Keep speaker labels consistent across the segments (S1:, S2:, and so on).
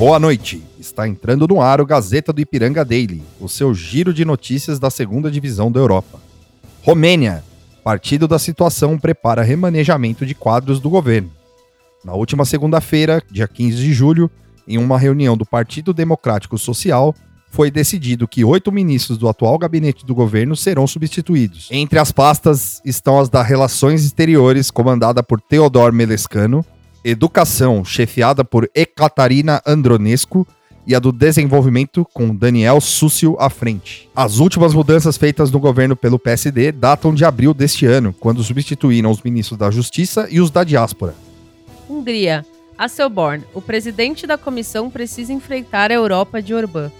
S1: Boa noite. Está entrando no ar o Gazeta do Ipiranga Daily, o seu giro de notícias da segunda divisão da Europa. Romênia. Partido da situação prepara remanejamento de quadros do governo. Na última segunda-feira, dia 15 de julho, em uma reunião do Partido Democrático Social, foi decidido que oito ministros do atual gabinete do governo serão substituídos. Entre as pastas estão as da Relações Exteriores, comandada por Teodor Melescano, Educação, chefiada por Ekaterina Andronescu, e a do Desenvolvimento, com Daniel Súcio à frente. As últimas mudanças feitas no governo pelo PSD datam de abril deste ano, quando substituíram os ministros da Justiça e os da Diáspora.
S2: Hungria. A Selborn, o presidente da comissão precisa enfrentar a Europa de Orbán.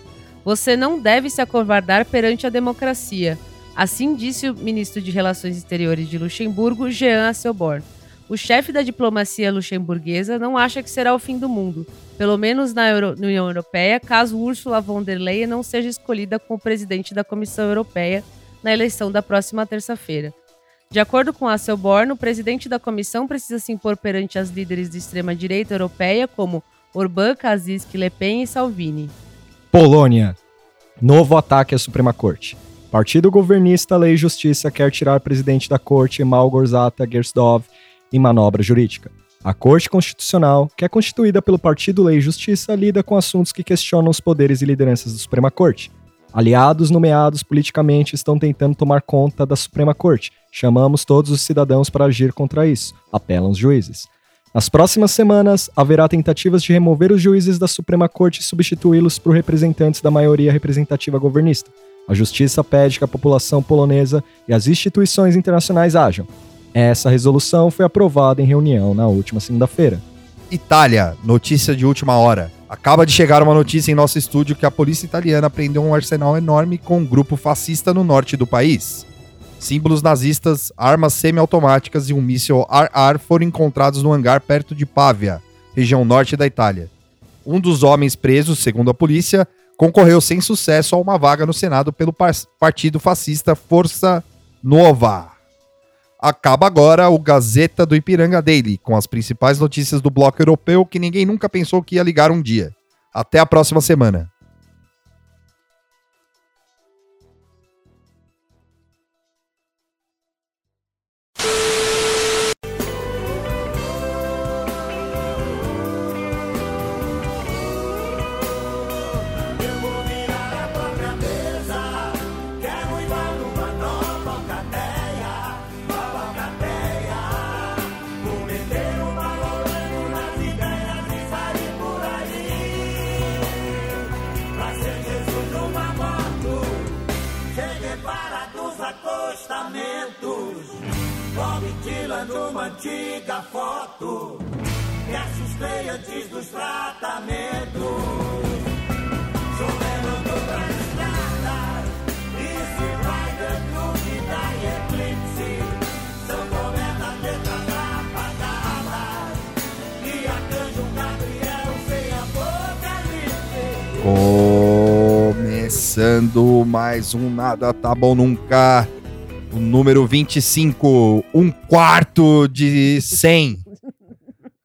S2: Você não deve se acovardar perante a democracia. Assim disse o ministro de Relações Exteriores de Luxemburgo, Jean Asselborn. O chefe da diplomacia luxemburguesa não acha que será o fim do mundo, pelo menos na Euro União Europeia, caso Ursula von der Leyen não seja escolhida como presidente da Comissão Europeia na eleição da próxima terça-feira. De acordo com Asselborn, o presidente da comissão precisa se impor perante as líderes de extrema-direita europeia como Orbán, Kaczynski, Le Pen e Salvini.
S3: Polônia. Novo ataque à Suprema Corte. Partido governista Lei e Justiça quer tirar presidente da corte, Malgorzata Gersdorf, em manobra jurídica. A Corte Constitucional, que é constituída pelo Partido Lei e Justiça, lida com assuntos que questionam os poderes e lideranças da Suprema Corte. Aliados nomeados politicamente estão tentando tomar conta da Suprema Corte. Chamamos todos os cidadãos para agir contra isso, apelam os juízes. Nas próximas semanas, haverá tentativas de remover os juízes da Suprema Corte e substituí-los por representantes da maioria representativa governista. A justiça pede que a população polonesa e as instituições internacionais ajam. Essa resolução foi aprovada em reunião na última segunda-feira.
S1: Itália, notícia de última hora. Acaba de chegar uma notícia em nosso estúdio que a polícia italiana prendeu um arsenal enorme com um grupo fascista no norte do país. Símbolos nazistas, armas semiautomáticas e um míssil ar-ar foram encontrados no hangar perto de Pávia, região norte da Itália. Um dos homens presos, segundo a polícia, concorreu sem sucesso a uma vaga no Senado pelo partido fascista Força Nova. Acaba agora o Gazeta do Ipiranga Daily, com as principais notícias do bloco europeu que ninguém nunca pensou que ia ligar um dia. Até a próxima semana. Começando mais um Nada Tá Bom Nunca o número 25, um quarto de 100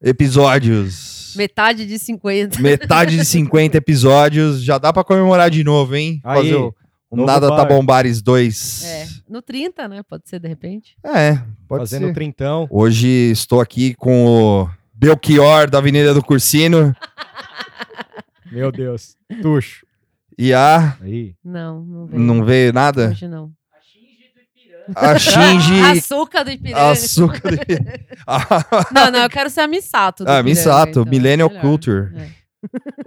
S1: episódios.
S2: Metade de 50.
S1: Metade de 50 episódios. Já dá pra comemorar de novo, hein?
S3: Aí,
S1: Fazer o, o Nada
S3: bar.
S1: Tá Bom Bares 2.
S2: É, no 30, né? Pode ser de repente.
S1: É, pode
S3: Fazendo
S1: ser.
S3: trintão.
S1: Hoje estou aqui com o Belchior da Avenida do Cursino
S3: Meu Deus. Tuxo.
S1: e a...
S3: Aí.
S2: Não, não veio.
S1: Não veio nada?
S2: Hoje não.
S1: A Shinji...
S2: Açúcar do Ipiranga.
S1: Açúcar do a,
S2: Não, não, eu quero ser a Misato do
S1: Ah,
S2: Ipiranga,
S1: Misato,
S2: então,
S1: Millennial
S2: melhor.
S1: Culture.
S2: É.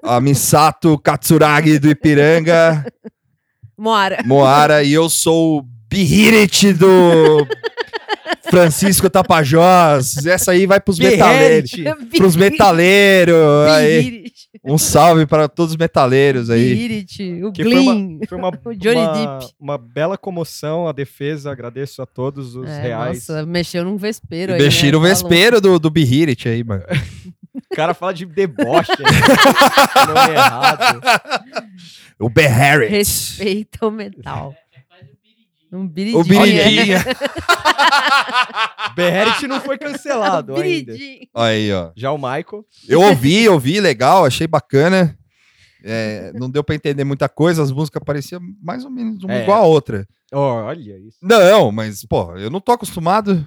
S1: a Misato Katsuragi do Ipiranga,
S2: Moara.
S1: Moara, e eu sou o Bihirit do Francisco Tapajós. Essa aí vai pros metaleiros. Pros metaleiros. aí. Um salve para todos os metaleiros aí.
S2: Bihirit. O
S3: Que foi uma, foi uma,
S2: O Johnny
S3: uma,
S2: Depp.
S3: uma bela comoção, a defesa. Agradeço a todos os
S2: É,
S3: reais.
S2: Nossa, mexeu num vespeiro aí.
S1: Mexi
S2: né?
S1: no
S2: Tá
S1: vespeiro do, do Bihirit aí, mano.
S3: O cara fala de deboche. aí. Nome errado.
S1: O. Beharit.
S2: Respeita o metal. Um
S1: O
S2: biridinho.
S3: Beherit não foi cancelado ainda.
S2: Biridinho.
S1: Aí, ó.
S3: Já o Michael.
S1: Eu ouvi, ouvi, legal, achei bacana. É, não deu pra entender muita coisa, as músicas pareciam mais ou menos uma
S3: É.
S1: igual a outra.
S3: Ó, olha isso.
S1: Não, mas, pô, eu não tô acostumado,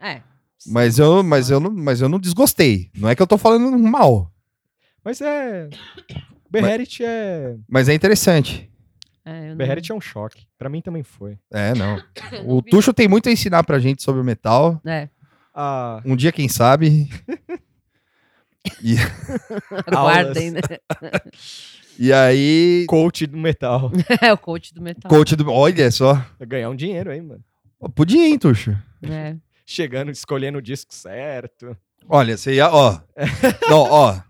S2: É.
S1: mas eu, mas eu, não, mas eu não desgostei. Não é que eu tô falando mal,
S3: Mas é. Beherit é.
S1: mas é interessante.
S2: É eu não-
S3: é um choque. Pra mim também foi.
S1: É, não.
S2: não
S1: O
S2: vi.
S1: Tuxo tem muito a ensinar pra gente sobre o metal.
S2: É,
S3: Ah,
S1: Um dia, quem sabe. E,
S2: aguardem, né?
S1: e aí,
S3: coach do metal.
S2: É o coach do metal.
S1: coach do. Olha só.
S3: Vai ganhar um dinheiro aí, mano.
S1: Podia, hein, Tuxo?
S2: É.
S3: Chegando, escolhendo o disco certo.
S1: Olha, você ia, ó. Não, ó.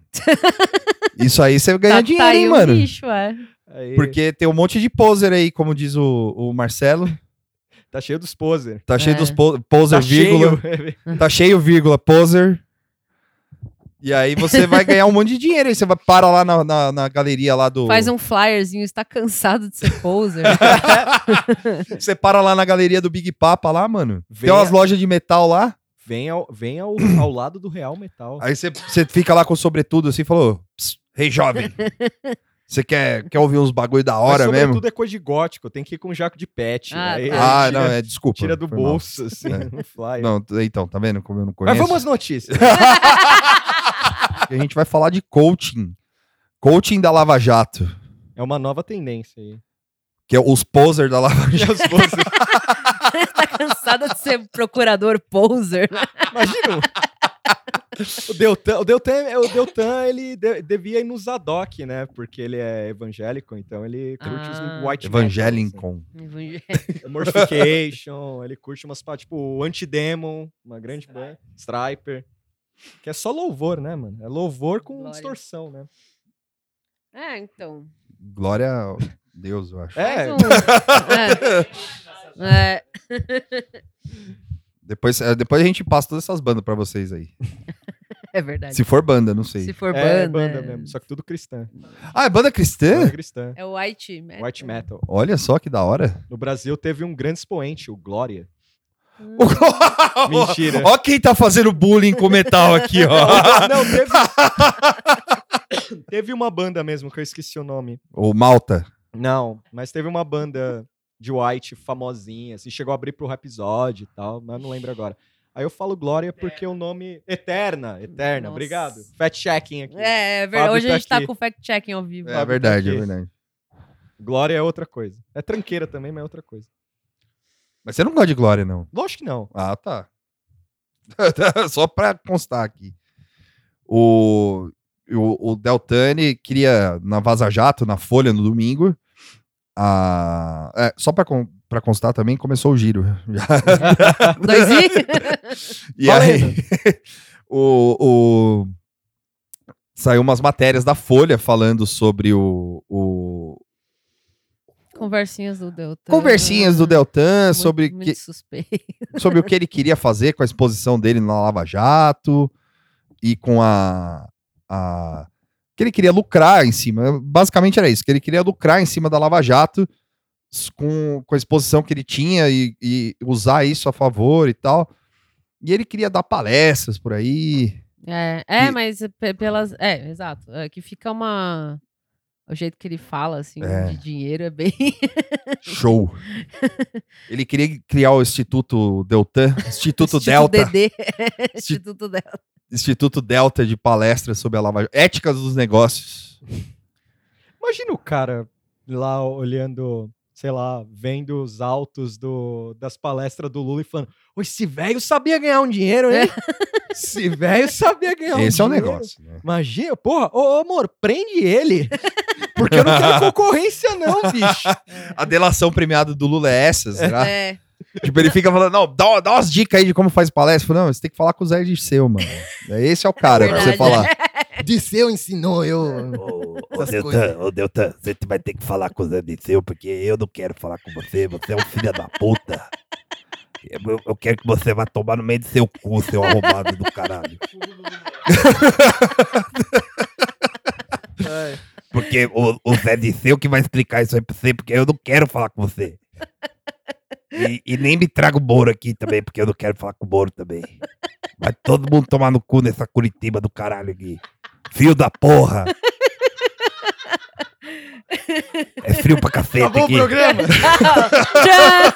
S1: Isso aí você ganha
S2: tá,
S1: dinheiro,
S2: tá aí
S1: hein,
S2: um
S1: mano?
S2: nicho, é.
S3: Aí,
S1: Porque tem um monte de poser aí, como diz o, o Marcelo.
S3: Tá cheio dos poser.
S1: Tá cheio
S2: É.
S1: dos po poser,
S3: Tá
S1: vírgula.
S3: cheio.
S1: Tá cheio, vírgula, poser. E aí você vai ganhar um monte de dinheiro aí. Você vai para lá na, na, na galeria lá do.
S2: Faz um flyerzinho, está cansado de ser poser.
S1: Você para lá na galeria do Big Papa lá, mano.
S3: Vem
S1: Tem umas
S3: a-
S1: lojas de metal lá.
S3: Vem, ao, vem ao, ao lado do real metal.
S1: Aí você, você fica lá com o sobretudo assim e falou: "Psst, Rei jovem. Você quer, quer ouvir uns bagulho da hora
S3: Mas,
S1: mesmo?
S3: sobretudo é coisa de gótico. Tem que ir com um jaco de pet.
S2: Ah,
S3: aí,
S2: tá.
S1: Ah,
S3: tira,
S1: não, é desculpa.
S3: Tira do
S1: foi mal.
S3: bolso, assim,
S1: É.
S3: no flyer.
S1: Não, então, tá vendo como eu não
S3: Mas
S1: conheço?
S3: vamos às notícias.
S1: a gente vai falar de coaching. Coaching da Lava Jato.
S3: É uma nova tendência aí.
S1: Que é os poser da Lava Jato.
S3: Os poser-
S2: tá cansado de ser procurador poser.
S3: Imagina. O- O Deltan, o Deltan, o Deltan ele de- devia ir no Zadok, né? Porque ele é evangélico, então ele curte
S2: Ah.
S3: os white metal,
S1: Evangelion.
S3: assim. Mortification, ele curte umas tipo Antidemon, uma grande banda, Striper. Que é só louvor, né, mano? É louvor com
S2: Glória.
S3: distorção, né?
S2: É, então.
S1: Glória a Deus, eu acho.
S3: É,
S2: um- é. É,
S1: Depois, é, depois a gente passa todas essas bandas pra vocês aí.
S2: é verdade.
S1: Se for banda, não sei.
S2: Se for
S3: é
S2: banda.
S3: banda mesmo, só que tudo cristã.
S1: Ah, é banda cristã?
S3: Banda cristã.
S2: É o White Metal.
S3: White metal.
S1: Olha só que da hora.
S3: No Brasil teve um grande expoente, o Glória. Mentira.
S1: Ó quem tá fazendo bullying com metal aqui, ó.
S3: Não, teve. teve uma banda mesmo que eu esqueci o nome.
S1: O Malta.
S3: Não, mas teve uma banda de White famosinha, assim, chegou a abrir pro Rhapsody e tal, mas não lembro agora. Aí eu falo Glória porque o nome. Eterna, Eterna,
S2: Nossa.
S3: obrigado. Fat checking aqui.
S2: É, é verdade. Hoje
S3: tá
S2: a gente tá
S3: aqui.
S2: com fact-checking ao vivo.
S1: É
S3: Fábio
S1: verdade,
S3: tá
S1: é verdade.
S3: Glória é outra coisa. É tranqueira também, mas é outra coisa.
S1: Mas você não gosta de Glória, não?
S3: Lógico que não.
S1: Ah, tá. Só pra constar aqui. O, o, o Deltani queria, na Vaza Jato, na Folha, no domingo, a... é, só pra, pra constar também, começou o giro.
S2: Dois i?
S1: E aí, o, o- saiu umas matérias da Folha falando sobre o, o-
S2: Conversinhas do Deltan.
S1: conversinhas do Deltan
S2: Muito-
S1: sobre,
S2: muito
S1: que,
S2: suspeito.
S1: sobre o que ele queria fazer com a exposição dele na Lava Jato e com a, a que ele queria lucrar em cima. Basicamente era isso, que ele queria lucrar em cima da Lava Jato com, com a exposição que ele tinha e, e usar isso a favor e tal. E ele queria dar palestras por aí.
S2: É, é
S1: Que-
S2: mas pe- pelas. É, exato. É, que fica uma. O jeito que ele fala, assim,
S1: É.
S2: de dinheiro é bem.
S1: Show. ele queria criar o Instituto Deltan, Instituto,
S2: Instituto
S1: Delta,
S2: DD. Instituto Delta.
S1: Instituto Delta de palestras sobre a Lava Jato. Éticas dos negócios.
S3: Imagina o cara lá olhando, sei lá, vendo os autos do, das palestras do Lula e falando: "Ô, esse velho sabia ganhar um dinheiro, hein? Esse velho sabia ganhar um
S1: Esse é o negócio. Né?
S3: Imagina, porra, ô, ô amor, prende ele. Porque eu não quero concorrência, não, bicho.
S1: A delação premiada do Lula é essa, será?
S2: É.
S1: Tipo, ele fica falando, não, dá, dá umas dicas aí de como faz palestra. Eu falo, não, você tem que falar com o Zé Dirceu, mano. Esse é o cara pra você falar.
S3: Disseu ensinou eu.
S4: Ô, ô, Deltan, ô Deltan, você vai ter que falar com o Zé Disseu, porque eu não quero falar com você, você é um filho da puta. Eu, eu quero que você vá tomar no meio do seu cu, seu arrombado do caralho. Porque o, o Zé Disseu que vai explicar isso aí pra você, porque eu não quero falar com você. E, e nem me traga o Moro aqui também, porque eu não quero falar com o Moro também. Vai todo mundo tomar no cu nessa Curitiba do caralho aqui. Fio da porra. É frio pra cacete
S3: Acabou o
S4: aqui.
S3: programa.
S2: Tchau!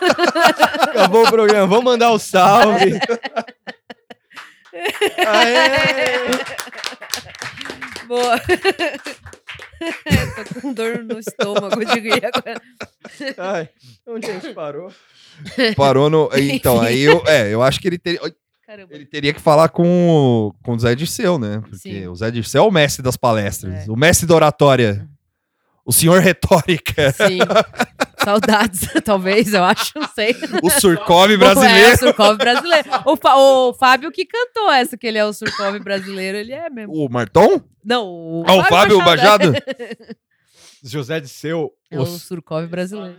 S3: Acabou o programa. Vamos mandar o salve. Aê!
S2: Boa. Tô com dor no estômago agora.
S3: Ai, onde a gente parou?
S1: Parou no. Então, aí eu. É, eu acho que ele teria.
S2: Caramba.
S1: Ele teria que falar com, o- com o Zé Dirceu, né? Porque
S2: Sim.
S1: o Zé Dirceu é o mestre das palestras,
S2: É.
S1: o mestre da oratória, o senhor retórica,
S2: Sim. Saudades, talvez, eu acho, não sei.
S1: o Surcov
S2: É,
S1: brasileiro.
S2: o Surkov brasileiro. O, Fa- o Fábio que cantou essa, que ele é o Surkov brasileiro, ele é mesmo.
S1: O Marton?
S2: Não, o,
S1: Ah, o Fábio Bajado?
S3: José de Seu.
S2: É o
S3: os-
S2: Surkov brasileiro.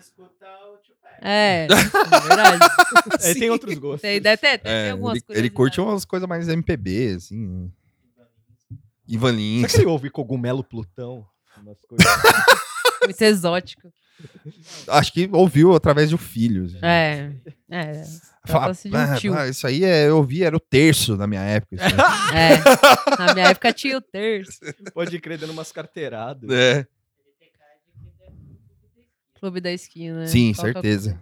S2: É, é verdade.
S3: Ele tem outros gostos.
S2: Tem, deve ter, tem,
S1: É,
S2: algumas
S1: ele,
S2: coisas.
S1: ele curte umas coisas mais MPB, assim. né? Ivan Lins.
S3: Será que ele ouve cogumelo Plutão? Umas coisas.
S2: Muito exótico.
S1: Acho que ouviu através de um filho. assim.
S2: É, é.
S1: Fala,
S2: um
S1: "Ah,
S2: tio."
S1: ah, isso aí é, eu ouvi, era o terço na minha época. isso aí."
S2: É. Na minha época tinha o terço.
S3: Pode crer dando umas carteiradas.
S1: é.
S2: Clube da Esquina. né?
S1: Sim, certeza.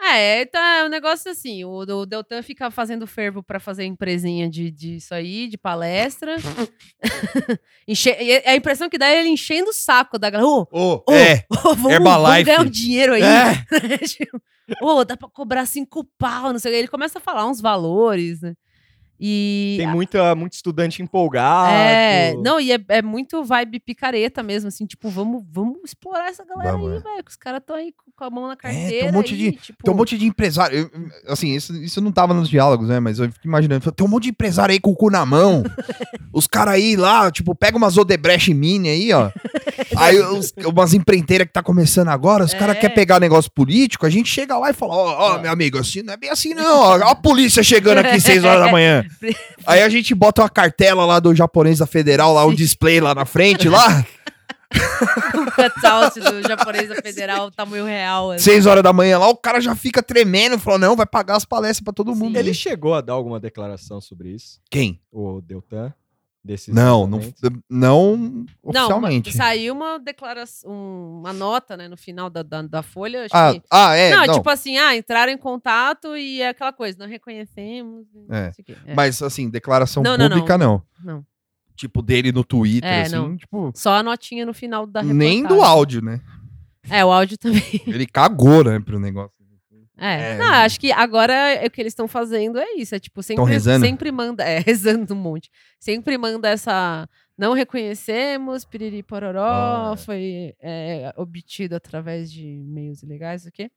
S2: É, então é um negócio assim, o, o Deltan fica fazendo fervo pra fazer empresinha de, disso aí, de palestra. Enche- a impressão que dá é ele enchendo o saco da galera. Ô,
S3: Ô,
S2: ô,
S1: É,
S2: ô, vamos, vamos
S1: Herbalife.
S2: ganhar um dinheiro aí.
S1: É.
S2: Tipo, Ô, dá pra cobrar cinco pau, não sei o que. Ele começa a falar uns valores, né? E
S3: tem muita, muito estudante empolgado.
S2: é, não, e é, é muito vibe picareta mesmo, assim, tipo, vamos, vamos explorar essa galera
S1: Vamos,
S2: aí,
S1: é.
S2: velho, que os caras estão aí com- a mão na
S1: tem um
S2: carteira.
S1: monte
S2: aí,
S1: de-
S2: tipo,
S1: Tem um monte de empresário. eu- assim, isso, isso não tava nos diálogos, né? Mas eu fico imaginando. Tem um monte de empresário aí com o cu na mão. os caras aí lá, tipo, pega umas Odebrecht Mini aí, ó. Aí os- umas empreiteiras que tá começando agora, os caras
S2: É.
S1: querem pegar negócio político, a gente chega lá e fala: Ó, ó, meu amigo, assim não é bem assim, não. Ó, a polícia chegando aqui 6 horas da manhã. Aí a gente bota uma cartela lá do japonês da Federal, lá, um display lá na frente, lá,
S2: o cutout do japonês da federal, tamanho real. assim.
S1: 6 horas da manhã lá, o cara já fica tremendo, falou: não, vai pagar as palestras pra todo
S2: Sim.
S1: mundo.
S3: Ele chegou a dar alguma declaração sobre isso?
S1: Quem?
S3: O Deltan? Desses
S1: Não, não, não
S2: Não,
S1: oficialmente.
S2: uma- saiu uma declaração, um- uma nota, né, no final da, da, da folha, acho
S1: ah,
S2: que...
S1: ah, é,
S2: não,
S1: não,
S2: tipo assim, ah, entraram em contato e é aquela coisa, não reconhecemos. não
S1: É,
S2: sei o quê. É.
S1: mas assim, declaração
S2: Não, não,
S1: pública não,
S2: Não.
S1: Tipo dele no Twitter,
S2: É,
S1: assim,
S2: não.
S1: tipo,
S2: Só a notinha no final da
S1: nem do
S2: reportagem.
S1: áudio, né?
S2: É, o áudio também.
S1: Ele cagou, né, pro negócio.
S2: É.
S1: É.
S2: Não, acho que agora é o que eles estão fazendo é isso. É tipo, sempre,
S1: rezando?
S2: sempre manda. É, rezando um monte. Sempre manda essa. Não reconhecemos, piriri pororó,
S1: Ah, é.
S2: foi é, obtido através de meios ilegais, o quê?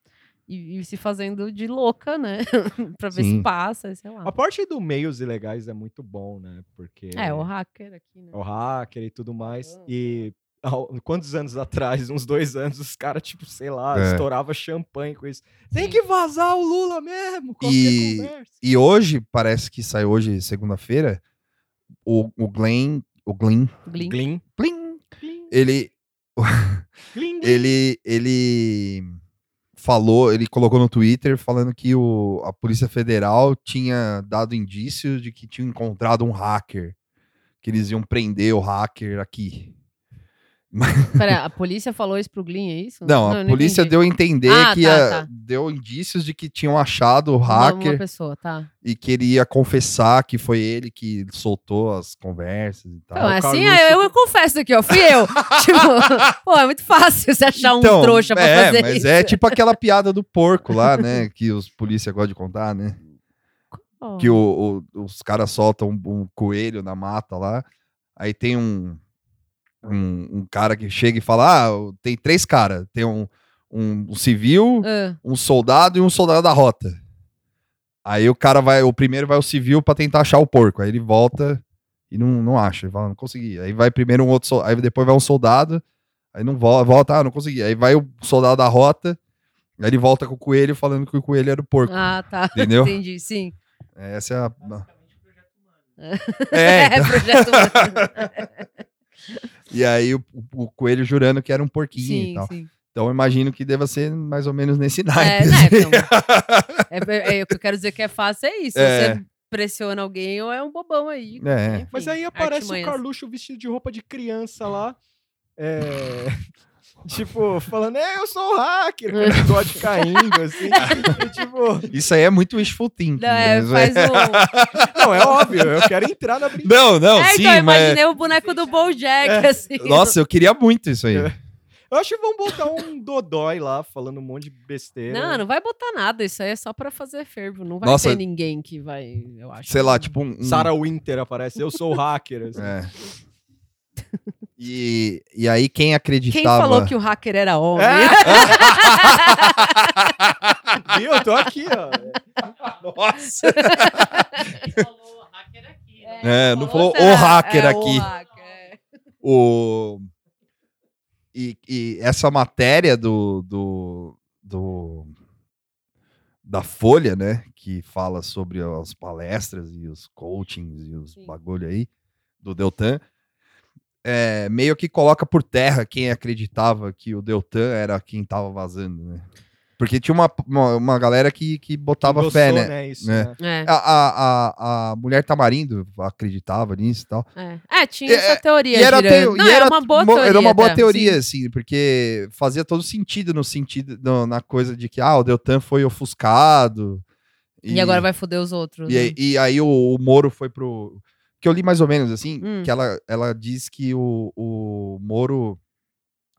S2: E, e se fazendo de louca, né? pra ver
S1: Sim.
S2: se passa, sei lá.
S3: A parte do meios ilegais é muito bom, né? Porque
S2: É, o hacker aqui, né?
S3: o hacker e tudo mais.
S2: Ah.
S3: E quantos anos atrás, uns dois anos, os caras, tipo, sei lá,
S1: É.
S3: estourava champanhe com isso. Tem que vazar o Lula mesmo, qualquer
S1: E-
S3: conversa.
S1: E hoje, parece que sai hoje, segunda-feira, o, o Glenn, o Glenn,
S2: Glin.
S3: Glim,
S1: Plim,
S3: glim,
S1: ele,
S3: glim.
S1: ele, ele falou, ele colocou no Twitter falando que o, a Polícia Federal tinha dado indícios de que tinham encontrado um hacker, que eles iam prender o hacker aqui.
S2: Pera, a polícia falou isso pro Glin, é isso?
S1: Não, a
S2: eu
S1: polícia
S2: entendi.
S1: deu a entender
S2: Ah,
S1: que
S2: tá,
S1: ia-
S2: tá.
S1: deu indícios de que tinham achado o hacker
S2: Uma pessoa, tá.
S1: e queria confessar que foi ele que soltou as conversas e tal.
S2: Não,
S3: o
S2: assim, eu, eu confesso aqui, ó, fui eu. tipo, pô, é muito fácil você achar um trouxa pra
S1: é,
S2: fazer
S1: mas
S2: isso.
S1: é tipo aquela piada do porco lá, né? Que os polícia gostam de contar, né?
S2: Ó.
S1: Que o- o- os caras soltam um, um coelho na mata lá. Aí tem um, um, um cara que chega e fala: Ah, tem três caras. Tem um, um, um civil,
S2: Ah,
S1: um soldado e um soldado da rota. Aí o cara vai, o primeiro vai o civil pra tentar achar o porco. Aí ele volta e não, não acha. Ele fala, não consegui. Aí vai primeiro um outro soldado, aí depois vai um soldado, aí não volta, volta, ah, não consegui. Aí vai o soldado da rota, aí ele volta com o coelho falando que o coelho era o porco.
S2: ah, tá.
S1: Entendeu?
S2: Entendi, sim.
S1: Essa é a. É, então,
S2: projeto humano.
S1: E aí o, o coelho jurando que era um porquinho e
S2: Sim,
S1: tal.
S2: sim.
S1: Então eu imagino que deva ser mais ou menos nesse
S2: É,
S1: naipe.
S2: né,
S1: assim.
S2: então, é, é, o que eu quero dizer que é fácil é isso.
S1: É.
S2: Você pressiona alguém ou é um bobão aí.
S1: É.
S2: Enfim,
S3: Mas aí aparece
S2: artimanhas.
S3: o Carluxo vestido de roupa de criança lá, é, tipo, falando, é, eu sou um hacker, com o bigode caindo, assim. e, tipo,
S1: Isso aí é muito wishful thinking.
S2: Não, é, faz um...
S3: não, é óbvio, eu quero entrar na brincadeira.
S1: Não, não,
S2: é,
S1: sim,
S2: então, eu
S1: mas...
S2: imaginei o boneco do Bojack, assim.
S1: Nossa, eu queria muito isso aí.
S3: Eu acho que vão botar um Dodói lá, falando um monte de besteira.
S2: Não, não vai botar nada. Isso aí é só pra fazer fervo. Não vai
S1: Nossa.
S2: ter ninguém que vai, eu acho.
S1: Sei lá, tipo um... um-
S3: Sarah Winter aparece, eu sou o hacker. assim.
S1: É. E, e aí quem
S2: Quem
S1: acreditava...
S2: falou que o hacker era homem?
S3: É? Viu? Eu tô aqui, ó.
S1: Nossa!
S2: falou hacker aqui.
S1: É, não falou
S2: será?
S1: o hacker
S2: É,
S1: aqui.
S2: O hacker, é.
S1: O... E, e essa matéria do, do, do- da Folha, né, que fala sobre as palestras e os coachings e os
S2: Sim.
S1: bagulho aí do Deltan, é, meio que coloca por terra quem acreditava que o Deltan era quem tava vazando, né? Porque tinha uma, uma, uma galera que, que botava fé, né?
S3: Isso,
S1: né?
S3: né?
S2: É,
S1: A, a, a, mulher Tamarindo acreditava nisso e tal.
S2: é. É, tinha
S1: E-
S2: essa teoria
S1: E era, teo-
S2: Não,
S1: e
S2: era uma boa teoria.
S1: Era uma boa
S2: até,
S1: teoria,
S2: sim.
S1: assim, porque fazia todo sentido no sentido, no- na coisa de que, ah, o Deltan foi ofuscado.
S2: E, agora vai foder os outros.
S1: E,
S2: né?
S1: aí- e aí o, o Moro foi pro. Que eu li mais ou menos, assim,
S2: Hum.
S1: que ela, ela diz que o, o Moro.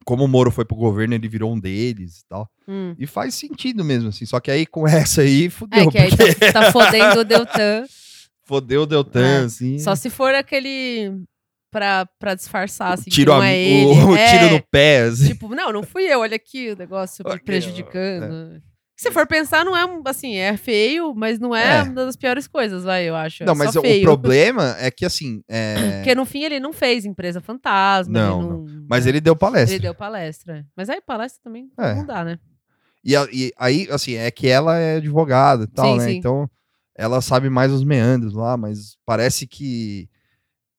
S1: Como o Moro foi pro governo, ele virou um deles e tal.
S2: Hum.
S1: E faz sentido mesmo, assim. Só que aí com essa aí, fudeu.
S2: É, que aí
S1: porque
S2: tá, tá fodendo o Deltan.
S1: fodeu o Deltan,
S2: É,
S1: assim.
S2: Só se for aquele. Pra, pra disfarçar, assim,
S1: tiro,
S2: não
S1: a-
S2: é
S1: o,
S2: ele.
S1: o
S2: É,
S1: tiro no pé, assim.
S2: Tipo, não, não fui eu, olha aqui o negócio me
S1: Ok,
S2: prejudicando. Se for pensar, não é um- assim, é feio, mas não é,
S1: É.
S2: uma das piores coisas, vai, eu acho.
S1: Não,
S2: é
S1: mas
S2: só
S1: o
S2: feio.
S1: problema é que, assim. é,
S2: Porque no fim ele não fez empresa fantasma.
S1: Não,
S2: ele não,
S1: Mas ele deu palestra.
S2: Ele deu palestra. Mas aí palestra também
S1: É.
S2: não dá, né?
S1: E, e aí, assim, é que ela é advogada e tal,
S2: Sim,
S1: né?
S2: sim.
S1: Então, ela sabe mais os meandros lá, mas parece que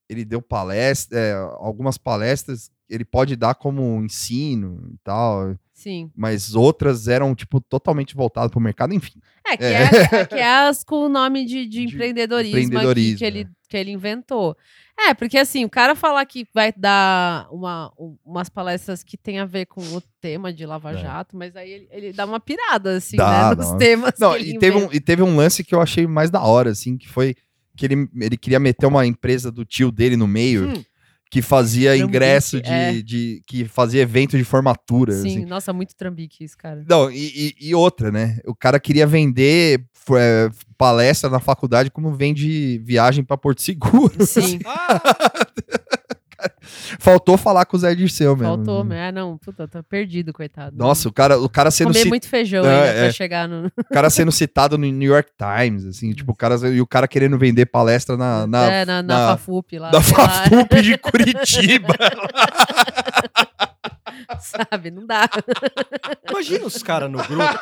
S1: ele deu palestra, é, algumas palestras ele pode dar como ensino e tal,
S2: Sim.
S1: mas outras eram, tipo, totalmente voltadas pro mercado, enfim.
S2: É, que
S1: É.
S2: é, é que é as com o nome de, de
S1: De
S2: empreendedorismo,
S1: empreendedorismo,
S2: que, ele,
S1: é.
S2: que ele inventou. É, porque assim, o cara falar que vai dar uma, um- umas palestras que tem a ver com o tema de Lava
S1: É.
S2: Jato, mas aí ele, ele dá uma pirada, assim,
S1: Dá,
S2: né? Nos
S1: uma-
S2: temas.
S1: Não, e teve, um, e teve um lance que eu achei mais da hora, assim, que foi que ele, ele queria meter uma empresa do tio dele no meio,
S2: Hum.
S1: Que fazia
S2: Trambique,
S1: ingresso de,
S2: é.
S1: de- que fazia evento de formatura,
S2: Sim,
S1: assim.
S2: nossa, muito trambique isso, cara.
S1: Não, e, e- e outra, né? O cara queria vender é, palestra na faculdade como vende viagem pra Porto Seguro.
S2: Sim,
S1: Faltou falar com o Zé Dirceu mesmo.
S2: faltou, mas ah, não, puta, tá perdido, coitado.
S1: Nossa, o cara, o cara sendo,
S2: Comer muito feijão
S1: Não,
S2: ainda
S1: é.
S2: pra chegar no.
S1: o cara sendo citado no New York Times, assim, tipo, o cara, e o cara querendo vender palestra na, na,
S2: é, na, na,
S1: na-
S2: Fafup lá. lá,
S1: Fafup de Curitiba.
S2: sabe? Não dá.
S3: Imagina os caras no grupo.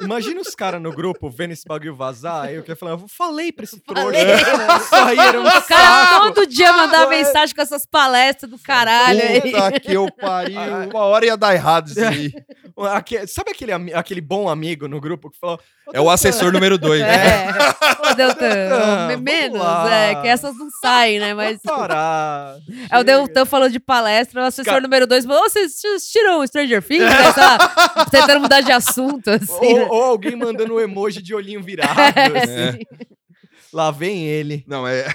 S3: Imagina os caras no grupo vendo esse bagulho vazar. Aí eu quero falar, eu falei pra esse trouxa.
S2: Falei.
S3: Isso aí era um
S2: O cara
S3: saco.
S2: todo dia mandava mensagem com essas palestras do caralho aí.
S1: Puta que eu pariu. Uma hora ia dar errado isso aí.
S3: Aque- sabe aquele, aquele bom amigo no grupo que falou.
S1: É o assessor número dois, né?
S2: É. Ô, Deltan, menos,
S3: lá.
S2: é, que essas não saem, né? Mas.
S3: Parar.
S2: É o Deltan falou de palestra, o assessor
S3: Cara-
S2: número dois falou: "Ô, vocês tiram o Stranger Things? né? Lá, tentando mudar de assunto, assim.
S3: Ou,
S2: né?
S3: ou alguém mandando um emoji de olhinho virado.
S2: É,
S3: assim.
S2: sim.
S3: Lá vem ele.
S1: Não, é.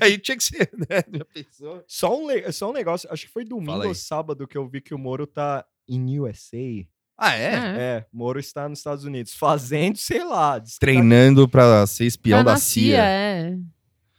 S1: Aí tinha que ser, né? Já pensou?
S3: Só um, le- só um negócio, acho que foi domingo ou sábado que eu vi que o Moro tá em USA.
S1: Ah, é?
S2: É.
S3: É, Moro está nos Estados Unidos, fazendo, sei lá. tá
S1: Treinando pra ser espião
S2: Tá
S1: da
S2: na
S1: CIA.
S2: é.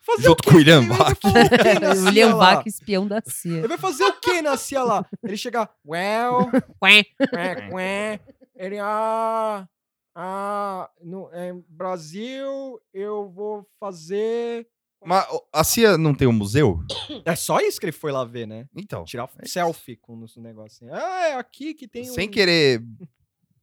S3: Fazer
S1: Junto
S3: o quê?
S1: com o William
S3: o quê CIA
S2: William? Vac, espião da CIA.
S3: Ele vai fazer o que na CIA lá? Ele chegar, well,
S2: Ué.
S3: Quê, quê. Ele, ah, ah, no é, Brasil, eu vou fazer.
S1: Mas a CIA não tem um museu?
S3: É só isso que ele foi lá ver, né?
S1: Então.
S3: Tirar
S1: É
S3: selfie com o negócio assim. Ah, é aqui que tem
S1: Sem
S3: um...
S1: querer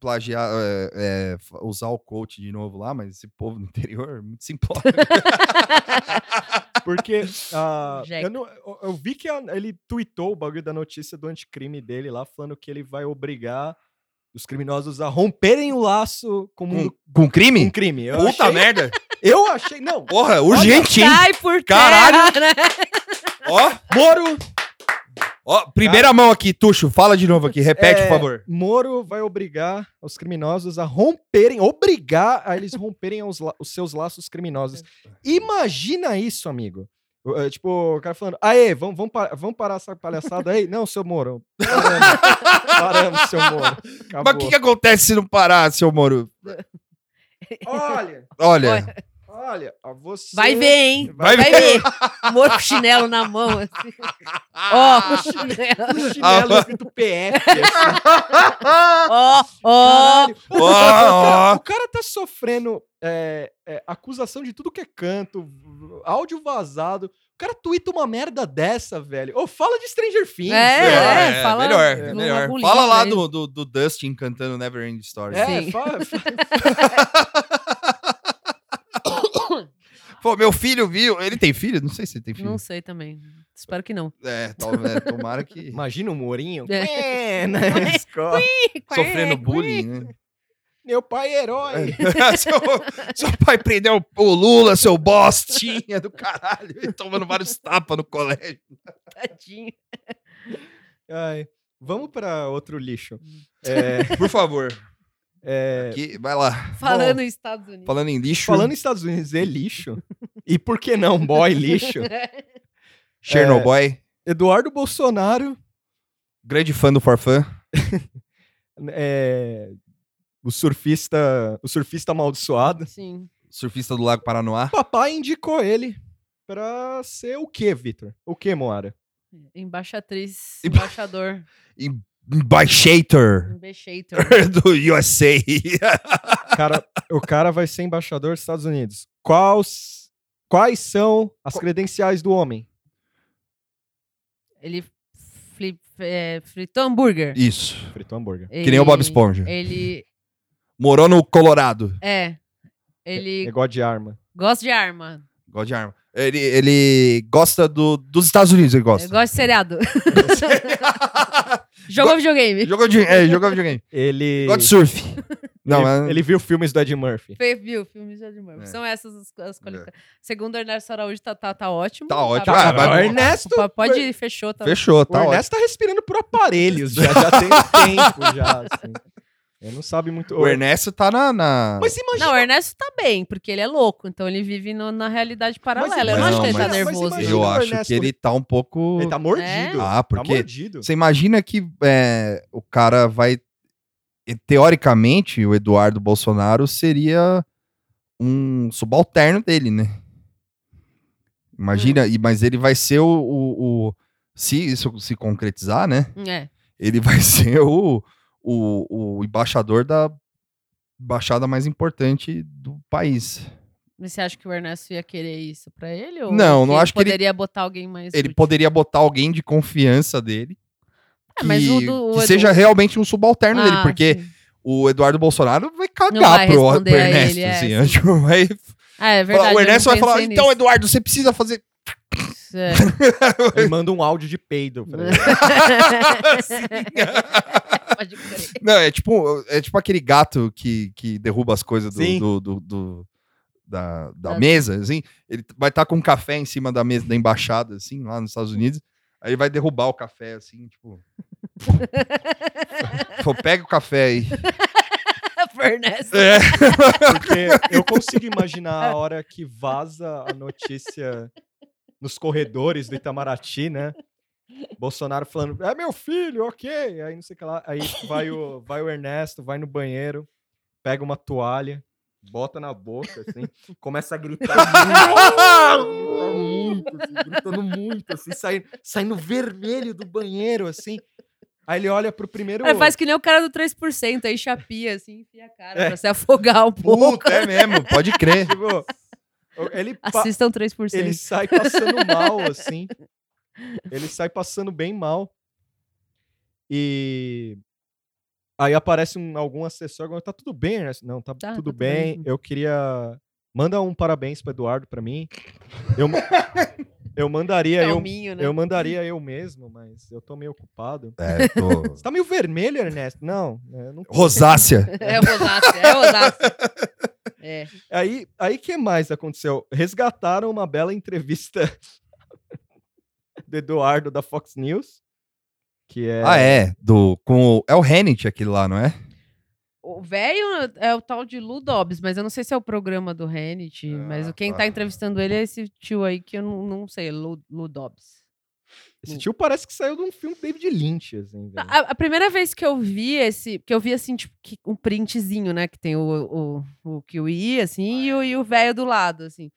S1: plagiar, é, é, usar o coach de novo lá, mas esse povo no interior é muito simplório.
S3: Porque
S2: Jeca.
S3: eu, não- eu- eu vi que a- ele tweetou o bagulho da notícia do anticrime dele lá, falando que ele vai obrigar os criminosos a romperem o laço com o
S1: com,
S3: mundo
S1: com
S3: com
S1: crime?
S3: crime. Eu
S1: Puta
S3: achei,
S1: merda!
S3: Eu achei. Não,
S1: Porra, urgente, hein?
S2: Cai por
S1: Caralho.
S2: terra, né?
S1: Ó,
S3: Moro!
S1: Ó, primeira mão aqui, Tuxo. Fala de novo aqui. Repete,
S3: É,
S1: por favor.
S3: Moro vai obrigar os criminosos a romperem, obrigar a eles romperem os, la- os seus laços criminosos. Imagina isso, amigo. O- é, Tipo, o cara falando, aê, vamos, vamos, pa- vamos parar essa palhaçada aí? Não, seu Moro. Paramos, paramos seu Moro.
S1: Mas
S3: Acabou.
S1: o que, que acontece se não parar, seu Moro?
S3: Olha,
S1: Olha,
S2: Olha,
S3: olha, você...
S2: Vai ver, hein?
S3: Vai
S2: Vai, ver. Moro com chinelo na mão, assim. Ó, o chinelo.
S3: O chinelo escrito PF. assim.
S2: Ó, ó.
S1: Ó,
S3: o, cara, tá sofrendo é, é, acusação de tudo que é canto, áudio vazado. O cara tuita uma merda dessa, velho. Ô, fala de Stranger Things.
S2: É,
S3: velho.
S2: fala
S1: melhor,
S2: do-
S1: melhor. Fala lá do, do, do Dustin cantando Never End Story.
S3: É,
S2: Sim.
S3: fala,
S1: Pô, meu filho viu. Ele tem filho? Não sei se ele tem filho.
S2: Não sei também. Espero que não.
S1: É, talvez, tomara que.
S3: imagina o Morinho
S2: É.
S3: é. na escola.
S1: Sofrendo bullying, né?
S3: Meu pai é herói.
S1: seu, seu pai prendeu o Lula, seu bostinha do caralho, e tomando vários tapas no colégio.
S2: Tadinho.
S3: Ai, vamos pra outro lixo. É,
S1: Por favor,
S3: é,
S1: aqui, vai lá.
S2: Falando em Estados Unidos.
S1: Falando em lixo,
S3: falando em Estados Unidos, é lixo. E por que não, boy lixo?
S1: Chernobyl,
S3: Eduardo Bolsonaro
S1: grande fã do Farfã.
S3: é, o surfista, o surfista amaldiçoado.
S2: Sim.
S1: surfista do Lago Paranoá.
S3: Papai indicou ele pra ser o quê, Vitor? O quê, Moara?
S2: Embaixatriz,
S1: Emba-
S2: embaixador,
S1: Embaixator
S2: embaixator.
S1: do USA.
S3: Cara, o cara vai ser embaixador dos Estados Unidos. Quais, quais são as credenciais do homem?
S2: Ele fli- é, fritou hambúrguer.
S1: Isso.
S3: Fritou hambúrguer.
S1: Que nem o Bob Esponja.
S2: Ele.
S1: Morou no Colorado.
S2: É. Ele
S3: Negócio de arma.
S2: gosta de arma.
S1: Gosta de arma. Ele, ele gosta do, dos Estados Unidos, ele gosta.
S2: Ele gosta de seriado. Jogou videogame.
S1: Jogou de, é, jogou videogame.
S3: Ele,
S1: de surf. Não,
S3: ele,
S1: mas...
S3: ele viu filmes do Ed Murphy.
S2: Viu, filmes de Murphy.
S1: É.
S2: São essas as, as qualificações. Segundo o Ernesto Araújo, tá, tá, tá ótimo.
S1: Tá ótimo.
S2: bem.
S1: Ah,
S3: o Ernesto,
S2: Po- Pode ir, fechou. Tá
S1: Fechou,
S3: o
S1: tá ótimo.
S3: Ernesto tá respirando por aparelhos. Já, já tem tempo já, assim. Ele não sabe muito...
S1: O Ernesto tá na... na-
S3: Mas imagina...
S2: Não, o Ernesto tá bem, porque ele é louco, então ele vive no- na realidade paralela. Eu não,
S1: Não,
S2: acho que ele tá
S1: mas-
S2: nervoso.
S3: mas
S1: Eu acho
S3: Ernesto-
S1: que ele tá um pouco...
S3: Ele tá mordido.
S1: Ah,
S3: Tá
S1: porque...
S3: mordido.
S1: Você imagina que é, o cara vai. Teoricamente, o Eduardo Bolsonaro seria um subalterno dele, né? Imagina, e, mas ele vai ser o, o- o- Se isso se concretizar, né?
S2: É.
S1: Ele vai ser o, o, o embaixador da embaixada mais importante do país.
S2: Mas você acha que o Ernesto ia querer isso pra ele? Ou
S1: Não, não acho que ele-
S2: poderia botar alguém mais.
S1: Ele
S2: útil?
S1: poderia botar alguém de confiança dele.
S2: É, mas
S1: que,
S2: o do- o
S1: que
S2: Edu-
S1: seja realmente um subalterno dele,
S2: Ah,
S1: porque
S2: sim.
S1: o Eduardo Bolsonaro vai cagar
S2: vai
S1: pro, pro Ernesto.
S2: ele, é,
S1: assim,
S2: sim.
S1: tipo, vai
S2: Ah, é verdade.
S1: o Ernesto vai falar: então,
S2: nisso.
S1: Eduardo, você precisa fazer.
S2: É.
S3: Ele manda um áudio de peido pra ele.
S2: Pode crer.
S1: Não, é tipo, é tipo aquele gato que, que derruba as coisas do, do, do- do- da, da
S2: Da-
S1: mesa, assim. Ele vai estar com um café em cima da mesa da embaixada, assim, lá nos Estados Unidos. Aí ele vai derrubar o café, assim, tipo. Pô, pega o café aí.
S2: Ernesto.
S1: É.
S3: Porque eu consigo imaginar a hora que vaza a notícia nos corredores do Itamaraty, né? Bolsonaro falando, é meu filho, ok. Aí não sei o que lá. Aí vai o, vai o Ernesto, vai no banheiro, pega uma toalha, bota na boca, assim, começa a gritar muito, muito, assim, gritando muito, assim, saindo, saindo vermelho do banheiro, assim. Aí ele olha pro primeiro.
S2: Aí faz que nem o cara do 3%, aí chapia, assim, enfia a cara
S3: É.
S2: pra se afogar um pouco.
S1: Puta, é mesmo, pode crer.
S3: Tipo, ele,
S2: Assistam 3%.
S3: ele sai passando mal, assim. Ele sai passando bem mal. E aí aparece um- algum assessor, agora tá tudo bem, Ernesto? Não, tá,
S2: Tá, tá
S3: tudo
S2: tudo
S3: bem.
S2: bem.
S3: Eu queria manda um parabéns pro Eduardo pra mim. Eu eu mandaria eu,
S2: né?
S3: eu mandaria eu mesmo, mas eu tô meio ocupado.
S1: É, tô...
S3: Você tá meio vermelho, Ernesto? Não, é, eu não
S1: Rosácea.
S2: É rosácea, é rosácea. É.
S3: Aí, aí que mais aconteceu? Resgataram uma bela entrevista do Eduardo da Fox News. Que é...
S1: Ah, é. Do, com o, é o Hannity aquele lá, não é?
S2: O velho é o tal de Lu Dobbs, mas eu não sei se é o programa do Hannity, mas
S1: Ah,
S2: quem
S1: tá.
S2: tá entrevistando ele é esse tio aí que eu não, não sei, Lu, Lu Dobbs.
S3: Esse tio parece que saiu de um filme David Lynch, assim, velho.
S2: A, a primeira vez que eu vi esse, que eu vi assim, tipo, que- um printzinho, né, que tem o, o, o Kiwi, assim, o, e o velho do lado, assim.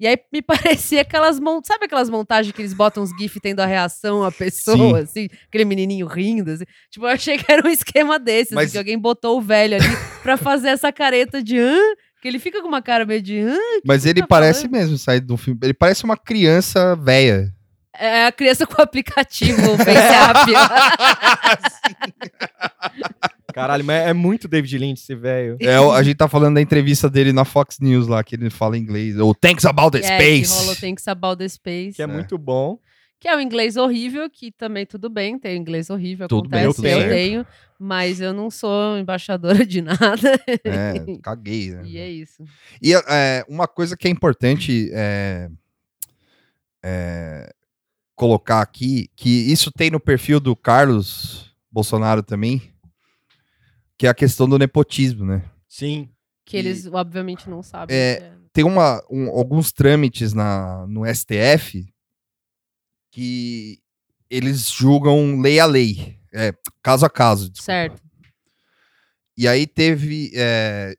S2: E aí me parecia aquelas montagens, sabe aquelas montagens que eles botam os GIF tendo a reação à pessoa, assim, aquele menininho rindo, assim. Tipo, eu achei que era um esquema desse,
S1: Mas-
S2: assim, que alguém botou o velho ali pra fazer essa careta de hã? Que ele fica com uma cara meio de hã?
S1: Mas ele
S2: tá
S1: parece
S2: falando?
S1: mesmo sair do filme. Ele parece uma criança velha.
S2: É a criança com o aplicativo, o FaceApp.
S3: Caralho, mas é muito David Lynch esse velho.
S1: É, a gente tá falando da entrevista dele na Fox News lá, que ele fala inglês. O Thanks About the
S2: É, que
S1: Space.
S2: rolou Thanks About the Space.
S3: Que é,
S1: É.
S3: muito bom.
S2: Que é o inglês horrível, que também tudo bem, tem inglês horrível,
S1: Tudo bem,
S2: acontece,
S3: tudo
S2: eu
S3: certo.
S2: tenho, mas eu não sou embaixadora de nada.
S1: É, caguei, né?
S2: e é isso.
S1: E é, uma coisa que é importante é, é, colocar aqui, que isso tem no perfil do Carlos Bolsonaro também, que é a questão do nepotismo, né?
S3: Sim.
S2: Que eles, obviamente, não sabem.
S1: É,
S2: o que é.
S1: Tem uma, um- alguns trâmites na, no STF que eles julgam lei a lei, é, caso a caso. desculpa.
S2: Certo.
S1: E aí teve é,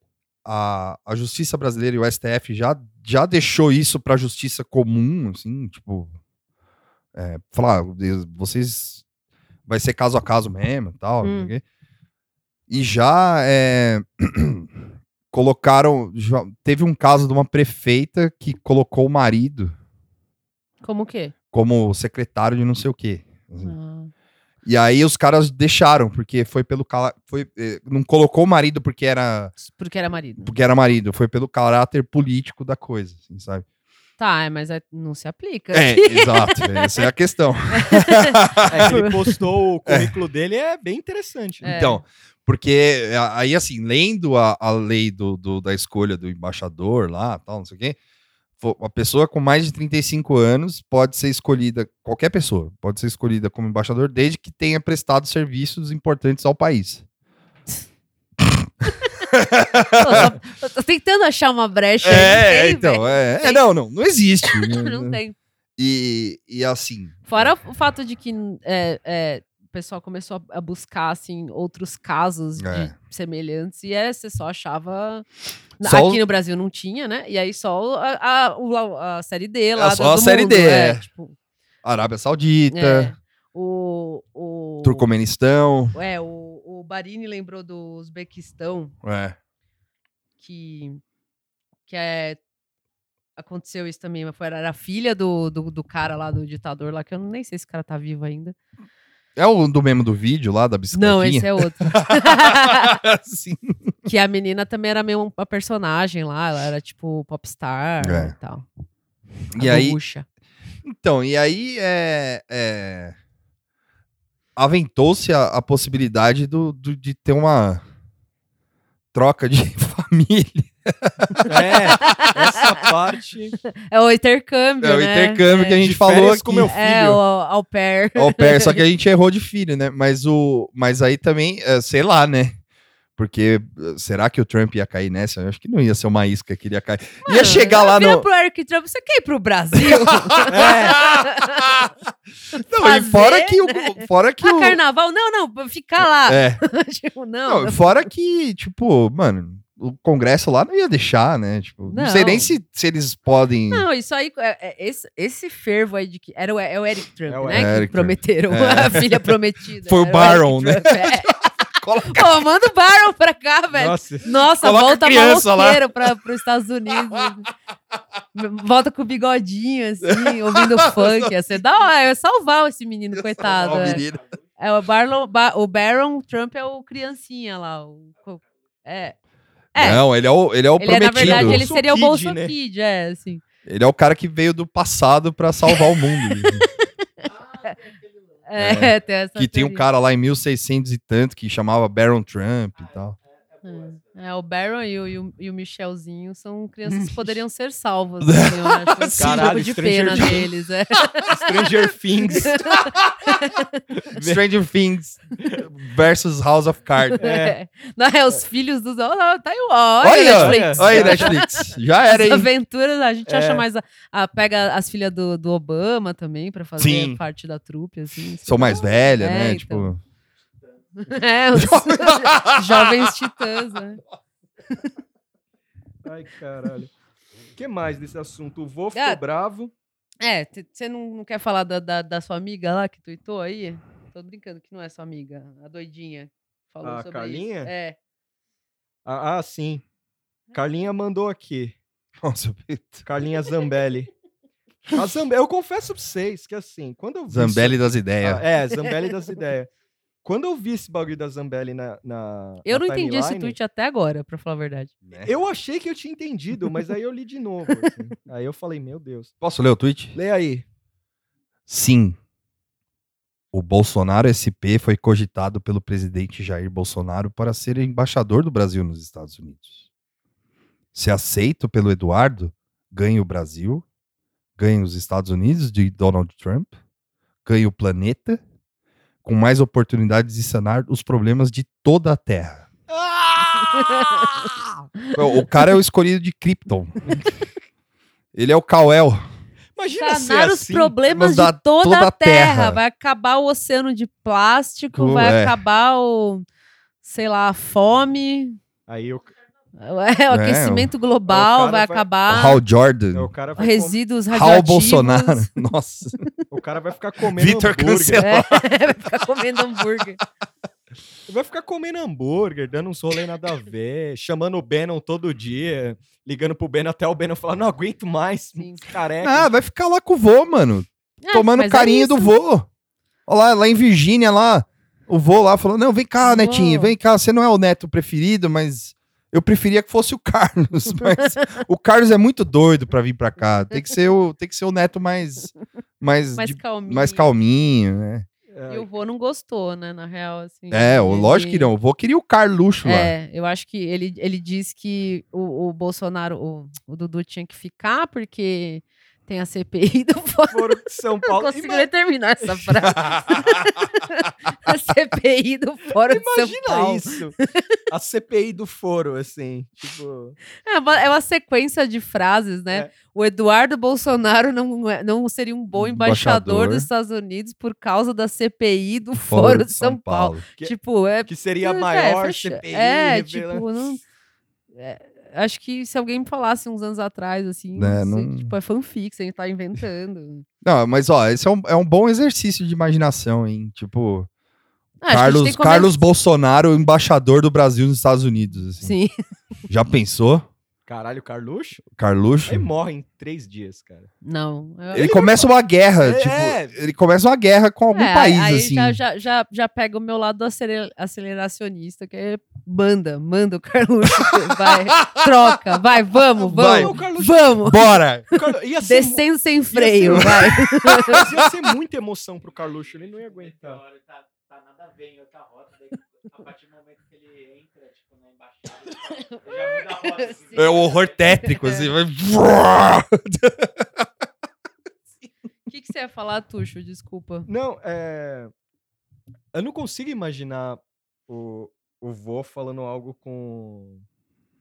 S1: a, a justiça brasileira e o STF já, já deixou isso para a justiça comum, assim, tipo, é, falar, "Deus, vocês vai ser caso a caso mesmo, e tal, não sei o
S2: Hum.
S1: quê. E já é, colocaram, já, teve um caso de uma prefeita que colocou o marido
S2: Como o quê?
S1: como secretário de não sei o quê.
S2: Ah,
S1: E aí os caras deixaram, porque foi pelo cala- foi eh, não colocou o marido porque era
S2: porque era marido.
S1: porque era marido, foi pelo caráter político da coisa, assim, sabe?
S2: Tá, é, mas é- não se aplica.
S1: É, exato, essa é a questão.
S3: É ele postou o currículo dele, é bem interessante. né?
S2: É.
S1: Então, porque eh, aí assim, lendo a, a lei do, do- da escolha do embaixador lá, tal, não sei o quê, uma pessoa com mais de 35 anos pode ser escolhida, qualquer pessoa pode ser escolhida como embaixador desde que tenha prestado serviços importantes ao país.
S2: Pô, eu tô tentando achar uma brecha.
S1: É,
S2: tem,
S1: então, é, é, não, não, não existe. né?
S2: Não tem.
S1: E, e assim,
S2: Fora o fato de que é, é, pessoal começou a, a buscar assim, outros casos
S1: É.
S2: de semelhantes e é, você só achava.
S1: Só
S2: Aqui
S1: o-
S2: no Brasil não tinha, né? E aí só o- a, a, o- a série D lá.
S1: É,
S2: do-
S1: só a
S2: do
S1: série
S2: mundo,
S1: D,
S2: é,
S1: é.
S2: tipo,
S1: Arábia Saudita,
S2: é, o, o,
S1: Turcomenistão.
S2: É, o, o Barini lembrou do Uzbequistão,
S1: É.
S2: que, que é. Aconteceu isso também, mas foi, era a filha do, do, do cara lá, do ditador lá, que eu nem sei se esse cara tá vivo ainda.
S1: É o do mesmo do vídeo lá da bicicletinha?
S2: Não, esse é outro.
S1: Sim.
S2: que a menina também era meio uma personagem lá, ela era tipo popstar
S1: É.
S2: e tal.
S1: E
S2: A
S1: aí,
S2: gaúcha.
S1: então, e aí é, é, aventou-se a, a possibilidade do, do- de ter uma troca de família.
S3: É, essa parte.
S2: É o intercâmbio,
S1: É o
S2: né?
S1: intercâmbio que a
S2: É.
S1: gente
S3: de
S1: falou aqui.
S3: com meu
S2: É,
S3: filho.
S2: o au pair.
S1: Au pair, só que a gente errou de filho, né? Mas, o, mas aí também, é, sei lá, né? Porque eh, será que o Trump ia cair nessa? Eu acho que não ia ser uma isca que ele ia cair. ia
S2: Mano,
S1: chegar lá no.
S2: pro Eric Trump, você quer ir pro Brasil?
S1: Não, e
S2: fazer,
S1: fora que o. Fora que
S2: ah,
S1: o
S2: carnaval? Não, não, ficar lá.
S1: é,
S2: tipo, não.
S1: não, fora que, tipo, mano, o Congresso lá não ia deixar, né? Tipo, não, sei
S2: Não.
S1: nem se, se eles podem.
S2: Não, isso aí, é- é- esse, esse fervo aí de que. Era o, é o Eric Trump,
S3: É o
S2: né?
S1: Eric
S2: que
S1: Trump.
S2: prometeram
S1: É.
S2: a filha prometida.
S1: Foi o Barron,
S2: Eric
S1: né?
S2: É.
S1: Coloca-
S2: Pô, manda o Barron pra cá, velho.
S3: Nossa,
S2: Nossa,
S1: Coloca
S2: volta
S1: criança lá.
S2: maloqueiro para os Estados Unidos. volta com o bigodinho, assim, ouvindo funk. Ia ser da hora, ia salvar esse menino, coitado. É.
S1: menino.
S2: É, o, Barlon, Ba- o Baron Trump é o criancinha lá. O, é. É,
S1: Não, ele é o, ele é o
S2: ele é, na
S1: prometido.
S2: verdade, ele seria o
S3: Kid,
S2: Bolso
S3: né?
S2: Kid, é, assim.
S1: Ele é o cara que veio do passado pra salvar o mundo.
S2: É, tem essa
S1: que tem um
S2: teoria.
S1: cara lá em 1600 e tanto que chamava Baron Trump e tal.
S2: É, É, o Baron e o, e o, e o Michelzinho são crianças que poderiam ser salvas. assim, eu acho.
S1: Sim.
S2: Um
S3: Caralho,
S2: de
S3: Stranger
S2: pena
S3: Things.
S2: deles. É.
S3: Stranger Things.
S1: Stranger Things versus House of Cards.
S2: É. Não, é os filhos dos. Olha, tá aí, o- olha,
S1: Olha,
S2: Netflix.
S1: olha Netflix. Já era,
S2: As
S1: hein?
S2: aventuras, a gente
S3: É.
S2: acha mais. A, a- pega as filhas do, do Obama também pra fazer
S1: Sim.
S2: parte da trupe, assim.
S1: Sou mais velha,
S2: É,
S1: né?
S2: então.
S1: Tipo.
S2: É, os jovens titãs, né?
S3: Ai, caralho. O que mais desse assunto? O vô ficou
S2: Ah,
S3: bravo.
S2: É, você não, não quer falar da, da, da sua amiga lá que tuitou aí? Tô brincando que não é sua amiga, a doidinha. Falou
S3: A
S2: sobre
S3: Carlinha?
S2: isso. É.
S3: Ah, ah, sim. Carlinha mandou aqui.
S1: Nossa,
S3: Carlinha Zambelli. A Zambe... Eu confesso pra vocês que assim, quando eu vi.
S1: Zambelli das
S3: isso-
S1: ideias.
S3: Ah, é, Zambelli das ideias. Quando eu vi esse bagulho da Zambelli na. na
S2: Eu
S3: na
S2: não entendi esse
S3: timeline,
S2: tweet até agora, pra falar a verdade.
S1: né?
S3: Eu achei que eu tinha entendido, mas aí eu li de novo. assim. Aí eu falei, meu Deus.
S1: Posso ler o tweet?
S3: Lê aí.
S1: Sim. O Bolsonaro SP foi cogitado pelo presidente Jair Bolsonaro para ser embaixador do Brasil nos Estados Unidos. Se aceito pelo Eduardo, ganha o Brasil, ganha os Estados Unidos de Donald Trump, ganha o planeta, com mais oportunidades de sanar os problemas de toda a Terra. o o cara é o escolhido de Krypton. Ele é o Kal-El.
S3: Imagina ser
S2: Sanar os
S3: assim.
S2: problemas de toda,
S1: toda
S2: a terra.
S1: terra.
S2: Vai acabar o oceano de plástico, vai
S1: é.
S2: acabar o, sei lá, a fome,
S3: Aí eu,
S2: é, o aquecimento global,
S3: cara
S2: vai
S3: vai-
S1: O
S2: acabar
S1: Hal Jordan.
S3: o cara vai, com-
S2: resíduos
S1: Hal
S2: radioativos.
S1: Bolsonaro. Nossa.
S3: O cara vai ficar comendo
S1: Vitor
S3: hambúrguer.
S2: É, vai ficar comendo hambúrguer.
S3: Vai ficar comendo hambúrguer, dando uns rolê nada a ver, chamando o Bannon todo dia, ligando pro Bannon até o Bannon falar, não aguento mais,
S2: Sim.
S3: careca.
S1: Ah, vai ficar lá com o vô, mano.
S2: É,
S1: tomando
S2: mas é
S1: carinho do vô. Olha lá, lá em Virgínia, lá. O vô lá falou: Não, vem cá,
S2: Vô.
S1: netinho, vem cá. Você não é o neto preferido, mas eu preferia que fosse o Carlos. Mas o Carlos é muito doido pra vir pra cá. Tem que ser o, tem que ser o neto mais. Mais,
S2: Mais
S1: de-
S2: calminho.
S1: mais calminho, né?
S3: É,
S2: E o vô não gostou, né, na real, assim.
S1: É, o,
S2: Ele-
S1: lógico que não. O vô queria o Carluxo lá.
S2: É, eu acho que ele, ele diz que o, o Bolsonaro, o, o Dudu tinha que ficar porque tem a CPI do foro.
S3: Foro de São
S2: Não
S3: Paulo.
S2: consigo
S3: Ima-
S2: nem terminar essa frase. a CPI do Fórum de São
S3: Imagina
S2: Paulo.
S3: isso. A CPI do foro, assim. Tipo.
S2: É uma, é uma sequência de frases, né?
S3: É.
S2: O Eduardo Bolsonaro não, é- não seria um bom embaixador,
S1: Embaixador.
S2: dos Estados Unidos por causa da CPI do Fórum de São, Paulo.
S3: Que-
S2: Tipo, é.
S3: Que seria a
S2: é,
S3: maior
S2: fecha-
S3: CPI.
S2: É,
S3: revela-
S2: tipo, não. é, acho que se alguém me falasse uns anos atrás, assim,
S1: É,
S2: não sei, tipo, é fanfic, a gente tá inventando.
S1: Não, mas ó, esse é um, é um bom exercício de imaginação, hein? Tipo,
S2: Ah,
S1: Carlos, Carlos Bolsonaro, embaixador do Brasil nos Estados Unidos. assim.
S2: Sim.
S1: Já pensou?
S3: Caralho, Carluxo?
S1: Carluxo?
S3: Aí morre em três dias, cara.
S2: Não. eu-
S1: Ele começa uma guerra,
S3: É.
S1: tipo, ele começa uma guerra com algum
S2: É,
S1: país,
S2: aí
S1: assim.
S2: já, já, já, já pega o meu lado acele- aceleracionista, que é banda, manda o Carluxo, vai, troca, vai, vamos,
S1: Vai.
S2: vamos,
S3: Carluxo-
S2: vamos,
S1: Bora!
S2: Descendo sem freio,
S3: ser-
S2: vai.
S3: mas ia ser muita emoção pro Carluxo, ele não ia aguentar.
S5: hora tá, tá nada a ver em outra rota. Daí, a partir do momento que ele entra, tipo, na embaixada, ele já muda a rota. Assim.
S1: É o horror tétrico, assim. Vai...
S2: O que, que você ia falar, Tuxo? Desculpa.
S3: Não, é. Eu não consigo imaginar o, o vô falando algo com,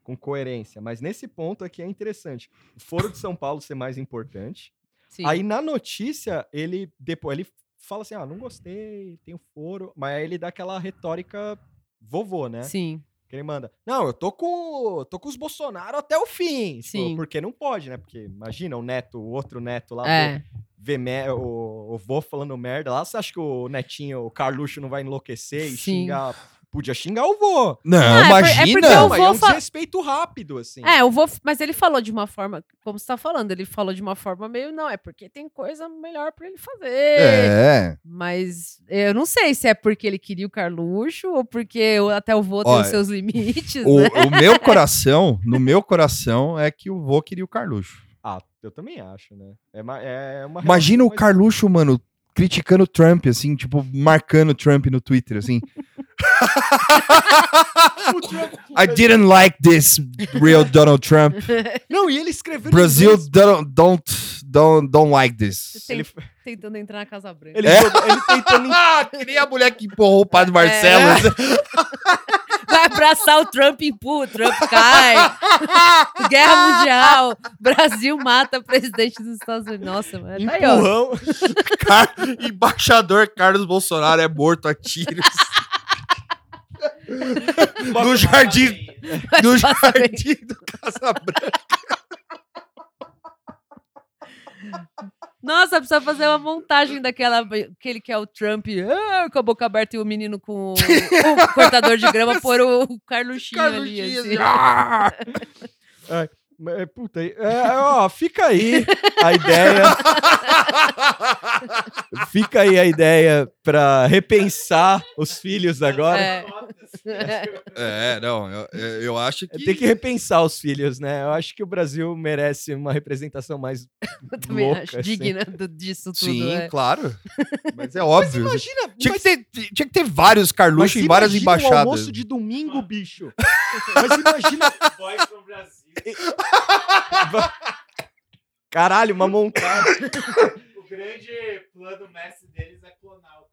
S3: com coerência, mas nesse ponto aqui é interessante. O Foro de São Paulo ser mais importante.
S2: Sim.
S3: Aí na notícia, ele depois ele fala assim: ah, não gostei, tem o foro. Mas aí ele dá aquela retórica vovô, né?
S2: Sim,
S3: Que ele manda: Não, eu tô com, tô com os Bolsonaro até o fim. Tipo,
S2: Sim.
S3: porque não pode, né? Porque imagina o neto, o outro neto lá,
S2: é.
S3: ver me- o, o vô falando merda lá. Você acha que o netinho, o Carluxo, não vai enlouquecer e
S2: Sim.
S3: xingar? Podia xingar o vô.
S1: Não,
S2: Ah, é por- é
S1: imagina!
S2: porque o
S3: mas é
S2: vô
S3: um
S2: fa-
S3: desrespeito rápido, assim.
S2: É, eu vou. Mas ele falou de uma forma. Como você tá falando, ele falou de uma forma meio. Não, é porque tem coisa melhor pra ele fazer.
S1: É.
S2: Mas eu não sei se é porque ele queria o Carluxo ou porque o- até o vô tem
S1: Olha,
S2: os seus limites,
S1: O,
S2: né?
S1: o meu coração, no meu coração, é que o vô queria o Carluxo.
S3: Ah, eu também acho, né? É uma, é uma
S1: Imagina o Carluxo, mano, criticando o Trump, assim, tipo, marcando o Trump no Twitter, assim.
S3: Trump-
S1: I didn't like this real Donald Trump.
S3: Não, e ele escreveu. inglês.
S1: don't don't don't, don't like this.
S2: Tem-
S3: Ele,
S2: Tentando entrar na Casa Branca.
S3: ele,
S1: É?
S3: ele tentando.
S1: Ah, que nem a mulher que empurrou o padre Marcelo.
S2: Vai abraçar o Trump e empurra, o Trump cai. Guerra Mundial. Brasil mata o presidente dos Estados Unidos. Nossa, mano. Tá aí, ó.
S3: Empurrão.
S1: Car- Embaixador Carlos Bolsonaro é morto a tiros no jardim, no jardim do Casa Branca.
S2: Nossa, precisa fazer uma montagem daquela. Aquele que é o Trump ah, com a boca aberta e o menino com o, o cortador de grama por o Carluxinho ali. assim.
S1: Ah!
S3: É, Puta, é, ó, fica aí a ideia. fica aí a ideia pra repensar os filhos agora.
S2: É.
S1: É, não, eu, eu acho que.
S3: Tem que repensar os filhos, né? Eu acho que o Brasil merece uma representação mais
S2: Eu também
S3: louca,
S2: acho
S3: assim.
S2: digna do- disso tudo.
S1: Sim,
S2: é.
S1: claro. Mas é óbvio.
S3: Imagina,
S1: tinha,
S3: mas-
S1: que ter, tinha que ter vários
S3: mas
S1: Carluxo em várias
S3: imagina o
S1: embaixadas.
S3: almoço de domingo, bicho. Mas imagina.
S5: From Brasil.
S3: Caralho, uma montagem.
S5: O grande plano mestre deles é clonar o cara.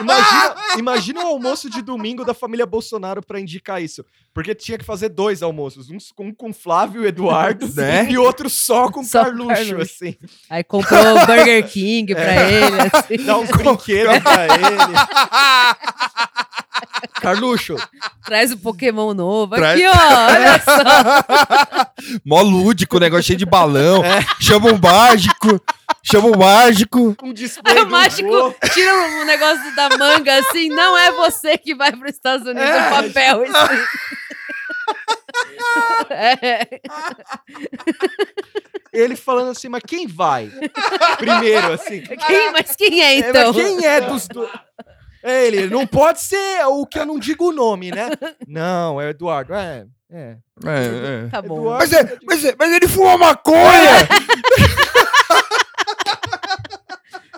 S3: Imagina, imagina o almoço de domingo da família Bolsonaro pra indicar isso. Porque tinha que fazer dois almoços. Um com, com Flávio e Eduardo
S1: Né?
S3: e outro só com
S2: Só
S3: Carluxo,
S2: Carluxo.
S3: assim.
S2: Aí comprou o Burger King pra ele. Assim.
S3: Dá uns brinquedos pra ele. Carluxo,
S2: Traz o Pokémon novo.
S1: Traz-
S2: Aqui, ó. Olha só.
S1: Mó lúdico, negócio cheio de balão. Chama um mágico. Chama um mágico.
S3: um display
S2: Aí o mágico tira o negócio da manga assim. Não é você que vai para os Estados Unidos.
S3: É.
S2: É papel. Assim. É.
S3: Ele falando assim, mas quem vai? Primeiro, assim.
S2: Quem, mas quem é
S3: É,
S2: então?
S3: mas quem é dos dois? É ele, não pode ser o que eu não digo o nome, né? Não, é o Eduardo. É, é.
S1: É, é.
S2: Tá bom.
S3: Eduardo.
S1: Mas, é, mas, é, mas ele fuma maconha!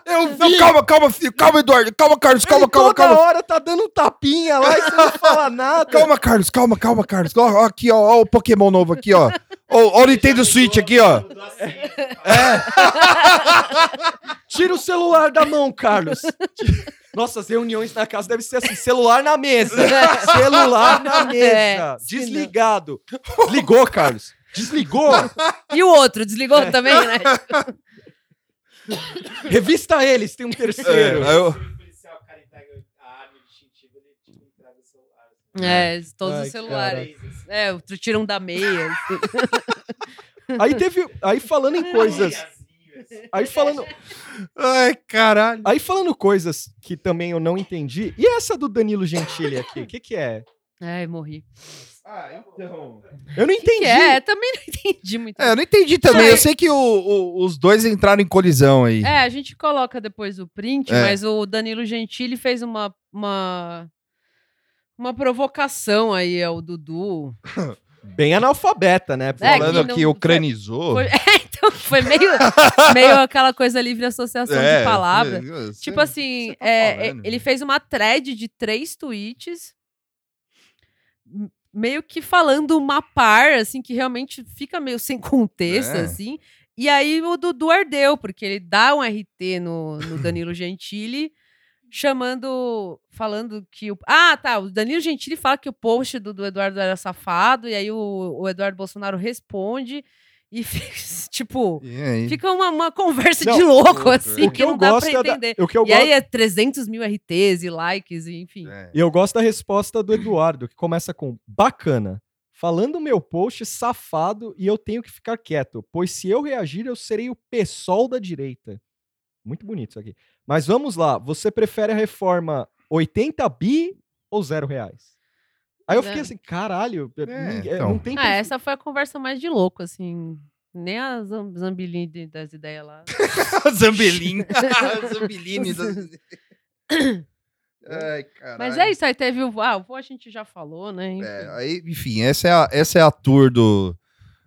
S1: Eu vi. Não, calma, calma, filho. Calma, Eduardo. Calma, Carlos. Calma,
S3: Ele
S1: calma,
S3: toda
S1: calma.
S3: hora tá dando um tapinha lá e você não fala nada.
S1: Calma, Carlos. Calma, calma, Carlos. Ó, ó, aqui, ó. Ó o Pokémon novo aqui, ó. Ó, ó o Nintendo Switch aqui, ó.
S5: Senha.
S3: Tira o celular da mão, Carlos. Nossa, as reuniões na casa devem ser assim: celular na mesa. celular na mesa.
S2: É, não-
S3: Desligado. Desligou, Carlos. Desligou.
S2: E o outro? Desligou também, né?
S3: Revista eles, tem um terceiro.
S1: É, eu-
S5: cara celular.
S2: É, todos
S3: Ai,
S2: os celulares.
S5: Assim.
S2: É, o tiram da meia. assim.
S3: Aí teve. Aí falando em coisas. Aí falando.
S1: Ai, caralho.
S3: Aí falando coisas que também eu não entendi. E essa do Danilo Gentili aqui? O que, que é?
S2: Ai, morri.
S1: Ah, então.
S3: Eu não
S2: O que,
S3: entendi.
S2: que é? Também não entendi muito.
S1: É, eu não entendi também. Eu
S2: é-
S1: sei que o- o- os dois entraram em colisão aí.
S2: É, a gente coloca depois o print,
S1: É.
S2: mas o Danilo Gentili fez uma, uma, uma provocação aí ao Dudu.
S3: Bem analfabeta, né?
S2: É,
S1: Falando
S2: que
S1: que,
S2: não-
S1: ucranizou.
S2: Foi, então, foi meio, meio aquela coisa livre associação
S1: É,
S2: de palavras.
S1: é,
S2: Tipo assim,
S1: tá
S2: é,
S1: falando.
S2: ele fez uma thread de três tweets, meio que falando uma par, assim, que realmente fica meio sem contexto,
S1: É.
S2: assim. E aí o Dudu ardeu, porque ele dá um RT no, no Danilo Gentili, chamando, falando que o... Ah, tá, o Danilo Gentili fala que o post do, do Eduardo era safado, e aí o, o Eduardo Bolsonaro responde, e tipo...
S1: E?
S2: Fica uma, uma conversa
S3: Não,
S2: de louco, assim,
S1: é.
S2: que não dá pra
S3: é da-
S2: entender.
S3: o que eu
S2: E
S3: gosto,
S2: aí é 300 mil RTs e likes, e enfim.
S1: É.
S3: e eu gosto da resposta do Eduardo, que começa com bacana. Falando meu post safado e eu tenho que ficar quieto, pois se eu reagir eu serei o PSOL da direita. Muito bonito isso aqui. Mas vamos lá, você prefere a reforma 80 bi ou zero reais? Aí eu fiquei
S2: É.
S3: assim, caralho, ninguém-
S1: então.
S3: não tem
S2: Ah, essa foi a conversa mais de louco, assim. Nem a Zam- Zambilim de- das ideias lá.
S1: Zambelim. Zambeline. das- Ai, caralho.
S2: Mas é isso, aí teve o. Ah, o vô a gente já falou, né? Enfim.
S1: É, aí, enfim, essa é a, essa é a tour do,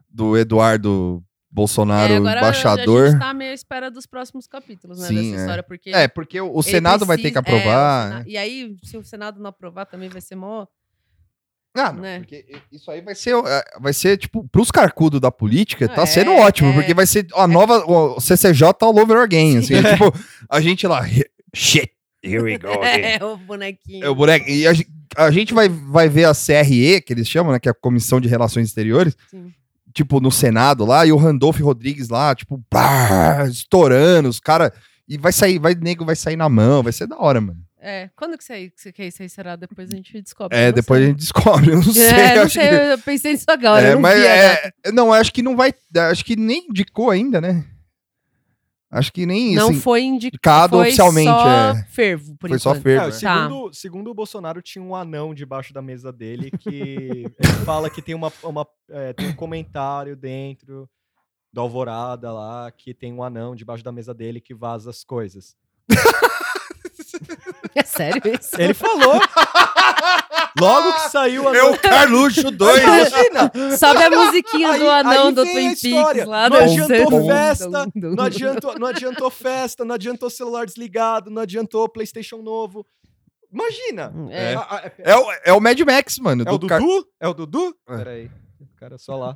S1: do Eduardo Bolsonaro
S2: É, agora a
S1: embaixador.
S2: gente tá meio à espera dos próximos capítulos, né,
S1: Sim,
S2: dessa
S1: é.
S2: história, porque...
S1: É, porque o, Senado vai ter que
S2: precisa- é, o
S1: aprovar. Né?
S2: E aí, se o Senado não aprovar, também vai ser mó...
S1: Ah, não,
S2: né?
S1: porque isso aí vai ser, é, vai ser tipo, pros carcudos da política, tá
S2: É,
S1: sendo ótimo,
S2: é.
S1: porque vai ser a nova, o CCJ all over again, assim, é tipo, a gente lá, shit, here we go again.
S2: É, o bonequinho.
S1: É o boneco, e a, a gente vai, vai ver a CRE, que eles chamam, né, que é a Comissão de Relações Exteriores,
S2: Sim.
S1: tipo, no Senado lá, e o Randolph Rodrigues lá, tipo, pá, estourando, os caras, e vai sair, vai, nego vai sair na mão, vai ser da hora, mano.
S2: É, quando que você, que isso aí será? Depois a gente descobre.
S1: É, depois a
S2: sei.
S1: gente descobre, eu não sei.
S2: É, não
S1: acho
S2: sei,
S1: que-
S2: eu pensei nisso agora,
S1: É,
S2: eu não
S1: mas
S2: a
S1: é, não, acho que não vai. Acho que nem indicou ainda, né? Acho que nem
S2: Não
S1: assim,
S2: foi
S1: indicado
S2: foi
S1: oficialmente,
S2: só
S1: é.
S2: fervo, por
S1: Foi só
S2: enquanto.
S1: fervo.
S3: É,
S1: é.
S3: segundo, segundo o Bolsonaro, tinha um anão debaixo da mesa dele que fala que tem, uma, uma, é, tem um comentário dentro do Alvorada lá, que tem um anão debaixo da mesa dele que vaza as coisas.
S2: É sério isso?
S3: Ele falou! Logo que saiu a
S1: É o Carluxo 2.
S3: Imagina!
S2: Sobe a musiquinha do
S3: Aí-
S2: anão
S3: aí
S2: do Twin. Peaks lá.
S3: Não adiantou festa, Não adiantou, não adiantou festa, não adiantou celular desligado, não adiantou PlayStation novo. Imagina!
S2: É.
S3: A-
S1: É o, é o Mad Max, mano.
S3: É o
S1: do Car-
S3: Dudu? É o Dudu?
S1: É.
S3: Peraí. O cara só lá.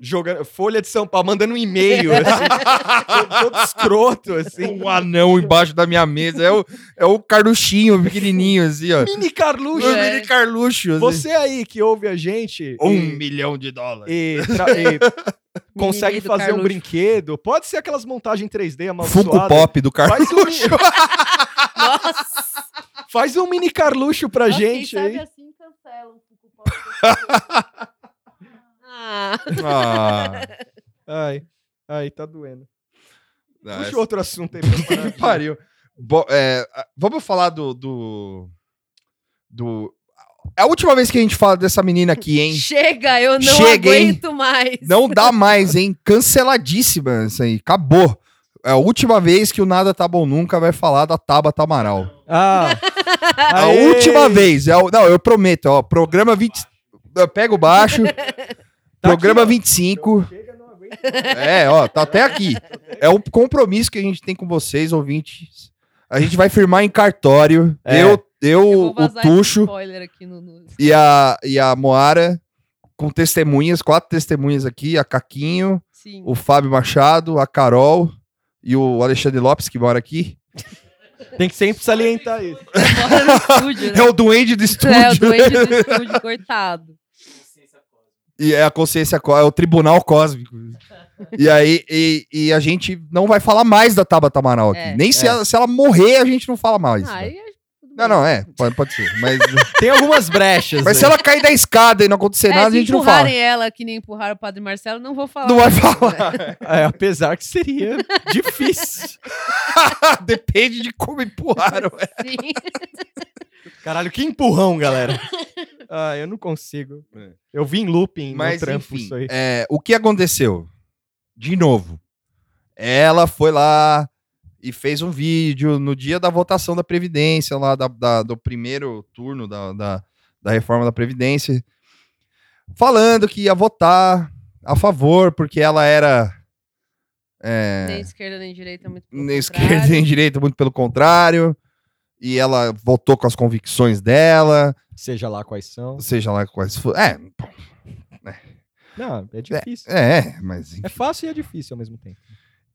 S3: Jogando. Folha de São Paulo, mandando um e-mail, assim. todo, escroto, assim.
S1: Um anão embaixo da minha mesa. É o, é o Carluxinho pequenininho, assim, ó.
S3: Mini Carluxo.
S1: O
S2: É.
S1: mini Carluxo. assim.
S3: Você aí que ouve a gente
S1: Um
S3: e,
S1: milhão de dólares.
S3: e e consegue fazer um
S2: Carluxo.
S3: brinquedo, pode ser aquelas montagens 3D
S1: Funko
S3: amaldiçoadas.
S1: Pop do
S3: Faz
S1: Carluxo.
S3: um,
S2: Nossa!
S3: faz um mini Carluxo pra
S2: Nossa, quem
S3: gente
S2: sabe
S3: aí.
S2: assim cancela um Funko Pop. Ah,
S1: Ah,
S3: Ai, ai, tá doendo.
S1: não,
S3: Puxa
S1: essa-
S3: outro assunto aí. pra
S1: Pariu. Bo- é, vamos falar do, do. do- É a última vez que a gente fala dessa menina aqui, hein?
S2: chega, eu não
S1: Chega, hein?
S2: aguento mais.
S1: Não dá mais, hein? Canceladíssima isso aí. Acabou. É a última vez que o Nada Tá Bom Nunca vai falar da Tabata Amaral.
S3: Ah,
S1: A última vez. É o- não, eu prometo, ó. Programa 20. Eu pego baixo.
S3: Tá
S1: programa
S3: aqui, ó.
S1: 25.
S3: Chega, não aguento.
S1: É, ó, tá até aqui. É um compromisso que a gente tem com vocês, ouvintes. A gente vai firmar em cartório.
S3: É.
S1: Eu,
S2: Eu
S1: eu o Tuxo
S2: no, no-
S1: e a, e a Moara com testemunhas, quatro testemunhas aqui, a Caquinho,
S2: Sim.
S1: o Fábio Machado, a Carol e o Alexandre Lopes, que mora aqui.
S3: Tem que sempre salientar isso.
S2: Mora no estúdio, né?
S1: É o duende do estúdio.
S2: É, o doente do estúdio, coitado.
S1: E é a consciência, é o tribunal cósmico. E aí, e, e a gente não vai falar mais da Tabata Amaral aqui.
S2: É.
S1: Nem se,
S3: É.
S1: ela, se ela morrer, a gente não fala mais.
S2: Ah,
S1: né?
S2: é
S1: Não, não, é, pode, pode ser. Mas,
S3: Tem algumas brechas.
S1: mas se
S3: aí.
S1: ela cair da escada e não acontecer
S2: É,
S1: nada, a
S2: se
S1: gente não fala.
S2: empurrarem ela que nem empurraram o Padre Marcelo, não vou falar.
S1: Não vai falar.
S3: É, apesar que seria difícil.
S1: Depende de como empurraram.
S2: Sim.
S3: Caralho, que empurrão, galera. Ah, eu não consigo.
S1: É.
S3: Eu vi em looping
S1: Mas,
S3: no trampo
S1: enfim,
S3: isso aí.
S1: é, o que aconteceu? De novo, ela foi lá e fez um vídeo no dia da votação da Previdência, lá da- da- do primeiro turno da, da, da reforma da Previdência, falando que ia votar a favor, porque ela era. é,
S2: Nem esquerda nem direita, muito pelo
S1: nem
S2: contrário.
S1: esquerda nem direita, muito pelo contrário. E ela votou com as convicções dela,
S3: Seja lá quais são.
S1: seja lá quais for. É,
S3: Não, é difícil.
S1: é, mas
S3: É fácil e é difícil ao mesmo tempo.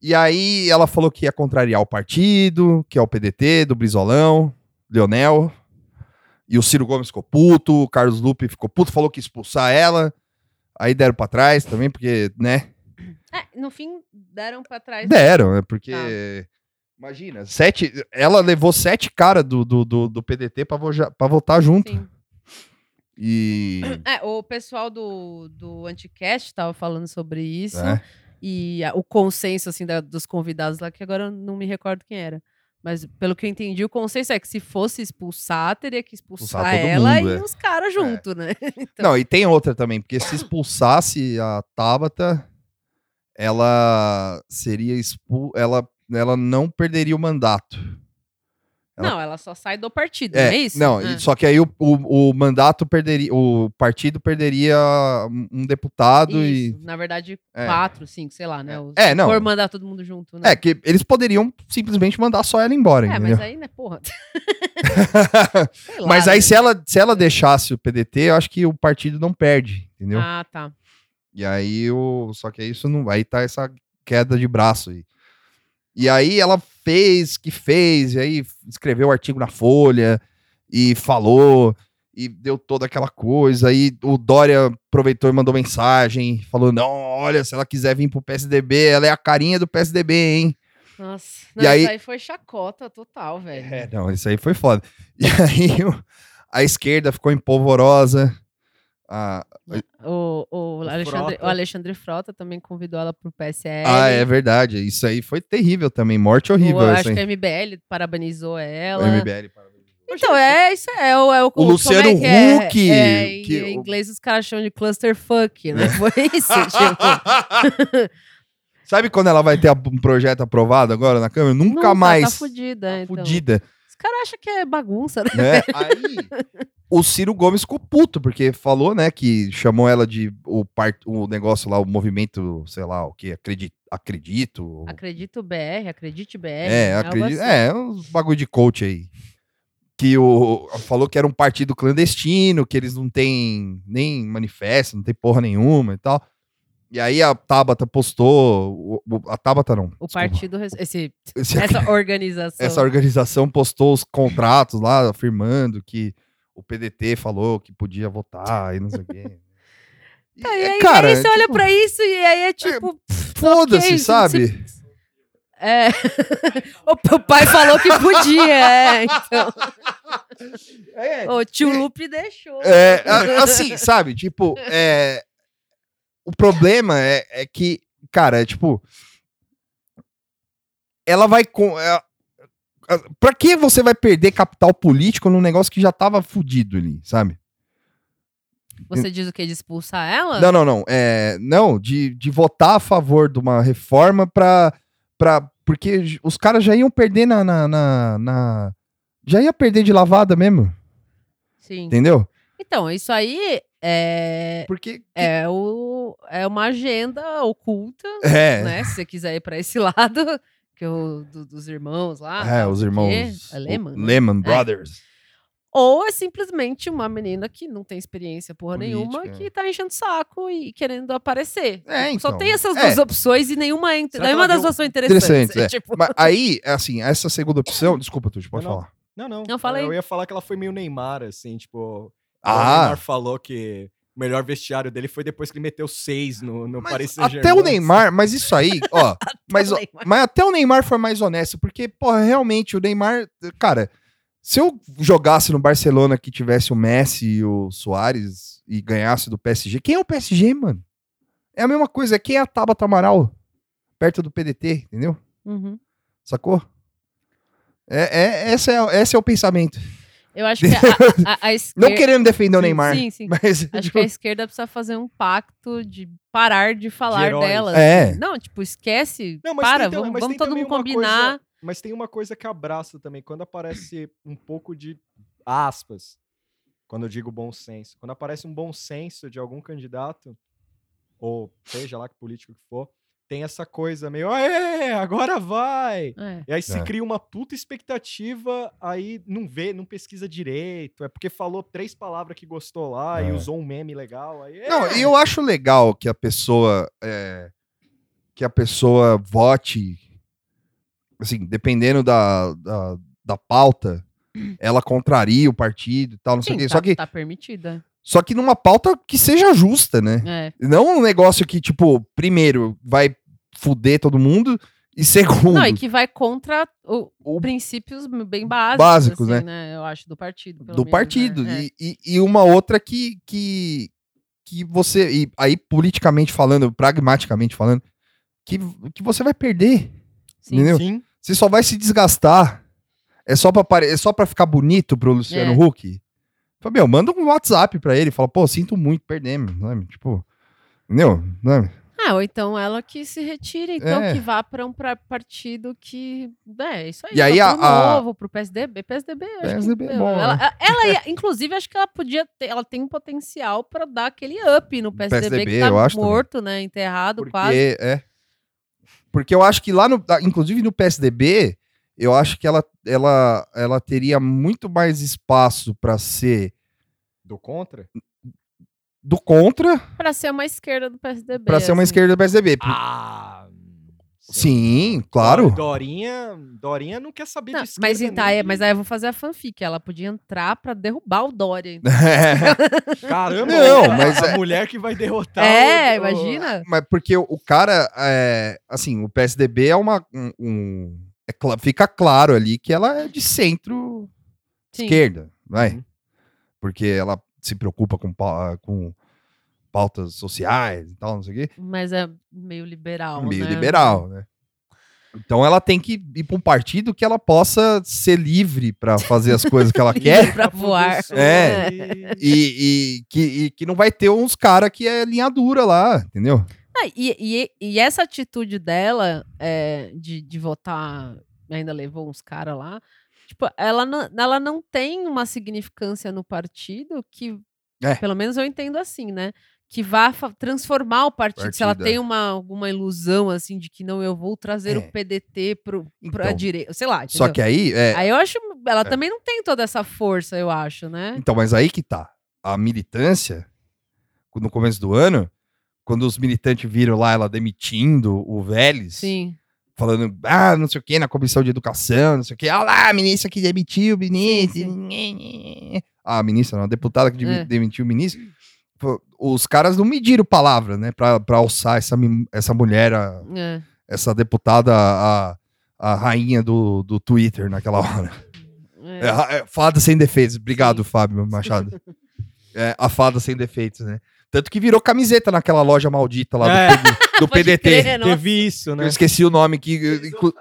S1: E aí ela falou que ia contrariar o partido, que é o PDT, do Brizolão, Leonel. E o Ciro Gomes ficou puto, o Carlos Lupe ficou puto, falou que ia expulsar ela. Aí deram pra trás também, porque, né?
S2: É, no fim, deram pra trás.
S1: Deram, é porque.
S2: Tá.
S1: Imagina, sete. Ela levou sete caras do, do, do, do PDT pra votar junto.
S2: Sim.
S1: E.
S2: É, o pessoal do, do Anticast tava falando sobre isso.
S1: É.
S2: E a- o consenso, assim, da- dos convidados lá, que agora eu não me recordo quem era. Mas, pelo que eu entendi, o consenso é que se fosse expulsar, teria que expulsar,
S1: Expulsar
S2: ela
S1: mundo,
S2: e
S1: é.
S2: os caras junto, né? Então,
S1: Não, e tem outra também, porque se expulsasse a Tabata, ela seria expul... ela, ela não perderia o mandato. Ela-
S2: Não, ela só sai do partido, não é isso?
S1: Não,
S2: Ah.
S1: só que aí o, o, o mandato perderia, o partido perderia um deputado
S2: Isso,
S1: e.
S2: Na verdade,
S1: É.
S2: quatro, cinco, sei lá, né?
S1: É,
S2: Se
S1: não.
S2: for mandar todo mundo junto, né?
S1: É, que eles poderiam simplesmente mandar só ela embora,
S2: É,
S1: entendeu?
S2: mas aí, né, porra. Lá,
S1: Mas aí,
S2: né?
S1: se ela, se ela deixasse o PDT, eu acho que o partido não perde, entendeu?
S2: Ah, tá.
S1: E aí, o... só que isso não. Aí tá essa queda de braço aí. E aí ela fez que fez, e aí escreveu o artigo na Folha e falou, e deu toda aquela coisa. Aí o Dória aproveitou e mandou mensagem, falou: não, olha, se ela quiser vir pro PSDB, ela é a carinha do PSDB, hein?
S2: Nossa.
S1: E
S2: Não,
S1: aí-
S2: isso aí foi chacota total, velho.
S1: É, não, isso aí foi foda. E aí a esquerda ficou empolvorosa. A,
S2: O, o, Alexandre,
S3: Frota.
S2: o Alexandre Frota também convidou ela pro PSL.
S1: ah, é verdade. Isso aí foi terrível também. Morte horrível.
S2: O,
S1: essa
S2: acho
S1: aí.
S2: que a MBL parabenizou
S1: O
S2: ela.
S1: MBL, parabéns.
S2: Então, é isso, é o, é o, como
S1: Luciano
S2: é que é? É, em
S1: que-
S2: inglês os caras chamam de clusterfuck, né? Foi isso, tipo.
S1: Sabe quando ela vai ter um projeto aprovado agora na Câmara? Nunca,
S2: Nunca,
S1: mais.
S2: Tá fudida, então.
S1: Fudida.
S2: Os caras acham que é bagunça, né?
S1: Né? Aí o Ciro Gomes ficou puto, porque falou, né, que chamou ela de o, part, o negócio lá, o movimento, sei lá, o que, acredito. acredito
S2: Acredito BR, acredite BR.
S1: É,
S2: algo
S1: acredito.
S2: assim.
S1: É, uns bagulho de coach aí. Que o falou que era um partido clandestino, que eles não têm nem manifesto, não tem porra nenhuma e tal. E aí a Tabata postou, a Tabata não.
S2: O
S1: desculpa.
S2: partido, esse,
S1: Esse-
S2: essa organização.
S1: essa organização postou os contratos lá afirmando que o PDT falou que podia votar e não sei o quê. E,
S2: Tá, e
S1: é,
S2: aí,
S1: cara,
S2: aí você olha
S1: tipo,
S2: pra isso e aí é tipo.
S1: foda-se,
S2: ok,
S1: sabe?
S2: É. o, pai falou que podia, é, então. O tio Lupe deixou.
S1: É, assim, sabe? Tipo, é, o problema é, é que, cara, é tipo. Ela vai com. É, a- pra que você vai perder capital político num negócio que já tava fudido ali, sabe?
S2: Você diz o que? De expulsar ela?
S1: Não, não, não. É, não, de, de votar a favor de uma reforma pra. pra porque os caras já iam perder na, na, na- na- Já ia perder de lavada mesmo,
S2: Sim.
S1: entendeu?
S2: Então, isso aí é,
S1: Porque.
S2: é, o, é uma agenda oculta,
S1: É.
S2: né? Se você quiser ir pra esse lado, que é o do- dos irmãos lá.
S1: É, os
S2: não
S1: irmãos.
S2: É Lehman. né?
S1: Lehman Brothers.
S2: Ou é simplesmente uma menina que não tem experiência porra
S1: Política,
S2: nenhuma,
S1: é.
S2: que tá enchendo o saco e querendo aparecer.
S1: É,
S2: Só
S1: então.
S2: tem essas
S1: É.
S2: duas opções e nenhuma, ent-
S3: Será que
S2: nenhuma das duas são interessantes.
S1: Interessantes, é.
S2: tipo,
S1: Mas aí, assim, essa segunda opção. Desculpa, Tuti, pode
S3: Não, não.
S1: falar.
S3: Não, não.
S2: Não, fala aí.
S3: Eu ia falar que ela foi meio Neymar, assim, tipo.
S1: Ah.
S3: O Neymar falou que o melhor vestiário dele foi depois que ele meteu seis no, no
S1: Mas
S3: Paris
S1: até
S3: Saint-Germain.
S1: o Neymar, mas isso aí, ó. mas, ó, mas até o Neymar foi mais honesto, porque, porra, realmente, o Neymar. Cara, se eu jogasse no Barcelona que tivesse o Messi e o Soares e ganhasse do PSG, quem é o PSG, mano? É a mesma coisa, quem é a Tabata Amaral? Perto do PDT, entendeu?
S2: Uhum.
S1: Sacou? É, é, esse, é, esse é o pensamento.
S2: Eu acho que a, a, a esquerda.
S1: Não querendo defender o
S2: Sim,
S1: Neymar.
S2: Sim, sim.
S1: Mas,
S2: Acho
S1: tipo,
S2: que a esquerda precisa fazer um pacto de parar de falar
S3: heróis.
S2: dela.
S1: É.
S2: assim. Não, tipo, esquece.
S3: Não, mas
S2: para,
S3: tem,
S2: vamos,
S3: mas
S2: vamos todo mundo combinar.
S3: Coisa, mas tem uma coisa que abraça também. Quando aparece um pouco de aspas, quando eu digo bom senso, quando aparece um bom senso de algum candidato, ou seja lá que político que for, tem essa coisa meio, é, agora vai!
S2: É.
S3: E aí se
S1: É.
S3: cria uma puta expectativa, aí não vê, não pesquisa direito, é porque falou três palavras que gostou lá e
S1: É.
S3: usou um meme legal. Aí.
S1: Não, e eu acho legal que a pessoa é, que a pessoa vote assim, dependendo da, da, da pauta, ela contraria o partido e tal, não sei o
S2: Sim,
S1: quê.
S2: tá,
S1: Só que,
S2: tá permitida.
S1: Só que numa pauta que seja justa, né?
S2: É.
S1: Não um negócio que, tipo, primeiro, vai fuder todo mundo e segundo,
S2: Não, e que vai contra o,
S1: o
S2: princípios bem básicos,
S1: Básicos,
S2: assim,
S1: né?
S2: Eu acho, do partido. pelo
S1: do
S2: menos,
S1: partido.
S2: né?
S1: E, e, e uma outra que, que, que você. E aí, politicamente falando, pragmaticamente falando, que, que você vai perder.
S2: Sim.
S1: entendeu?
S3: Sim,
S1: Você só vai se desgastar. É só pra, é só pra ficar bonito pro Luciano
S2: É.
S1: Huck. Meu, manda um WhatsApp pra ele. Fala, pô, sinto muito, perdemos. Sabe? Tipo, entendeu? Sabe?
S2: Ah, ou então ela que se retire, então
S1: É.
S2: que vá para um pra- partido que. É, isso aí.
S1: E aí a-
S2: pro
S1: a-
S2: novo, pro PSDB. PSDB,
S1: PSDB é bom,
S2: ela,
S1: né?
S2: ela ia- inclusive, acho que ela podia ter. Ela tem um potencial para dar aquele up no PSDB,
S1: PSDB,
S2: que tá
S1: eu acho também.
S2: morto, né? Enterrado
S1: Porque,
S2: quase.
S1: é. Porque eu acho que lá no. Inclusive no PSDB, eu acho que ela, ela, ela teria muito mais espaço para ser
S3: Do contra?
S1: do contra
S2: Para ser uma esquerda do PSDB.
S1: para ser uma
S2: assim.
S1: esquerda do PSDB.
S3: Ah.
S1: Sim, claro.
S3: Dorinha, Dorinha não quer saber
S2: Não,
S3: disso.
S2: mas, então, aí- mas aí eu vou fazer a fanfic. Ela podia entrar pra derrubar o Dória. então.
S3: Caramba,
S1: Não,
S3: a-
S1: mas
S3: a
S1: é-
S3: mulher que vai derrotar.
S2: é,
S3: o-
S2: imagina.
S1: Mas porque o, o cara, é, assim, o PSDB é uma. Um, um- é cla- fica claro ali que ela é de centro
S2: Sim.
S1: esquerda, vai.
S3: Uhum.
S1: Porque ela se preocupa com, com pautas sociais e tal, não sei o quê.
S2: Mas é meio liberal.
S1: meio
S2: né?
S1: liberal, né? Então ela tem que ir para um partido que ela possa ser livre para fazer as coisas que ela
S2: Livre
S1: quer
S2: pra voar.
S1: É.
S3: E-
S1: e, e que, e que não vai ter uns cara que é linha dura lá, entendeu?
S2: Ah, e, e, e essa atitude dela é, de, de votar, ainda levou uns caras lá, tipo, ela não, ela não tem uma significância no partido que,
S1: É.
S2: pelo menos eu entendo assim, né? Que vá transformar o partido. Se ela tem uma, alguma ilusão, assim, de que não, eu vou trazer
S1: É.
S2: o PDT pro, pra
S1: Então,
S2: direita, sei lá,
S1: Só
S2: entendeu?
S1: que aí, é,
S2: Aí eu acho, ela
S1: É.
S2: também não tem toda essa força, eu acho, né?
S1: Então, mas aí que tá. A militância, no começo do ano, quando os militantes viram lá ela demitindo o Vélez,
S2: Sim.
S1: falando, ah, não sei o que, na comissão de educação, não sei o que, olha lá, a ministra que demitiu o ministro. Ah, a ministra, não, a deputada que
S2: É.
S1: demitiu o ministro. Os caras não mediram palavra, né, pra, pra alçar essa, essa mulher, a-
S2: É.
S1: essa deputada, a, a rainha do, do Twitter naquela hora.
S2: É.
S1: É, é, fada sem defeitos. Obrigado, Fábio Machado. É, a fada sem defeitos, né? Tanto que virou camiseta naquela loja maldita lá do
S3: É.
S1: PD do, PDT.
S2: crer.
S3: Teve isso, né?
S1: Eu esqueci o nome que. inclu-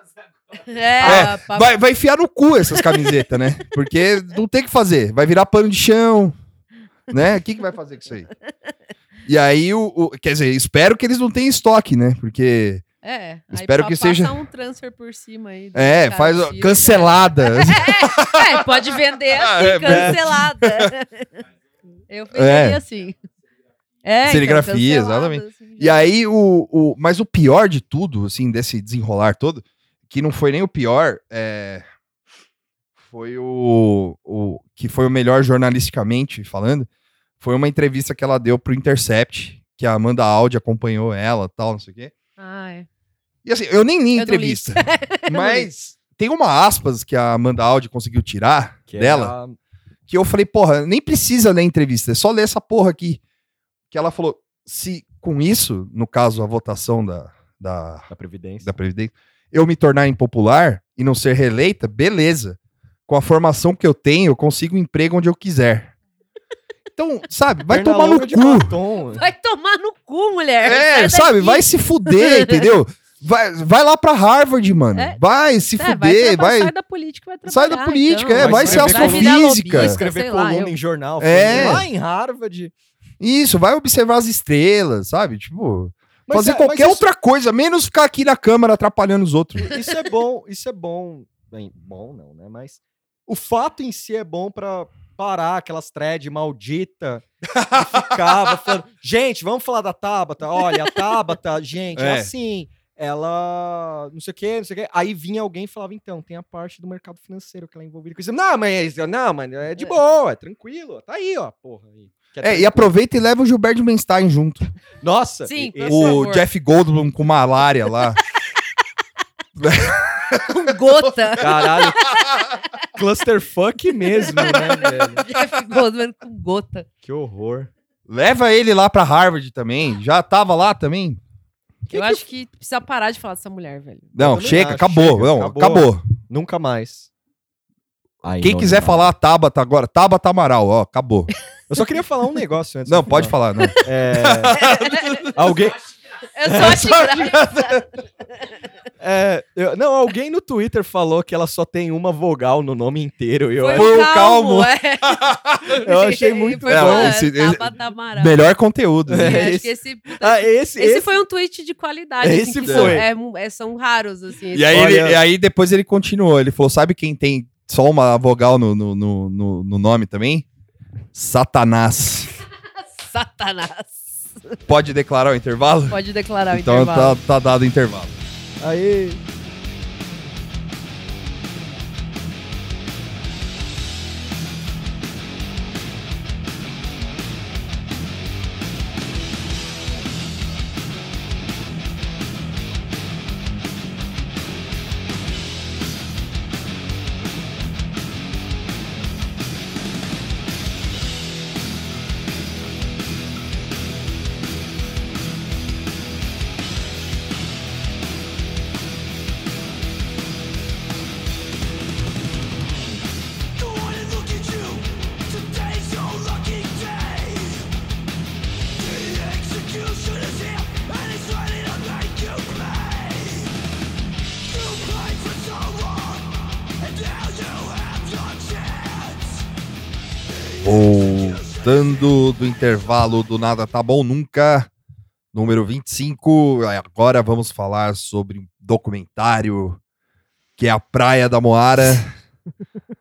S2: É,
S1: É,
S2: pra-
S1: Vai, vai enfiar no cu essas camisetas, né? Porque não tem o que fazer. Vai virar pano de chão. Né? O que, que vai fazer com isso aí? E aí, o, o- quer dizer, espero que eles não tenham estoque, né? Porque.
S2: É,
S1: Espero que seja-
S2: um transfer por cima aí.
S1: É,
S2: cara
S1: faz
S2: tira,
S1: cancelada.
S2: É, pode vender assim,
S1: é,
S2: cancelada. Eu venderia
S1: É.
S2: assim. É, então,
S1: Serigrafia,
S2: cancelado,
S1: exatamente.
S2: assim,
S1: E aí, o, o, mas o pior de tudo, assim, desse desenrolar todo, que não foi nem o pior, é, foi o, o. que foi o melhor jornalisticamente falando, foi uma entrevista que ela deu pro Intercept, que a Amanda Audi acompanhou ela tal, não sei o quê.
S2: Ah, é.
S1: E assim, eu nem li a
S2: não li.
S1: entrevista, mas tem uma aspas que a Amanda Audi conseguiu tirar
S3: Que é
S1: dela,
S3: a-
S1: que eu falei, porra, nem precisa ler a entrevista, é só ler essa porra aqui. Que ela falou, se com isso, no caso a votação da, da,
S3: da Previdência.
S1: da Previdência, eu me tornar impopular e não ser reeleita, beleza. Com a formação que eu tenho, eu consigo um emprego onde eu quiser. Então, sabe, vai
S3: Perna
S1: tomar no cu.
S3: batom.
S2: Vai tomar no cu, mulher.
S1: É,
S2: Sai
S1: sabe, vai se fuder, entendeu? Vai, vai lá pra Harvard, mano.
S2: É.
S1: Vai se
S2: É, vai,
S1: fuder,
S2: traba-
S1: vai.
S2: sai da política, vai
S1: Sai
S2: trabalhar.
S1: da política,
S2: então.
S1: é,
S3: vai ser
S2: virar
S1: astrofísica.
S2: lobista,
S3: Vai escrever
S2: sei lá,
S3: coluna
S2: eu-
S3: em jornal.
S1: É.
S3: Lá em Harvard.
S1: Isso, vai observar as estrelas, sabe? Tipo,
S3: Mas
S1: fazer
S3: é-
S1: qualquer
S3: isso-
S1: outra coisa, menos ficar aqui na câmara atrapalhando os outros.
S3: Isso é bom, isso é bom. Bem, bom não, né? Mas o fato em si é bom pra parar aquelas thread maldita que ficava falando, gente, vamos falar da Tabata. Olha, a Tabata, gente, é,
S1: É.
S3: assim, ela não sei o que, não sei o que. Aí vinha alguém e falava, então, tem a parte do mercado financeiro que ela é envolvida com isso. Não, mas não, mas é de
S2: É.
S3: boa, é tranquilo. Tá aí, ó, porra. Aí.
S1: É, e aproveita e leva o Gilberto Menstein junto.
S3: Nossa,
S2: Sim,
S3: e-
S1: o
S2: favor.
S1: Jeff Goldblum com malária lá.
S2: Com gota.
S3: caralho. Clusterfuck mesmo, né, velho?
S2: Jeff Goldman com gota.
S3: Que horror.
S1: Leva ele lá pra Harvard também. Já tava lá também.
S3: Que
S2: eu
S3: que
S2: acho que precisa parar de falar dessa mulher, velho.
S1: Não, chega,
S3: acho,
S1: acabou.
S3: chega,
S1: não,
S3: acabou.
S1: acabou.
S3: Nunca mais. Aí,
S1: Quem quiser
S3: não.
S1: falar Tabata agora, Tabata Amaral, ó, acabou.
S3: Eu só queria falar um negócio antes.
S1: não, pode falar, não.
S3: É... Alguém.
S2: Eu só acho graça.
S3: É, eu- não, alguém no Twitter falou que ela só tem uma vogal no nome inteiro. E eu
S2: Foi
S3: acho-
S2: o calmo.
S1: calmo.
S2: é.
S3: Eu achei muito
S2: Foi
S1: bom.
S2: uma
S1: Esse- esse-
S2: Mara.
S1: Melhor conteúdo.
S2: É,
S1: né?
S3: É,
S2: acho
S3: esse-
S2: que esse,
S3: Ah, esse,
S2: esse
S3: esse,
S2: foi um tweet de qualidade.
S3: Esse
S2: assim, que
S3: foi.
S2: São, é é, raros, assim.
S1: E aí, ele- e aí depois ele continuou. Ele falou: sabe quem tem só uma vogal no, no, no- no nome também? Satanás.
S2: Satanás.
S1: Pode declarar o intervalo?
S2: Pode declarar o
S1: então
S2: intervalo.
S1: tá, tá dado o intervalo.
S3: Aí.
S1: Voltando do intervalo do Nada Tá Bom Nunca, número 25. Agora vamos falar sobre um documentário que é a Praia da Moara.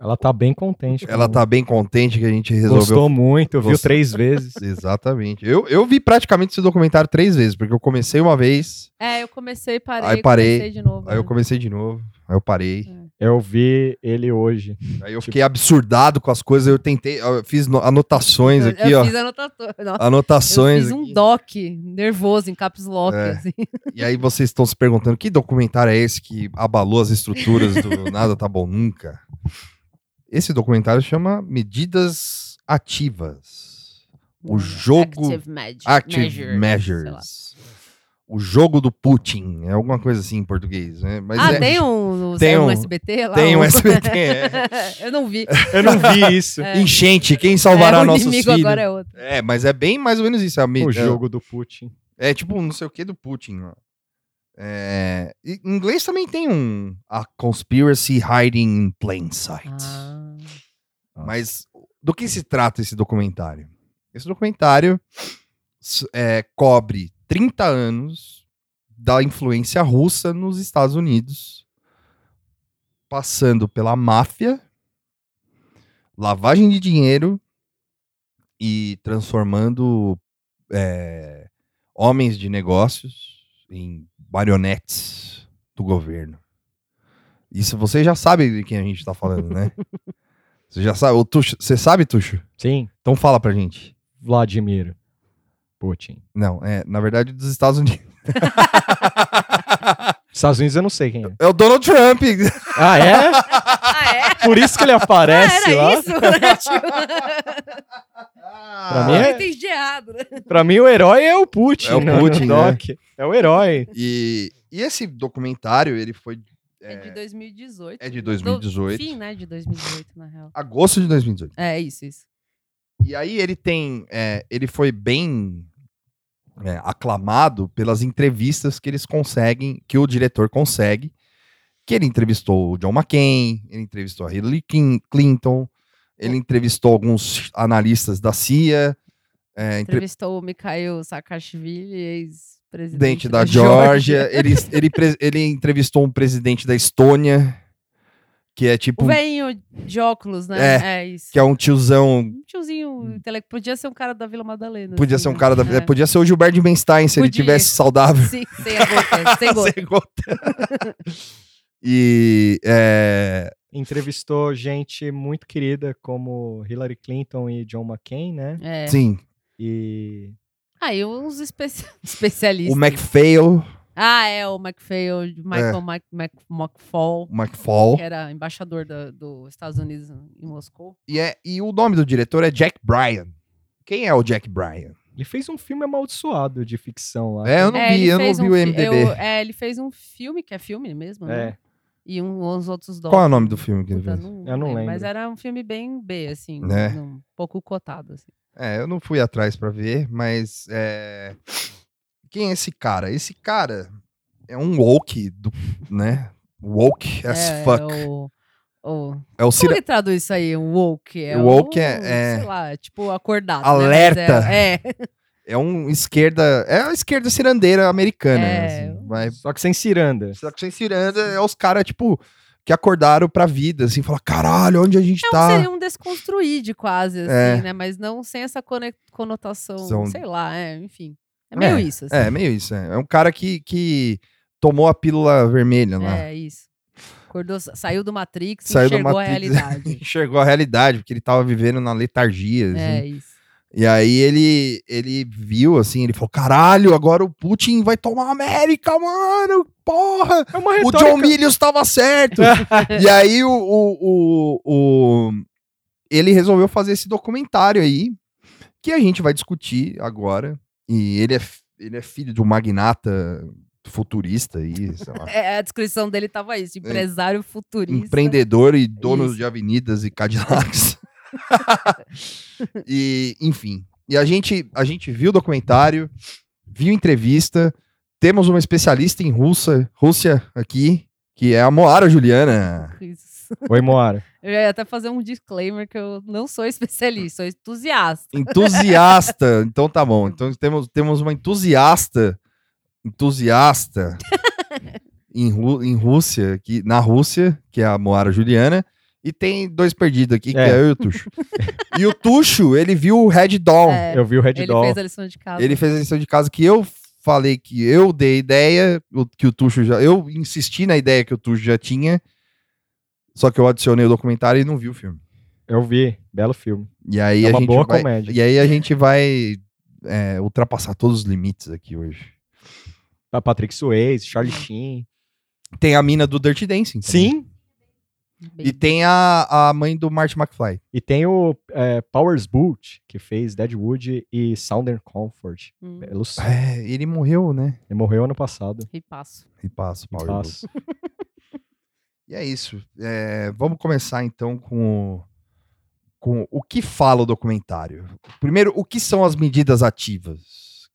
S3: Ela tá bem contente. com-
S1: Ela tá bem contente que a gente resolveu.
S3: Gostou muito, viu
S1: Gost-
S3: três vezes.
S1: Exatamente. Eu, eu vi praticamente esse documentário três vezes, porque eu comecei uma vez,
S2: É, eu comecei, parei,
S1: Aí parei,
S2: comecei de novo.
S1: aí eu
S2: né?
S1: comecei de novo, aí eu parei.
S3: Eu vi ele hoje.
S1: Aí eu fiquei absurdado com as coisas, eu tentei, eu fiz no- anotações
S2: Eu-
S1: aqui,
S2: eu
S1: ó.
S2: fiz anotações. Nossa,
S1: Anotações.
S2: eu fiz um
S1: aqui.
S2: doc nervoso em caps lock.
S1: É.
S2: assim.
S1: E aí vocês estão se perguntando que documentário é esse que abalou as estruturas do Nada Tá Bom Nunca? Esse documentário chama Medidas Ativas. O jogo
S2: Active, Measures.
S1: Measures. O jogo do Putin. É alguma coisa assim em português, né? Mas
S2: ah,
S1: é-
S2: tem um,
S1: tem
S2: um,
S1: um-
S2: SBT lá?
S1: tem um
S2: Um-
S1: SBT, é.
S2: eu não vi.
S3: Eu não vi isso.
S2: É.
S1: Enchente, quem salvará
S2: é, o
S1: nossos
S2: inimigo
S1: filhos?
S2: agora é outro.
S1: É, mas é bem mais ou menos isso. É, a me-
S3: O
S1: é-
S3: jogo do Putin.
S1: É tipo um não sei o que do Putin. ó. É, em inglês também tem um A Conspiracy Hiding in Plain Sight.
S2: Ah,
S1: Mas do que se trata esse documentário? Esse documentário é, cobre 30 anos da influência russa nos Estados Unidos, passando pela máfia, lavagem de dinheiro e transformando é, homens de negócios em marionetes do governo. Isso você já sabe de quem a gente tá falando, né? Você já sabe. O Tuxo, você sabe, Tuxo?
S3: Sim,
S1: Então fala pra gente.
S3: Vladimir Putin.
S1: Não, é, na verdade, dos Estados Unidos.
S3: Estados Unidos eu não sei quem é.
S1: É o Donald Trump.
S3: Ah, é?
S2: Ah, é?
S3: Por isso que ele
S2: Ah,
S3: aparece
S2: era
S3: lá.
S2: isso? né? Tipo,
S3: Pra mim é-
S2: entendi errado. né?
S3: Pra mim, o herói é o Putin.
S1: É o
S3: no
S1: Putin,
S3: doc. É o herói.
S1: E, e esse documentário, ele foi.
S2: É, de 2018.
S1: É de 2018.
S2: Do fim, né? De 2018, na real.
S1: Agosto de 2018.
S2: É, isso, isso.
S1: E aí ele tem. é, ele foi bem é, aclamado pelas entrevistas que eles conseguem, que o diretor consegue. Que ele entrevistou o John McCain, ele entrevistou a Hillary Clin- Clinton, ele entrevistou alguns analistas da CIA, é, entre-
S2: Entrevistou o Mikhail Saakashvili, ex-presidente
S1: presidente da Geórgia, ele, ele, ele entrevistou um presidente da Estônia, que é tipo.
S2: O velhinho de óculos, né?
S1: É,
S2: É, isso.
S1: Que é um tiozão.
S2: Um tiozinho, intele- podia ser um cara da Vila Madalena.
S1: Podia
S2: assim,
S1: ser um
S2: né?
S1: cara da.
S2: É.
S1: Podia ser o Gilberto de Benstein se ele
S2: Podia.
S1: tivesse saudável.
S2: Sim, sem a gota, sem gota.
S1: Sem gota. e. É,
S3: Entrevistou gente muito querida como Hillary Clinton e John McCain, né?
S2: É.
S1: Sim.
S3: E
S2: Aí uns especi- especialistas.
S1: O McPhail,
S2: Ah, é, o McPhail, Michael Mc, McFall,
S1: McFall.
S2: que era embaixador dos Estados Unidos em Moscou.
S1: E, é, e o nome do diretor é Jack Bryan. Quem é o Jack Bryan?
S3: ele fez um filme amaldiçoado de ficção lá.
S1: É, eu não
S2: É,
S1: vi, eu não vi
S2: um
S1: o MDB.
S2: eu- é, ele fez um filme, que é filme mesmo, né?
S3: É.
S2: E um, uns outros docs.
S1: Qual é o nome do filme que ele
S2: Puta,
S1: fez?
S3: Eu não
S2: Mas
S3: lembro.
S2: era um filme bem B, assim.
S1: Né?
S2: Um pouco cotado, assim.
S1: É, eu não fui atrás pra ver, mas é... quem é esse cara? Esse cara é um woke, do, né? Woke as
S2: é,
S1: fuck.
S2: O, o,
S1: É o
S2: como
S1: Cira...
S2: que traduz isso aí? Um woke? É
S1: Woke
S2: um,
S1: é- é-
S2: Sei lá, tipo acordado.
S1: Alerta.
S2: Né? Mas É, é,
S1: É um esquerda. É a esquerda cirandeira americana.
S2: É.
S1: assim, vai-
S3: Só que sem ciranda.
S1: Só que sem ciranda é os caras, tipo, que acordaram pra vida, assim, falar, caralho, onde a gente
S2: é
S1: tá?
S2: seria um desconstruíde quase, assim,
S1: É.
S2: né? Mas não sem essa conotação,
S1: São-
S2: sei lá, é, enfim. É meio
S1: É,
S2: isso, assim.
S1: É, meio isso. É, é um cara que, que tomou a pílula vermelha lá.
S2: É, isso. Acordou, sa- saiu do Matrix e
S1: Saiu do
S2: enxergou a
S1: Matrix.
S2: realidade.
S1: Enxergou a realidade, porque ele tava vivendo na letargia. assim.
S2: é, isso.
S1: E aí ele, ele viu, assim, ele falou, caralho, agora o Putin vai tomar a América, mano, porra!
S3: É uma
S1: O John Milius tava certo! e aí o, o, o, o- ele resolveu fazer esse documentário aí, que a gente vai discutir agora. E ele é, ele é filho de um magnata futurista aí, sei lá.
S2: É, a descrição dele tava isso, empresário futurista.
S1: empreendedor e dono
S2: Isso.
S1: de avenidas e Cadillacs. e, enfim. E a gente, a gente viu o documentário, viu entrevista, temos uma especialista em Rússia, Rússia aqui, que é a Moara Juliana.
S2: Isso.
S3: Oi, Moara.
S2: Eu ia até fazer um disclaimer que eu não sou especialista, sou entusiasta.
S1: Entusiasta. então tá bom. Então temos, temos uma entusiasta, entusiasta em, Ru- em Rússia, que, na Rússia, que é a Moara Juliana. E tem dois perdidos aqui, que
S3: É.
S1: é eu e o Tuxo. e o Tuxo, ele viu o Red Dawn.
S2: É,
S3: Eu vi o Red
S2: ele
S3: Doll.
S2: fez a lição de casa.
S1: Ele fez a lição de casa que eu falei que eu dei ideia, o- que o Tuxo já. Eu insisti na ideia que o Tuxo já tinha. Só que eu adicionei o documentário e não vi o filme.
S3: Eu vi. Belo filme.
S1: E aí
S3: É
S1: a
S3: uma
S1: gente
S3: boa
S1: vai,
S3: comédia.
S1: E aí a gente vai é, ultrapassar todos os limites aqui hoje.
S3: A Patrick Swayze, Charlie Sheen.
S1: Tem a mina do Dirty Dancing. também.
S3: Sim.
S2: Bem-
S1: E tem a, a mãe do Marty McFly.
S3: E tem o é, Powers Boot, que fez Deadwood e Southern Comfort.
S2: Hum,
S3: Belos.
S1: É, ele morreu, né?
S3: Ele morreu ano passado.
S2: e passo.
S1: E
S3: Passo.
S1: Book. E é isso. É, vamos começar então com o, com o que fala o documentário. Primeiro, o que são as medidas ativas?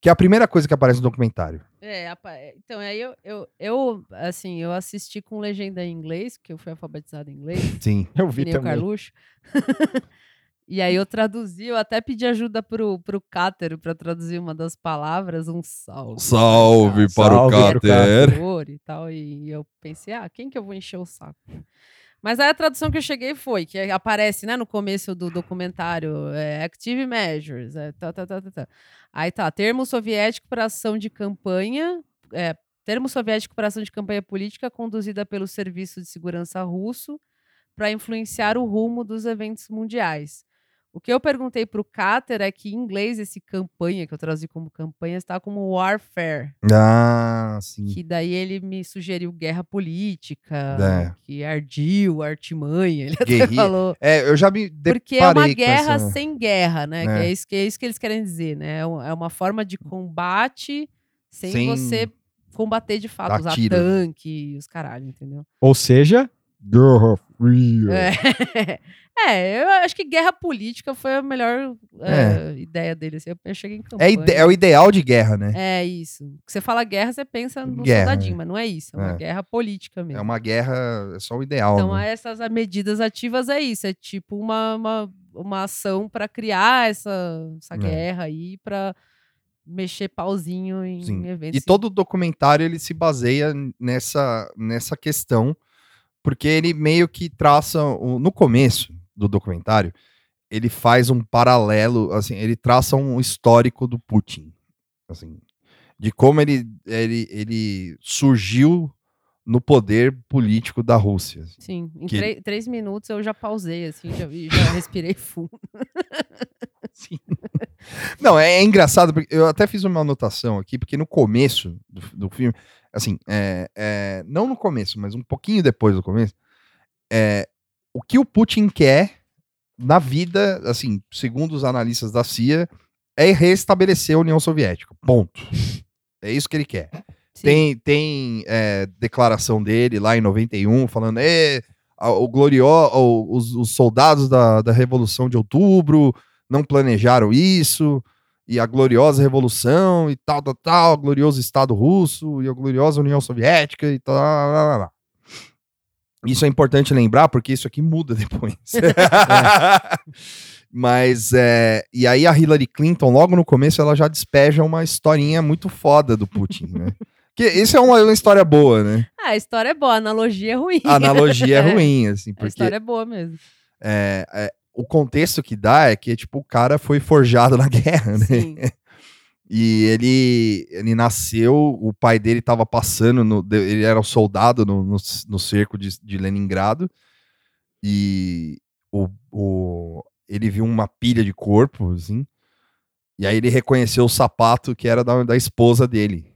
S1: Que é a primeira coisa que aparece no documentário.
S2: É, é, então, aí eu, eu, eu, assim, eu assisti com legenda em inglês, porque eu fui alfabetizado em inglês,
S1: Sim.
S3: Eu vi
S2: nem o
S3: também.
S2: Carluxo. e aí eu traduzi, eu até pedi ajuda pro, pro Cátero pra traduzir uma das palavras, um salve.
S1: Salve
S3: para o Salve para o Cáter.
S2: Cáter. E tal, e eu pensei, ah, quem que eu vou encher o saco? Mas aí a tradução que eu cheguei foi, que aparece, né, no começo do documentário, é, Active Measures, é, tá, tá, tá, tá, tá. Aí tá, termo soviético para ação de campanha, é, termo soviético para ação de campanha política conduzida pelo Serviço de Segurança Russo para influenciar o rumo dos eventos mundiais. O que eu perguntei para o Cáter é que em inglês esse campanha, que eu traduzi como campanha, está como warfare.
S1: Ah, sim.
S2: Que daí ele me sugeriu guerra política,
S1: É.
S2: que ardil, artimanha, ele até
S1: Guerrilha.
S2: falou.
S1: É, eu já me
S2: Porque é uma guerra
S1: essa-
S2: sem guerra, né? Que
S1: É.
S2: é isso que, é isso que eles querem dizer, né? É um- é uma forma de combate sem,
S1: Sem
S2: você combater de fato,
S1: dar
S2: usar
S1: tiro.
S2: tanque e os caralho, entendeu?
S3: Ou seja, Guerra Fria.
S2: É. É, eu acho que guerra política foi a melhor é, ideia dele. assim, eu cheguei em
S1: É,
S2: campanha.
S1: ide- é o ideal de guerra, né?
S2: É isso. Você fala guerra, você pensa no
S1: Guerra,
S2: soldadinho, mas não é isso. É uma
S1: É.
S2: guerra política mesmo.
S1: É uma guerra, é só o ideal.
S2: Então,
S1: né?
S2: essas medidas ativas é isso. É tipo uma, uma, uma ação para criar essa, essa
S1: É.
S2: guerra aí, para mexer pauzinho em
S1: Sim.
S2: eventos.
S1: E todo o documentário ele se baseia nessa, nessa questão, porque ele meio que traça, no começo do documentário, ele faz um paralelo, assim, ele traça um histórico do Putin, assim, de como ele, ele, ele surgiu no poder político da Rússia.
S2: Sim, em
S1: que-
S2: três- minutos eu já pausei, assim, já, já respirei fundo.
S1: Sim. Não, é, é engraçado, porque eu até fiz uma anotação aqui, porque no começo do, do filme, assim, é, é, não no começo, mas um pouquinho depois do começo, é, o que o Putin quer na vida, assim, segundo os analistas da CIA, é restabelecer a União Soviética. Ponto. É isso que ele quer.
S2: Sim.
S1: Tem, tem é, declaração dele lá em 91 falando: "É, a- o glorió, os, os soldados da, da Revolução de Outubro não planejaram isso. e a gloriosa revolução e tal, tal, tal, o glorioso Estado russo e a gloriosa União Soviética e tal. lá, lá, lá. Isso é importante lembrar porque isso aqui muda depois. Mas, é, e aí a Hillary Clinton, logo no começo, ela já despeja uma historinha muito foda do Putin, né? Que isso é uma, uma história boa, né?
S2: Ah, a história é boa, a analogia é ruim.
S1: A analogia é ruim, assim,
S2: A
S1: porque
S2: história é boa mesmo.
S1: é, é, o contexto que dá é que, tipo, o cara foi forjado na guerra, né?
S2: Sim.
S1: E ele, ele nasceu, o pai dele estava passando, no, ele era um soldado no, no, no cerco de, de Leningrado, e o, o, ele viu uma pilha de corpo, assim, e aí ele reconheceu o sapato que era da, da esposa dele.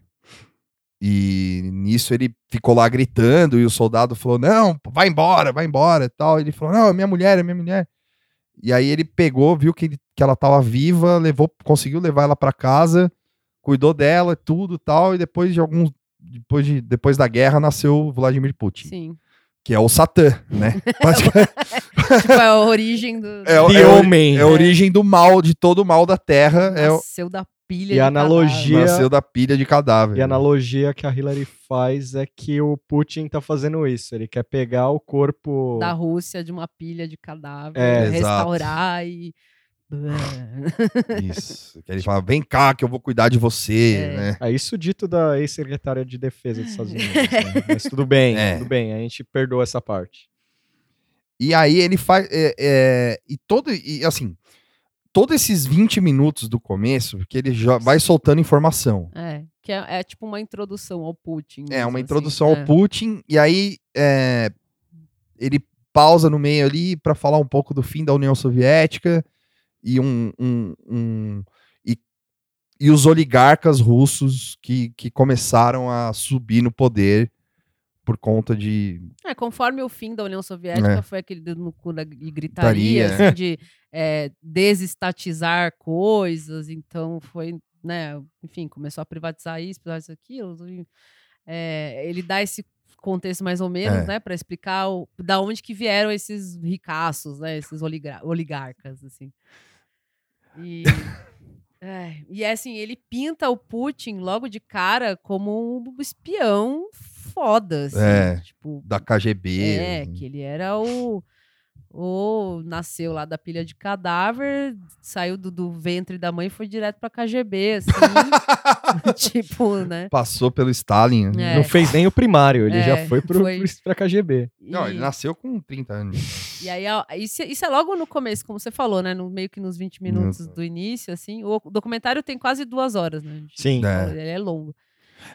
S1: E nisso ele ficou lá gritando, e o soldado falou: Não, vai embora, vai embora e tal. Ele falou: Não, é minha mulher, é minha mulher. E aí ele pegou, viu que, ele- que ela tava viva, levou, conseguiu levar ela para casa, cuidou dela, tudo e tal, e depois de alguns depois, de, depois da guerra nasceu o Vladimir Putin,
S2: Sim.
S1: que é o Satã, né?
S2: Tipo, é a origem do.
S1: é, é, o-
S3: Homem.
S1: é a origem do mal, de todo o mal da Terra, é o,
S2: Nasceu da pilha
S3: E
S2: de
S3: a analogia-
S1: nasceu da pilha de cadáver.
S3: E a analogia que a Hillary faz é que o Putin tá fazendo isso. Ele quer pegar o corpo.
S2: da Rússia de uma pilha de cadáver,
S3: É,
S2: restaurar e.
S1: Isso. Que ele fala, vem cá que eu vou cuidar de você,
S2: É.
S1: né?
S3: É isso dito da ex-secretária de defesa dos Estados Unidos. né? Mas tudo bem,
S1: É.
S3: tudo bem. A gente perdoa essa parte.
S1: E aí ele faz. é, é, e todo. E assim, todos esses 20 minutos do começo, que ele já vai soltando informação.
S2: É, que é, é tipo uma introdução ao Putin.
S1: É, uma
S2: assim,
S1: introdução
S2: é.
S1: ao Putin, e aí é, ele pausa no meio ali para falar um pouco do fim da União Soviética e um. um- um- e, e os oligarcas russos que, que começaram a subir no poder por conta de.
S2: É, conforme o fim da União Soviética
S1: É.
S2: foi aquele dedo no cu da- e gritaria,
S1: Gritaria.
S2: assim, de é, desestatizar coisas, então foi, né, enfim, começou a privatizar isso, privatizar aquilo. e, é, ele dá esse contexto mais ou menos,
S1: É.
S2: né, para explicar o, da onde que vieram esses ricaços, né, esses oligar- oligarcas, assim. E, é, e é assim, ele pinta o Putin logo de cara como um espião foda, assim,
S1: É.
S2: tipo,
S1: da KGB.
S2: é, que ele era o. O nasceu lá da pilha de cadáver, saiu do, do ventre da mãe e foi direto pra KGB, assim. tipo, né?
S1: Passou pelo Stalin. né?
S2: É.
S3: Não fez nem o primário, ele
S2: É,
S3: já foi, pro,
S2: foi.
S3: pro- pra KGB.
S1: Não,
S2: E-
S1: ele nasceu com 30 anos.
S2: E aí, ó, isso, isso é logo no começo, como você falou, né? No, meio que nos 20 minutos
S1: Uhum.
S2: do início, assim. O documentário tem quase duas horas, né? Gente
S3: Sim.
S1: É.
S2: Ele é longo.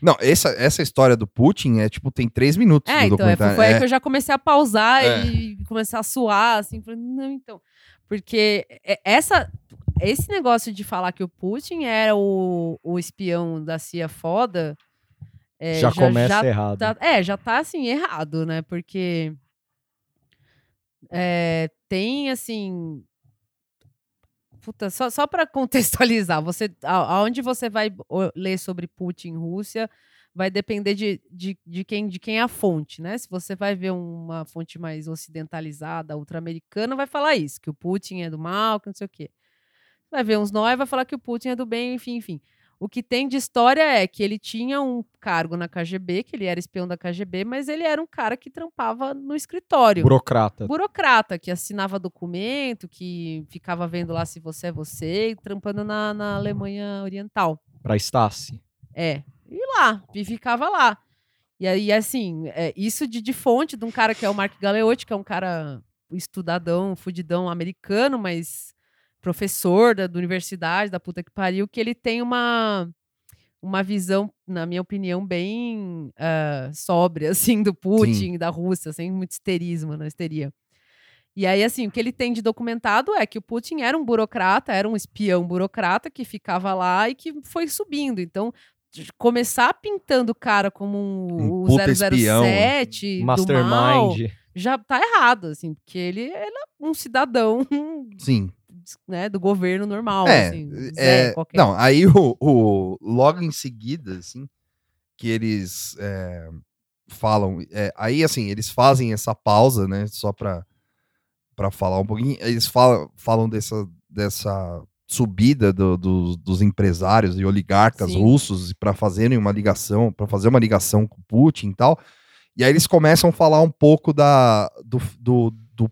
S1: Não, essa, essa história do Putin é tipo, tem três minutos
S2: É,
S1: do
S2: então, é, foi aí
S1: É,
S2: que eu já comecei a pausar
S1: É.
S2: e começar a suar, assim, falei, não, então. Porque é- essa, esse negócio de falar que o Putin era o, o espião da CIA foda. é,
S3: já, começa
S2: já
S3: errado.
S2: tá- é, já tá assim, errado, né? Porque é, tem assim. Puta, só, só para contextualizar, você, aonde você vai ler sobre Putin Rússia vai depender de, de, de, quem, de quem é a fonte, né? Se você vai ver uma fonte mais ocidentalizada, ultra-americana, vai falar isso, que o Putin é do mal, que não sei o quê. Vai ver uns nós, vai falar que o Putin é do bem, enfim, enfim. O que tem de história é que ele tinha um cargo na KGB, que ele era espião da KGB, mas ele era um cara que trampava no escritório
S3: Burocrata.
S2: burocrata que assinava documento, que ficava vendo lá se você é você, e trampando na, na Alemanha Oriental.
S3: Pra Stasi.
S2: É. E lá, e ficava lá. E aí, assim, é, isso de, de fonte de um cara que é o Mark Galeotti, que é um cara estudadão, fudidão americano, mas professor da, da universidade, da puta que pariu, que ele tem uma, uma visão, na minha opinião, bem ah, sóbria, assim, do Putin, da Rússia, sem muito histerismo, na histeria. E aí, assim, o que ele tem de documentado é que o Putin era um burocrata, era um espião burocrata que ficava lá e que foi subindo. Então, começar pintando o cara como um,
S1: Um
S2: o
S1: puta espião.
S2: 007 do mal,
S3: Mastermind.
S2: já tá errado, assim, porque ele era um cidadão,
S1: Sim.
S2: Né, do governo normal,
S1: É,
S2: assim,
S1: é,
S2: qualquer.
S1: não, aí o, o- logo em seguida, assim, que eles é, falam, é, aí assim, eles fazem essa pausa, né, só pra, pra falar um pouquinho, eles falam, falam dessa, dessa subida do- do- dos empresários e oligarcas
S2: Sim.
S1: russos para fazerem uma ligação, para fazer uma ligação com o Putin e tal. E aí eles começam a falar um pouco da, do, do, do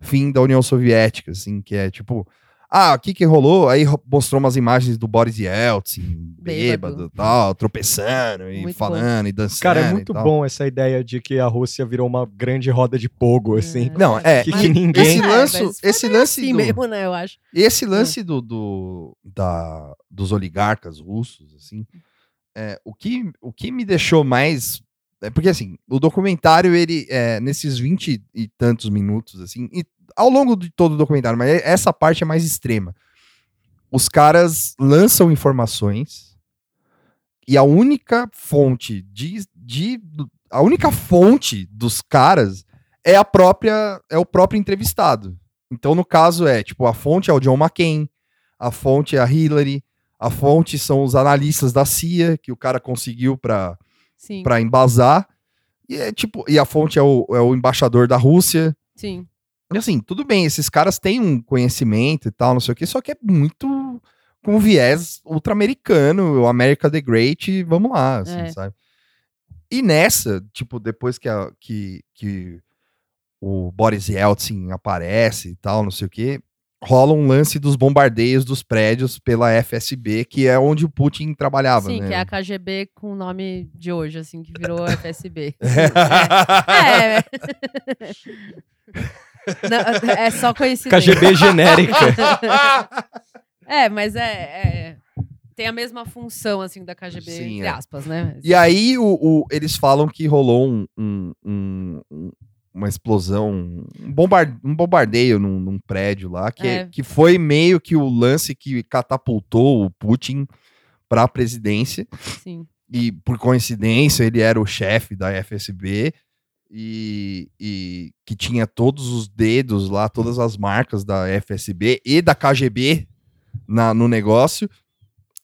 S1: pós-fim da União Soviética, assim, que é tipo, ah, o que que rolou? Aí ro- mostrou umas imagens do Boris Yeltsin,
S2: Bêbado.
S1: bêbado, tal, tropeçando e
S2: Muito
S1: falando e dançando.
S3: Cara, é
S1: e
S3: muito bom essa ideia de que a Rússia virou uma grande roda de pogo, assim.
S1: Não, é,
S3: Que,
S2: Mas-
S3: que ninguém.
S1: esse lance,
S2: mas foi
S1: esse
S2: meio
S1: lance
S2: assim
S1: do,
S2: mesmo, né, eu acho.
S1: esse lance do, do- da, dos oligarcas russos, assim, é, o, que, o que me deixou mais. É porque, assim, o documentário, ele, é, nesses 20 e tantos minutos, assim, e ao longo de todo o documentário, mas essa parte é mais extrema. Os caras lançam informações e a única fonte de, de. A única fonte dos caras é a própria. É o próprio entrevistado. Então, no caso, é tipo, a fonte é o John McCain, a fonte é a Hillary, a fonte são os analistas da CIA, que o cara conseguiu para para embasar. E é tipo, e a fonte é o, é o embaixador da Rússia.
S2: sim.
S1: E assim, tudo bem, esses caras têm um conhecimento e tal, não sei o que, só que é muito com viés ultra-americano, o America the Great, vamos lá, assim,
S2: É.
S1: sabe? E nessa, tipo, depois que, a- que, que o Boris Yeltsin aparece e tal, não sei o que, rola um lance dos bombardeios dos prédios pela FSB, que é onde o Putin trabalhava,
S2: Sim,
S1: né?
S2: que é a KGB com o nome de hoje, assim, que virou FSB. É, Não, é só coincidência.
S3: KGB genérica.
S2: É, mas é, é- Tem a mesma função, assim, da KGB,
S1: Sim,
S2: entre
S1: é.
S2: aspas, né?
S1: E aí o, o- eles falam que rolou um- um- um- uma explosão, um, bombar- um bombardeio num, num prédio lá, que,
S2: É.
S1: que foi meio que o lance que catapultou o Putin para a presidência.
S2: Sim.
S1: E por coincidência ele era o chefe da FSB e, e que tinha todos os dedos lá, todas as marcas da FSB e da KGB na, no negócio.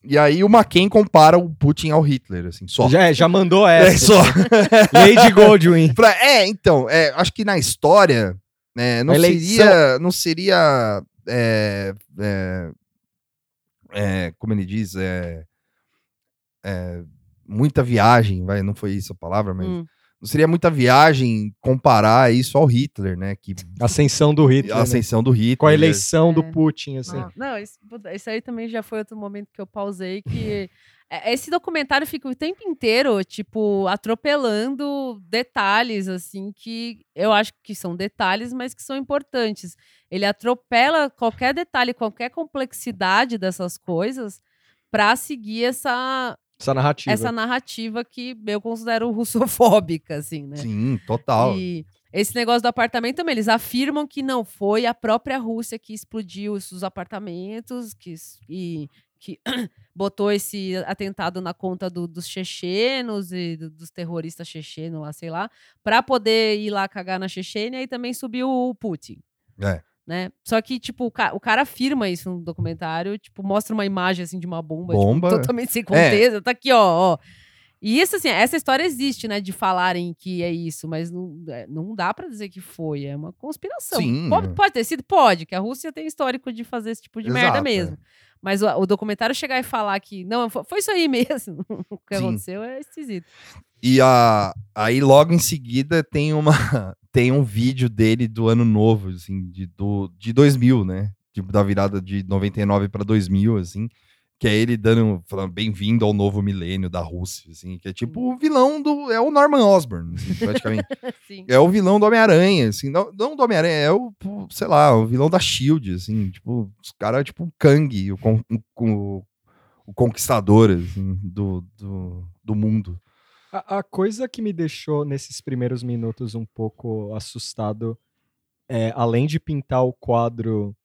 S1: E aí o McCain compara o Putin ao Hitler, assim, só.
S3: Já, já mandou
S1: É,
S3: essa.
S1: só.
S3: Lady Goldwyn.
S1: Pra- é, então, é, acho que na história, né, não seria, não seria, é, é, é, como ele diz, é, é, muita viagem, vai, não foi isso a palavra, mas
S2: Hum.
S1: Seria muita viagem comparar isso ao Hitler, né, que
S3: Ascensão do Hitler. né?
S1: ascensão do Hitler.
S3: Com a eleição do
S2: É.
S3: Putin, assim.
S2: Não, não, isso, isso aí também já foi outro momento que eu pausei que é, esse documentário fica o tempo inteiro, tipo, atropelando detalhes, assim, que eu acho que são detalhes, mas que são importantes. Ele atropela qualquer detalhe, qualquer complexidade dessas coisas para seguir essa,
S3: Essa narrativa.
S2: essa narrativa que eu considero russofóbica, assim, né?
S1: Sim, total.
S2: E esse negócio do apartamento também, eles afirmam que não foi a própria Rússia que explodiu os apartamentos que, e que botou esse atentado na conta do- dos chechenos e do- dos terroristas chechenos lá, sei lá, para poder ir lá cagar na Chechênia e também subiu o Putin.
S1: É.
S2: Né? Só que, tipo, o, ca- o cara afirma isso no documentário, tipo, mostra uma imagem, assim, de uma bomba, tipo,
S1: Bomba.
S2: totalmente sem contexto. Tá aqui, ó, ó. E isso, assim, essa história existe, né, de falarem que é isso, mas não, é, não dá pra dizer que foi, é uma conspiração.
S1: Sim,
S2: Pode,
S1: é.
S2: pode ter sido? Pode, que a Rússia tem histórico de fazer esse tipo de merda
S1: Exato,
S2: mesmo. Mas o, o documentário chegar e falar que, não, foi, foi isso aí mesmo, o que
S1: Sim.
S2: aconteceu é esquisito.
S1: E a, aí logo em seguida tem uma tem um vídeo dele do ano novo, assim, de, do, de 2000, né? Tipo, da virada de 99 para 2000, assim. Que é ele dando, falando, bem-vindo ao novo milênio da Rússia, assim. Que é tipo o vilão do... É o Norman Osborn, assim, praticamente. É o vilão do Homem-Aranha, assim. Não, não do Homem-Aranha, é o, sei lá, o vilão da SHIELD, assim. Tipo, os caras, tipo, o Kang, o, o, o, o conquistador, assim, do, do, do mundo.
S3: A, a coisa que me deixou nesses primeiros minutos um pouco assustado é, além de pintar o quadro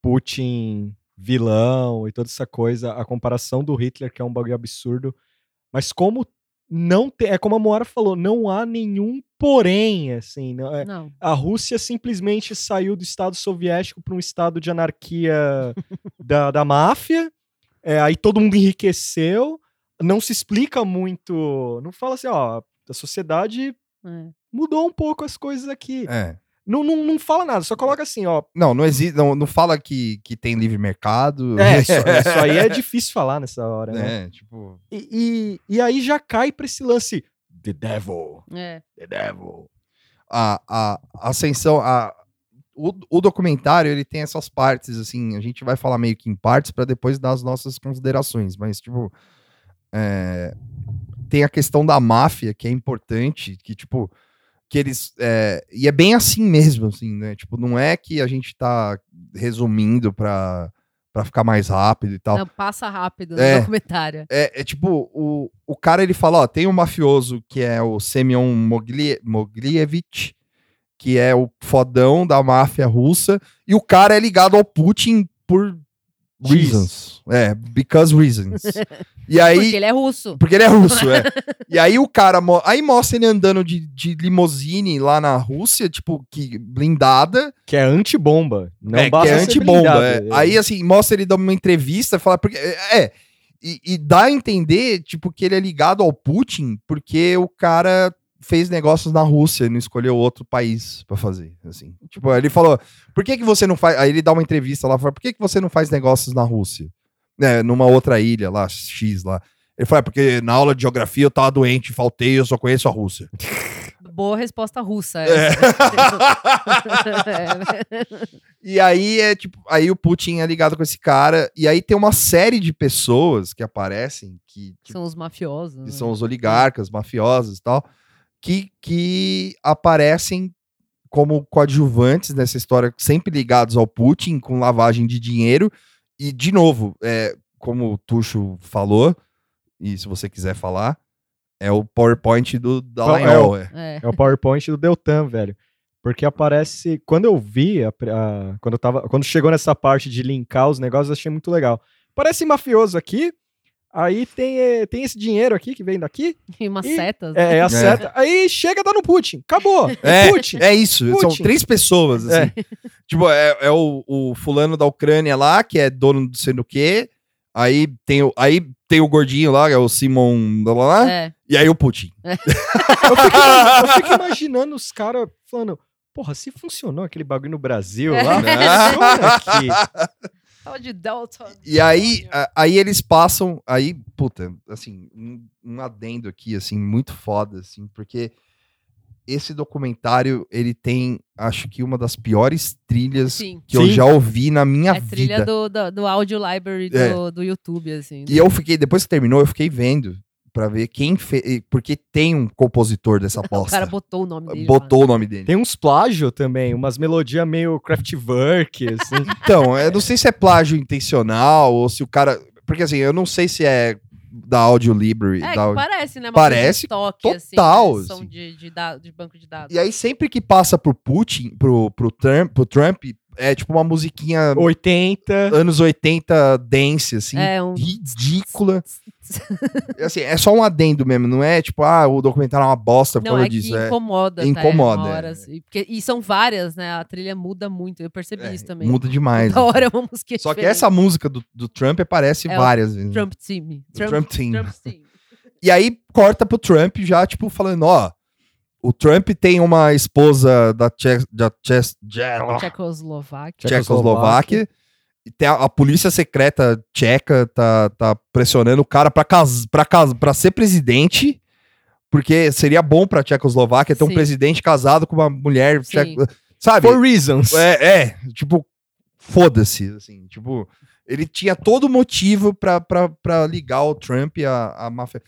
S3: Putin vilão e toda essa coisa, a comparação do Hitler, que é um bagulho absurdo, mas como não tem, é como a Moara falou, não há nenhum porém, assim, não, é-
S2: Não.
S3: a Rússia simplesmente saiu do Estado Soviético para um estado de anarquia da, da máfia, é, aí todo mundo enriqueceu, não se explica muito, não fala assim, ó, a sociedade
S2: É.
S3: mudou um pouco as coisas aqui.
S1: É.
S3: Não, não, não fala nada, só coloca assim, ó.
S1: Não, não existe. Não, não fala que, que tem livre mercado.
S3: É, isso, isso aí é difícil falar nessa hora, né?
S1: É, tipo.
S3: E, e, e aí já cai pra esse lance. The Devil,
S2: É.
S3: The Devil.
S1: a, a ascensão, a, o, o documentário ele tem essas partes assim, a gente vai falar meio que em partes para depois dar as nossas considerações, mas tipo é, tem a questão da máfia que é importante, que tipo que eles é, e é bem assim mesmo, assim, né? Tipo, não é que a gente tá resumindo para para ficar mais rápido e tal.
S2: Não, passa rápido no
S1: É.
S2: documentário.
S1: É, é tipo, o, o cara ele fala, ó, tem um mafioso que é o Semyon Moglie, Moglievich, que é o fodão da máfia russa, e o cara é ligado ao Putin por. Reasons. É, because reasons. E aí,
S2: Porque ele é russo.
S1: porque ele é russo, é. E aí o cara, mo- aí mostra ele andando de, de limousine lá na Rússia, tipo, que blindada,
S3: Que é antibomba. Não
S1: é, que
S3: basta
S1: é
S3: ser
S1: antibomba.
S3: blindado,
S1: é. Aí, assim, mostra ele dando uma entrevista e fala. Porque, é. E, e dá a entender, tipo, que ele é ligado ao Putin porque o cara fez negócios na Rússia e não escolheu outro país pra fazer, assim. Tipo, ele falou, por que que você não faz... Aí ele dá uma entrevista lá, fala, por que que você não faz negócios na Rússia? Né, numa outra ilha lá, X lá. Ele fala, "É porque na aula de geografia eu tava doente, faltei, eu só conheço a Rússia.
S2: Boa resposta russa.
S1: É. E aí é tipo, aí o Putin é ligado com esse cara, e aí tem uma série de pessoas que aparecem, que, que,
S2: São os mafiosos.
S1: que
S2: né?
S1: são os oligarcas, mafiosos e tal, que, que aparecem como coadjuvantes nessa história, sempre ligados ao Putin, com lavagem de dinheiro. E, de novo, é, como o Tuxo falou, e se você quiser falar, é o PowerPoint do Dallagnol. É,
S2: É.
S3: É o PowerPoint do Deltan, velho. Porque aparece. Quando eu vi, a- a- quando, eu tava, quando chegou nessa parte de linkar os negócios, eu achei muito legal. Parece mafioso aqui. Aí tem, eh, tem esse dinheiro aqui que vem daqui.
S2: E umas
S3: E-
S2: setas.
S3: É, é a
S1: É.
S3: seta. Aí chega dá no Putin. Acabou.
S1: É,
S3: Putin.
S1: é isso, são
S3: Putin.
S1: três pessoas, assim. Tipo, é, é o, o fulano da Ucrânia lá, que é dono do sei do quê. Aí tem, o, aí tem o gordinho lá, que é o Simon. Blá, blá, blá,
S2: É.
S1: E aí o Putin.
S3: Eu fico, eu fico imaginando os caras falando. Porra, se funcionou aquele bagulho no Brasil
S2: É.
S3: lá, funciona aqui.
S2: Fala de Delta.
S1: E aí, a- aí eles passam. Aí, puta, assim, um, um adendo aqui, assim, muito foda, assim, porque esse documentário, ele tem, acho que uma das piores trilhas
S2: Sim.
S1: que eu
S3: Sim.
S1: já ouvi na minha
S2: É trilha
S1: vida.
S2: do, do, do Audio Library do,
S1: É.
S2: do YouTube, assim.
S1: E eu fiquei, depois que terminou, eu fiquei vendo pra ver quem fez. Porque tem um compositor dessa
S2: O
S1: bosta.
S2: cara botou o nome dele.
S1: Botou o nome dele.
S3: Tem uns plágio também, umas melodias meio Kraftwerk, assim.
S1: Então, eu não sei se é plágio intencional ou se o cara. Porque assim, eu não sei se é da Audio Library.
S2: É,
S1: da
S2: que parece, né? Uma
S1: Parece
S2: toque,
S1: total,
S2: Assim, né?
S1: Assim.
S2: de, de, da- de banco de dados.
S1: E aí, sempre que passa pro Putin, pro, pro, Trump, pro Trump, é tipo uma musiquinha
S3: 80.
S1: anos 80 dance, assim,
S2: É, um-
S1: ridícula. assim, é só um adendo mesmo, não é tipo, ah, o documentário é uma bosta por
S2: Não,
S1: causa
S2: é que.
S1: É,
S2: incomoda. tá?
S1: incomoda,
S2: Uma
S1: é.
S2: hora, assim, porque- e são várias, né? A trilha muda muito. Eu percebi
S1: é,
S2: isso também.
S1: muda demais.
S2: Da hora é uma música
S1: Só que
S2: diferente.
S1: essa música do, do Trump aparece
S2: É
S1: várias vezes.
S2: Trump Team. Trump,
S1: Trump Team.
S2: Trump Team.
S1: E aí corta pro Trump já, tipo, falando, ó, o Trump tem uma esposa da, Tche da Tche Tche-
S2: Tchecoslováquia.
S1: Tchecoslováquia. E tem a, a polícia secreta tcheca tá, tá pressionando o cara pra, cas pra, cas pra ser presidente, porque seria bom pra Tchecoslováquia ter um
S2: Sim.
S1: presidente casado com uma mulher sabe?
S3: For reasons.
S1: É, é, tipo, foda-se, assim, tipo, ele tinha todo motivo pra, pra, pra ligar o Trump à, à máfia.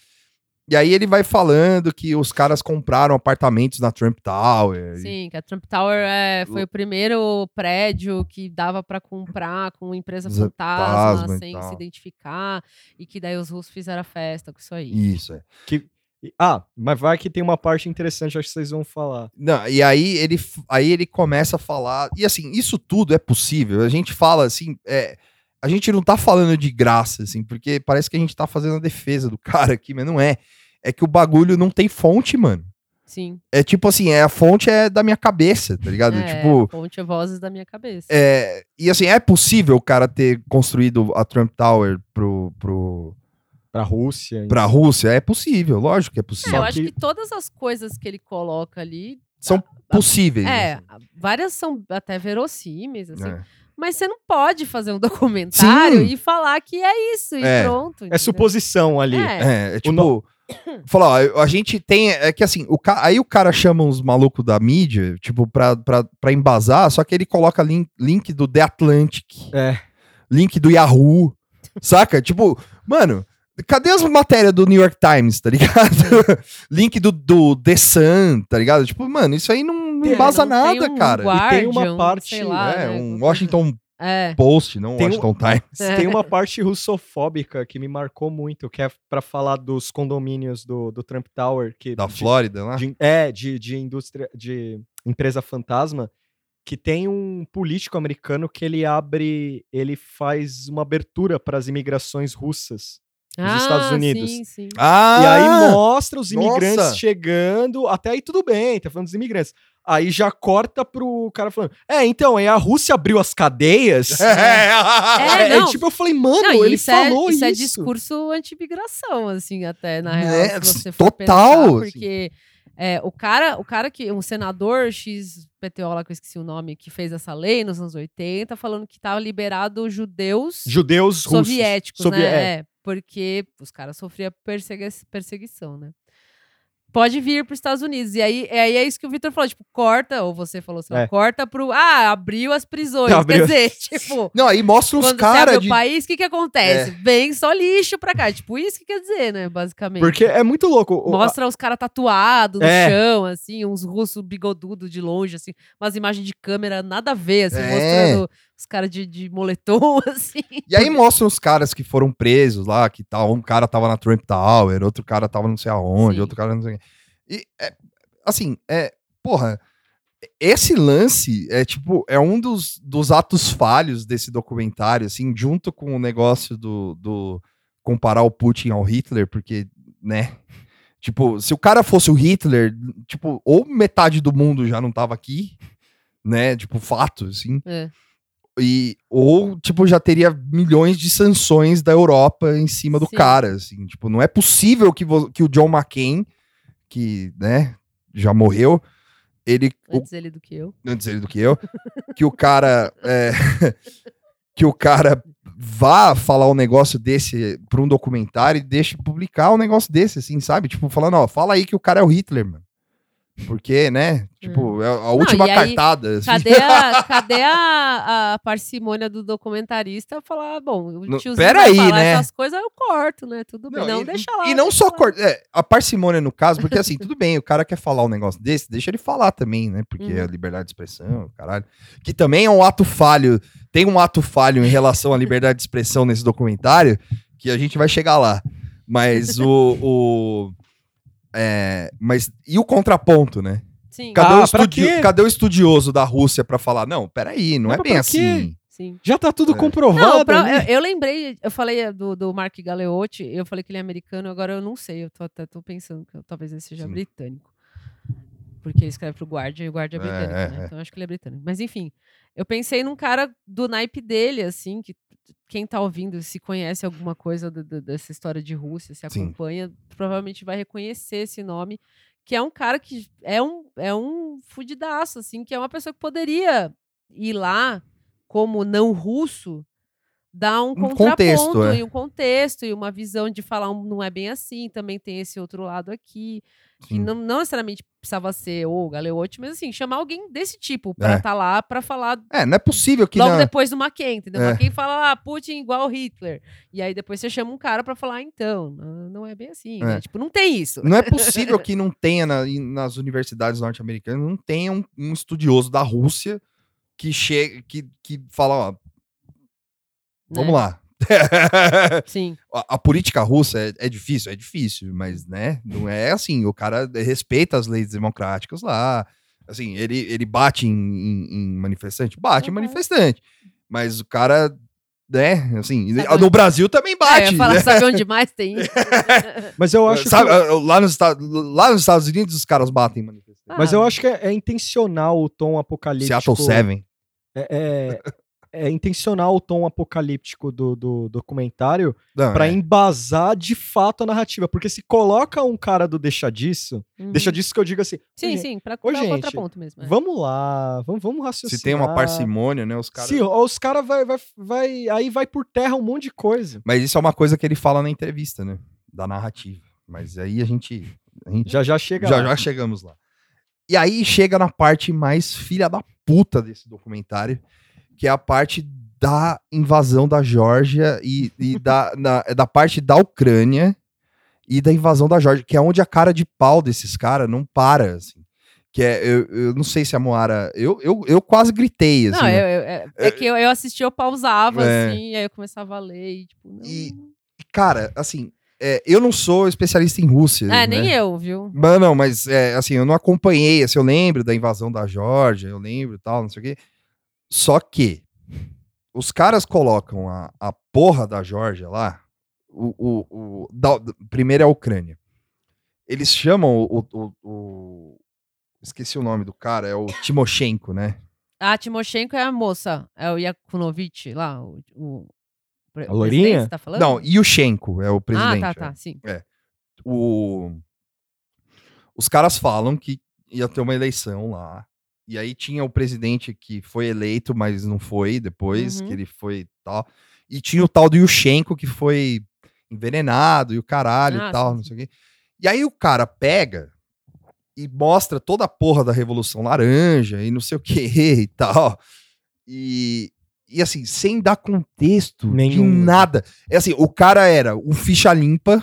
S1: E aí ele vai falando que os caras compraram apartamentos na Trump Tower.
S2: Sim, que a Trump Tower é, foi o primeiro prédio que dava pra comprar com empresa fantasma,
S1: fantasma
S2: sem se identificar, e que daí os russos fizeram a festa com isso aí.
S1: Isso, é.
S3: E- Ah, mas vai que tem uma parte interessante, acho que vocês vão falar.
S1: Não, e aí ele, aí ele começa a falar. E assim, isso tudo é possível. A gente fala assim. é, a gente não tá falando de graça, assim, porque parece que a gente tá fazendo a defesa do cara aqui, mas não é. É que o bagulho não tem fonte, mano.
S2: Sim.
S1: É tipo assim, é, a fonte é da minha cabeça, tá ligado?
S2: É,
S1: Tipo.
S2: Ponte vozes da minha cabeça.
S1: É, e assim, é possível o cara ter construído a Trump Tower pro, pro,
S3: Pra Rússia.
S1: pra Rússia? É possível, lógico que é
S2: É,
S1: possível.
S2: eu
S3: Só
S2: acho
S3: que-
S2: que todas as coisas que ele coloca ali
S1: são possíveis.
S2: É,
S1: assim.
S2: várias são até verossímeis, assim.
S1: É.
S2: Mas você não pode fazer um documentário
S1: Sim.
S2: e falar que é isso e
S1: É.
S2: pronto.
S3: É
S2: entendeu?
S3: suposição ali.
S2: É.
S1: É, é tipo. Falar, ó, a gente tem. É que assim, o ca- aí o cara chama uns malucos da mídia, tipo, pra, pra, pra embasar, só que ele coloca link, link do The Atlantic,
S3: É.
S1: link do Yahoo, saca? Tipo, mano, cadê as matérias do New York Times, tá ligado? link do, do The Sun, tá ligado? Tipo, mano, isso aí não, não
S3: Tem-
S1: embasa
S2: não tem
S1: nada,
S2: um
S1: cara.
S3: E tem uma
S2: Guardian,
S3: parte-
S2: lá,
S1: é,
S2: né,
S1: um Washington
S2: É.
S1: Post, não um
S3: Tem um-
S1: Washington Times.
S3: Tem uma parte russofóbica que me marcou muito, que é pra falar dos condomínios do, do Trump Tower. Que,
S1: Da
S3: de-
S1: Flórida, né?
S3: de- é, de, de indústria, de empresa fantasma, que tem um político americano que ele abre, ele faz uma abertura para as imigrações russas. Nos Estados Unidos.
S2: Ah, Sim, sim.
S1: Ah!
S3: E aí mostra os
S1: nossa!
S3: imigrantes chegando, até aí tudo bem, tá falando dos imigrantes. Aí já corta pro cara falando, é, então, aí a Rússia abriu as cadeias.
S2: É,
S3: É,
S2: não.
S3: tipo, eu falei, mano,
S2: Não,
S3: ele
S2: isso, é,
S3: falou
S2: isso.
S3: isso.
S2: é discurso anti-migração, assim, até, na real.
S1: Né,
S2: se você for
S1: total,
S2: pensar,
S1: assim.
S2: porque é, o, cara, o cara que, um senador XPTO lá, que eu esqueci o nome, que fez essa lei nos anos 80, falando que tava liberado judeus
S3: Judeus russos.
S2: soviéticos,
S3: Sovi-
S2: né?
S3: é.
S2: É, porque os caras sofriam persegui- perseguição, né? Pode vir para os Estados Unidos. E aí, é, aí é isso que o Vitor falou, tipo, corta, ou você falou assim,
S3: É.
S2: corta pro. Ah, abriu as prisões.
S3: Abriu.
S2: Quer dizer, tipo.
S1: Não, aí mostra os caras
S2: o
S1: de.
S2: país, o que que acontece? Vem só lixo pra cá. Tipo, isso que quer dizer, né? Basicamente.
S3: Porque é muito louco. o-
S2: Mostra os caras tatuados no
S3: É.
S2: chão, assim, uns russos bigodudos de longe, assim, umas imagens de câmera nada a ver, assim,
S1: É.
S2: mostrando os caras de, de moletom, assim.
S1: E aí mostra os caras que foram presos lá, que tal. Um cara tava na Trump Tower, outro cara tava não sei aonde,
S2: Sim.
S1: outro cara não sei. E, é, assim, é. Porra, esse lance é tipo, é um dos, dos atos falhos desse documentário, assim, junto com o negócio do, do comparar o Putin ao Hitler, porque, né? Tipo, se o cara fosse o Hitler, tipo, ou metade do mundo já não tava aqui, né? Tipo, fato, assim.
S2: É.
S1: E, ou, tipo, já teria milhões de sanções da Europa em cima do
S2: Sim.
S1: cara, assim. Tipo, não é possível que, que o John McCain, que, né, já morreu, ele... o-
S2: Antes ele do que eu.
S1: antes ele do que eu, que o cara... é, que o cara vá falar um negócio desse pra um documentário e deixe publicar um negócio desse, assim, sabe? Tipo, falando, ó, fala aí que o cara é o Hitler, mano. Porque, né? Tipo, é a última
S2: e aí,
S1: cartada. assim.
S2: Cadê, a, cadê a, a parcimônia do documentarista falar, bom, o
S1: Não,
S2: tiozinho
S1: pera
S2: vai
S1: aí,
S2: falar
S1: né?
S2: essas coisas, eu corto, né? Tudo bem. Não,
S1: e,
S2: deixa lá.
S1: E não só cortar. é, a parcimônia no caso, porque assim, tudo bem, o cara quer falar um negócio desse, deixa ele falar também, né? Porque
S2: Uhum.
S1: é liberdade de expressão, caralho. Que também é um ato falho. Tem um ato falho em relação à liberdade de expressão nesse documentário, que a gente vai chegar lá. Mas o. o é, mas e o contraponto, né?
S2: Sim,
S1: Cadê,
S3: Ah,
S1: o estudi- cadê o estudioso da Rússia pra falar? Não, peraí, não
S3: Mas
S1: é bem assim.
S2: sim.
S3: Já tá tudo
S1: É.
S3: comprovado.
S2: Não, pra- eu, eu lembrei, eu falei do, do Mark Galeotti, eu falei que ele é americano, agora eu não sei, eu tô até tô pensando que eu- talvez ele seja
S1: Sim.
S2: britânico. Porque ele escreve pro Guardian e o Guardian é
S1: É,
S2: britânico,
S1: é,
S2: né?
S1: é.
S2: Então eu acho que ele é britânico. Mas enfim, eu pensei num cara do naipe dele, assim, que quem tá ouvindo, se conhece alguma coisa do- do- dessa história de Rússia, se
S1: Sim.
S2: acompanha, provavelmente vai reconhecer esse nome, que é um cara que é um, é um fudidaço, assim, que é uma pessoa que poderia ir lá como não russo, dar um,
S1: Um
S2: contraponto
S1: contexto, é.
S2: e um contexto e uma visão de falar um, não é bem assim, também tem esse outro lado aqui, que
S1: Sim.
S2: não, não necessariamente precisava ser o Galeotti, mas assim, chamar alguém desse tipo pra
S1: É.
S2: estar lá pra falar
S1: É, não é possível que
S2: logo
S1: na-
S2: depois do McCain, entendeu?
S1: É.
S2: McCain fala, ah, Putin igual Hitler. E aí depois você chama um cara pra falar, ah, então, não não é bem assim, né?
S1: É.
S2: Tipo, não tem isso.
S1: Não é possível que não tenha na- nas universidades norte-americanas, não tenha um, um estudioso da Rússia que chega, que, que fala, ó, vamos
S2: né?
S1: lá.
S2: Sim.
S1: a, a política russa é, é difícil, é difícil, mas, né, não é assim, o cara respeita as leis democráticas lá, assim, ele, ele bate em, em- em manifestante? Bate em
S2: Uhum.
S1: manifestante, mas o cara, né, assim,
S2: Sabe-
S1: no Brasil também
S2: Ah, eu
S1: bate,
S2: ia falar,
S1: né?
S2: sabe onde mais tem isso?
S3: Mas eu acho
S1: Sabe,
S3: que...
S1: lá, nos Estados, lá nos Estados Unidos os caras batem em manifestante.
S3: Mas
S2: Ah,
S3: eu acho que é, é intencional o tom apocalíptico.
S1: Seattle 7.
S3: É, é, é intencional o tom apocalíptico do, do documentário pra
S1: é.
S3: embasar de fato a narrativa. Porque se coloca um cara do deixa disso,
S2: Uhum.
S3: deixa disso que eu digo assim.
S2: Sim,
S3: "Ô,
S2: sim, pra
S3: Ô, gente,
S2: contraponto mesmo. é.
S3: Vamos lá, vamos, vamos raciocinar.
S1: Se tem uma parcimônia, né? Os caras.
S3: Sim, os caras vai, vai, vai. Aí vai por terra um monte de coisa.
S1: Mas isso é uma coisa que ele fala na entrevista, né? Da narrativa. Mas aí a gente. A gente
S3: Já já chega.
S1: já,
S3: lá.
S1: já chegamos lá. E aí chega na parte mais filha da puta desse documentário, que é a parte da invasão da Geórgia e, e da, na- da parte da Ucrânia e da invasão da Geórgia, que é onde a cara de pau desses caras não para, assim. Que é, eu, eu não sei se a Moara. Eu, eu, eu quase gritei, assim.
S2: Não,
S1: né?
S2: eu, eu- é, é que eu, eu assistia, eu pausava,
S1: É.
S2: assim, aí eu começava a ler e, tipo, não...
S1: E- Cara, assim, é, eu não sou especialista em Rússia.
S2: É,
S1: né?
S2: nem eu, viu?
S1: Mas não, mas é, assim, eu não acompanhei, assim, eu lembro da invasão da Geórgia, eu lembro e tal, não sei o quê. Só que os caras colocam a, a porra da Geórgia lá, o, o, o- da- primeiro é a Ucrânia. Eles chamam o, o- o- Esqueci o nome do cara, é o Timoshenko, né?
S2: A Timoshenko é a moça, é o Yakunovich lá, o...
S3: A
S2: presidente, você tá falando?
S1: Não, Yushchenko é o
S2: Ah,
S1: presidente.
S2: tá,
S1: é.
S2: tá, sim.
S1: o... Os caras falam que ia ter uma eleição lá. E aí tinha o presidente que foi eleito, mas não foi depois,
S2: Uhum.
S1: que ele foi tal. E tinha o tal do Yushchenko que foi envenenado e o caralho
S2: Ah,
S1: e tal,
S2: sim,
S1: não sei o quê. E aí o cara pega e mostra toda a porra da Revolução Laranja e não sei o que e tal. E, e assim, sem dar contexto de
S3: Nenhum.
S1: nada. É assim, o cara era um ficha limpa,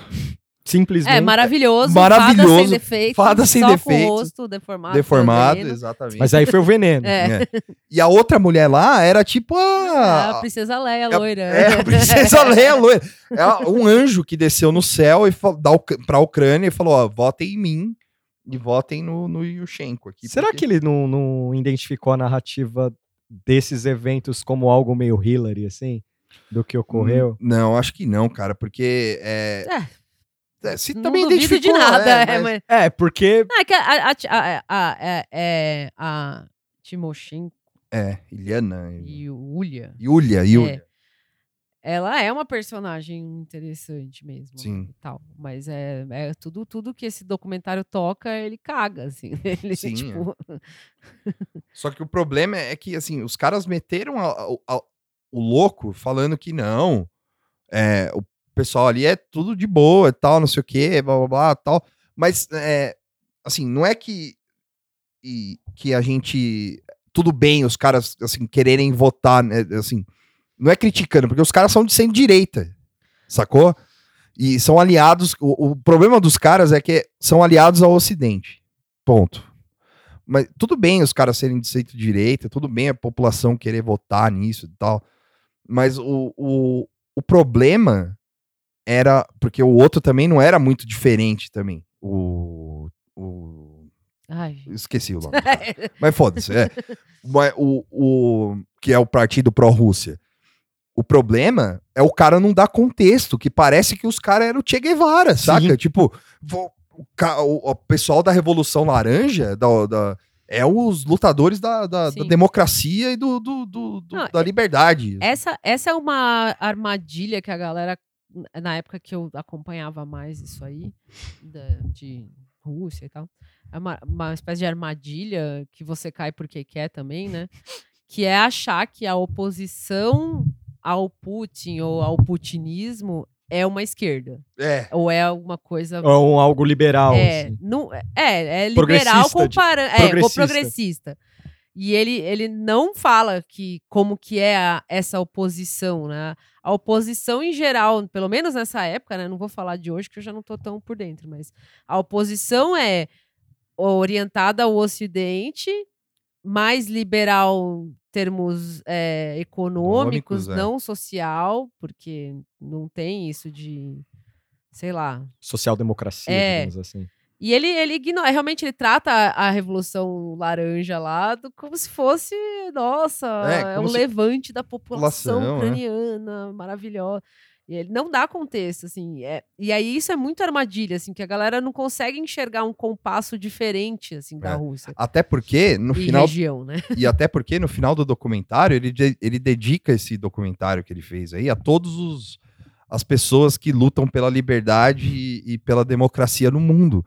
S3: Simplesmente.
S2: É, maravilhoso.
S1: Maravilhoso,
S2: Fada sem defeito.
S1: fada sem
S2: só
S1: defeito,
S2: com o rosto deformado.
S1: deformado,
S2: veneno.
S1: exatamente.
S3: Mas aí foi o veneno.
S2: É,
S1: É. E a outra mulher lá era tipo
S2: a
S1: a.
S2: princesa Leia,
S1: é a-
S2: loira.
S1: É, a princesa Leia loira. É um anjo que desceu no céu e da pra Ucrânia e falou: ó, votem em mim e votem no, no Yushchenko aqui.
S3: Será
S1: porque-
S3: que ele não, não identificou a narrativa desses eventos como algo meio Hillary, assim? Do que ocorreu?
S1: Hum, Não, acho que não, cara, porque. É, é, se
S2: Não
S1: também
S2: duvido de
S1: identificou,
S2: nada.
S1: é,
S2: é,
S1: mas-
S3: É, porque.
S2: Ah, é que a, a, a, é- é a Timoshenko
S1: é, Iliana.
S2: e o Ulya,
S1: Yulia, Yulia.
S2: ela é uma personagem interessante mesmo.
S1: Sim.
S2: Tal, mas é, é tudo, tudo que esse documentário toca, ele caga, assim. Ele,
S1: Sim,
S2: tipo,
S1: Só que o problema é que, assim, os caras meteram o louco falando que não, é, o pessoal ali é tudo de boa e tal, não sei o que, blá blá blá tal. Mas, é, assim, não é que, e- que a gente. Tudo bem os caras, assim, quererem votar, né, assim. Não é criticando, porque os caras são de centro-direita, sacou? E são aliados. O, o problema dos caras é que são aliados ao Ocidente. Ponto. Mas tudo bem os caras serem de centro-direita, tudo bem a população querer votar nisso e tal. Mas o, o, o problema era. Porque o outro também não era muito diferente também. O. o
S2: ai,
S1: esqueci o nome. Mas foda-se. É. Mas o, o, que é o partido pró-Rússia. O problema é o cara não dar contexto, que parece que os caras eram o Che Guevara, saca? Tipo, vo- o, o- o pessoal da Revolução Laranja da, da- é os lutadores da, da- da
S2: Sim.
S1: democracia e do, do- do- do-
S2: Não,
S1: da liberdade.
S2: Essa, essa é uma armadilha que a galera, na época que eu acompanhava mais isso aí, da- de Rússia e tal, é uma, uma espécie de armadilha que você cai porque quer também, né? Que é achar que a oposição ao Putin ou ao putinismo é uma esquerda.
S1: É.
S2: Ou é alguma coisa.
S3: É um algo liberal.
S2: É,
S3: assim.
S2: não, é, é liberal
S3: Progressista, de-
S2: comparando. É,
S3: progressista.
S2: progressista. E ele, ele não fala que como que é a- essa oposição, né? A oposição em geral, pelo menos nessa época, né? Não vou falar de hoje, que eu já não tô tão por dentro, mas a oposição é orientada ao Ocidente, mais liberal em termos é, econômicos,
S1: Econômicos, é.
S2: não social, porque não tem isso de, sei lá,
S3: Social-democracia,
S2: É.
S3: digamos assim.
S2: E ele, ele ignora, realmente ele trata a, a Revolução Laranja lá do- como se fosse, nossa,
S1: É,
S2: é, um
S1: se-
S2: levante da população
S1: População, é.
S2: ucraniana, maravilhosa. E ele não dá contexto, assim. É, e aí isso é muito armadilha, assim, que a galera não consegue enxergar um compasso diferente, assim, da
S1: É.
S2: Rússia.
S1: Até porque, no
S2: e
S1: final
S2: região, né?
S1: E até porque no final do documentário, ele, de- ele dedica esse documentário que ele fez aí a todos os as pessoas que lutam pela liberdade e, e pela democracia no mundo.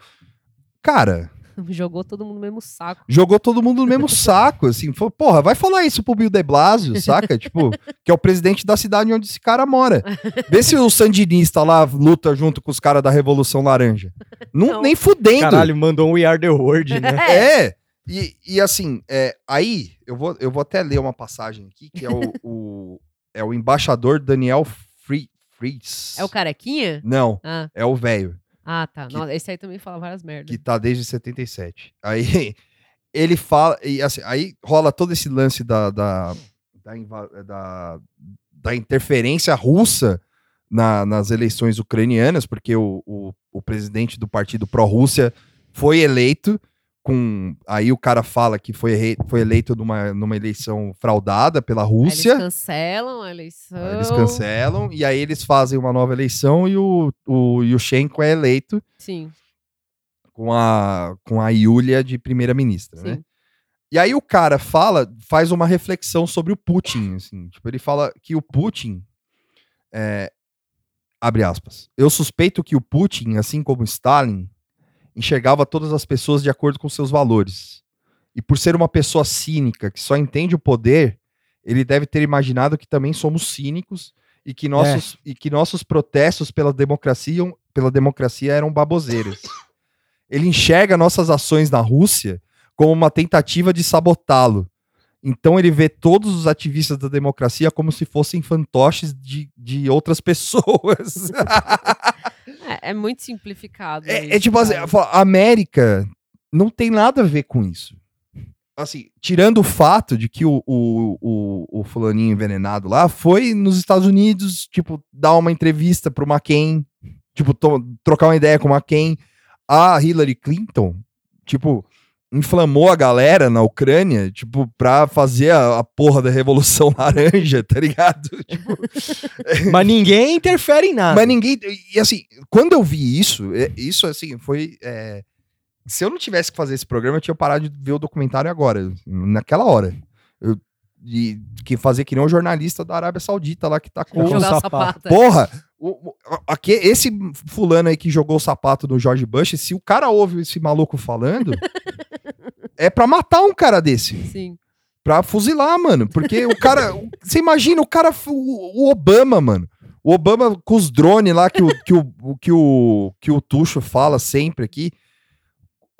S1: Cara,
S2: Jogou todo mundo no mesmo saco.
S1: jogou todo mundo no mesmo saco, assim, falou, porra, vai falar isso pro Bill de Blasio, saca? tipo, que é o presidente da cidade onde esse cara mora. Vê se o sandinista lá luta junto com os caras da Revolução Laranja. Não,
S2: Não.
S1: nem fudendo.
S3: Caralho, mandou um We Are The World, né?
S1: É. E, e assim, é, aí eu vou, eu vou até ler uma passagem aqui, que é o, o- é o embaixador Daniel Fri- Fries.
S2: É o carequinha?
S1: Não,
S2: Ah,
S1: é o velho,
S2: ah tá.
S1: Que-
S2: Nossa, esse aí também fala várias merdas.
S1: que tá desde 77. Aí ele fala, e assim, aí rola todo esse lance da, da, da, da- da interferência russa na- nas eleições ucranianas, porque o, o, o presidente do partido pró-Rússia foi eleito com. Aí o cara fala que foi, re- foi eleito numa, numa eleição fraudada pela
S2: Aí
S1: Rússia.
S2: Eles cancelam a eleição.
S1: Aí eles cancelam e aí eles fazem uma nova eleição e o, o Yushchenko é eleito
S2: Sim,
S1: com a, com a Yulia de primeira-ministra, né? E aí o cara fala, faz uma reflexão sobre o Putin, assim, tipo, ele fala que o Putin, é, abre aspas, eu suspeito que o Putin, assim como Stalin, enxergava todas as pessoas de acordo com seus valores. E por ser uma pessoa cínica, que só entende o poder, ele deve ter imaginado que também somos cínicos e que nossos, e que nossos protestos pela democracia, pela democracia eram baboseiras. Ele enxerga nossas ações na Rússia como uma tentativa de sabotá-lo. Então ele vê todos os ativistas da democracia como se fossem fantoches de, de outras pessoas.
S2: É, é muito simplificado.
S1: é, é
S2: isso,
S1: tipo assim, a América não tem nada a ver com isso. Assim, tirando o fato de que o, o, o, o fulaninho envenenado lá foi nos Estados Unidos, tipo, dar uma entrevista pro McCain, tipo, trocar uma ideia com o McCain. A Hillary Clinton, tipo, inflamou a galera na Ucrânia, tipo, pra fazer a, a porra da Revolução Laranja, tá ligado? Tipo,
S3: Mas ninguém interfere em nada.
S1: mas ninguém. E assim, quando eu vi isso, é- isso assim, foi. é, se eu não tivesse que fazer esse programa, eu tinha parado de ver o documentário agora, naquela hora. Eu, de, que fazer que nem um jornalista da Arábia Saudita lá que tá com.
S2: O
S3: sapato.
S2: é.
S1: Porra! O, o- aque- esse fulano aí que jogou o sapato no George Bush, se o cara ouve esse maluco falando, é pra matar um cara desse
S2: Sim.
S1: pra fuzilar, mano. Porque o cara. Você imagina, o cara. O, o Obama, mano. O Obama com os drones lá que o, que o, o- que o, que o Tuxo fala sempre aqui.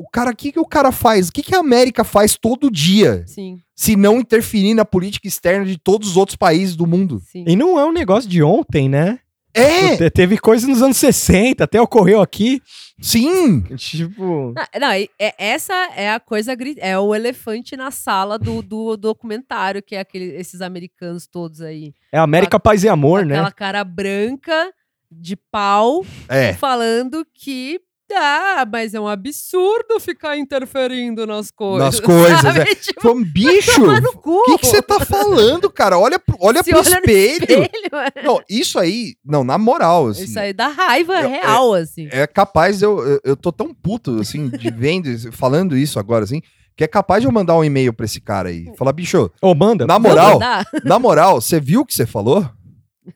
S1: O cara, o que, que o cara faz? O que, que a América faz todo dia?
S2: Sim,
S1: Se não interferir na política externa de todos os outros países do mundo?
S2: sim.
S3: E não é um negócio de ontem, né?
S1: É!
S3: Te- Teve coisa nos anos 60, até ocorreu aqui.
S1: Sim!
S3: Tipo.
S2: Ah, Não, e- é- essa é a coisa, é o elefante na sala do, do documentário, que é aquele, esses americanos todos aí.
S3: É América, Paz e Amor,
S2: Aquela
S3: né?
S2: cara branca, de pau,
S1: É.
S2: falando que ah, mas é um absurdo ficar interferindo nas coisas.
S1: Nas coisas,
S2: sabe?
S1: é.
S2: Tipo,
S1: bicho!
S2: tomar no cu.
S1: O que que você tá falando, cara? Olha, pro- olha
S2: Se
S1: pro
S2: olha
S1: espelho.
S2: espelho, é.
S1: Não, isso aí, não, na moral, assim.
S2: Isso aí dá raiva
S1: Eu-
S2: real, assim.
S1: é capaz, eu, eu, eu tô tão puto, assim, de vendo, falando isso agora, assim, que é capaz de eu mandar um e-mail pra esse cara aí. Falar, bicho,
S3: Ô, manda.
S1: na moral, na moral, você viu o que você falou?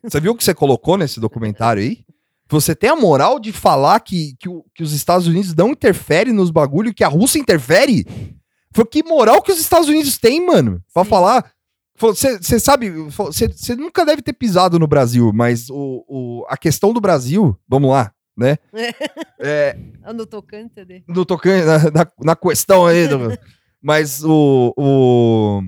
S1: Você viu o que você colocou nesse documentário aí? Você tem a moral de falar que, que, o- que os Estados Unidos não interferem nos bagulho que a Rússia interfere? Foi que moral que os Estados Unidos têm, mano, pra
S2: Sim. falar.
S1: Você sabe, você nunca deve ter pisado no Brasil, mas o, o, a questão do Brasil, vamos lá, né? É,
S2: No tocante de...
S1: no tocante na, na, na questão aí, do- mas o, o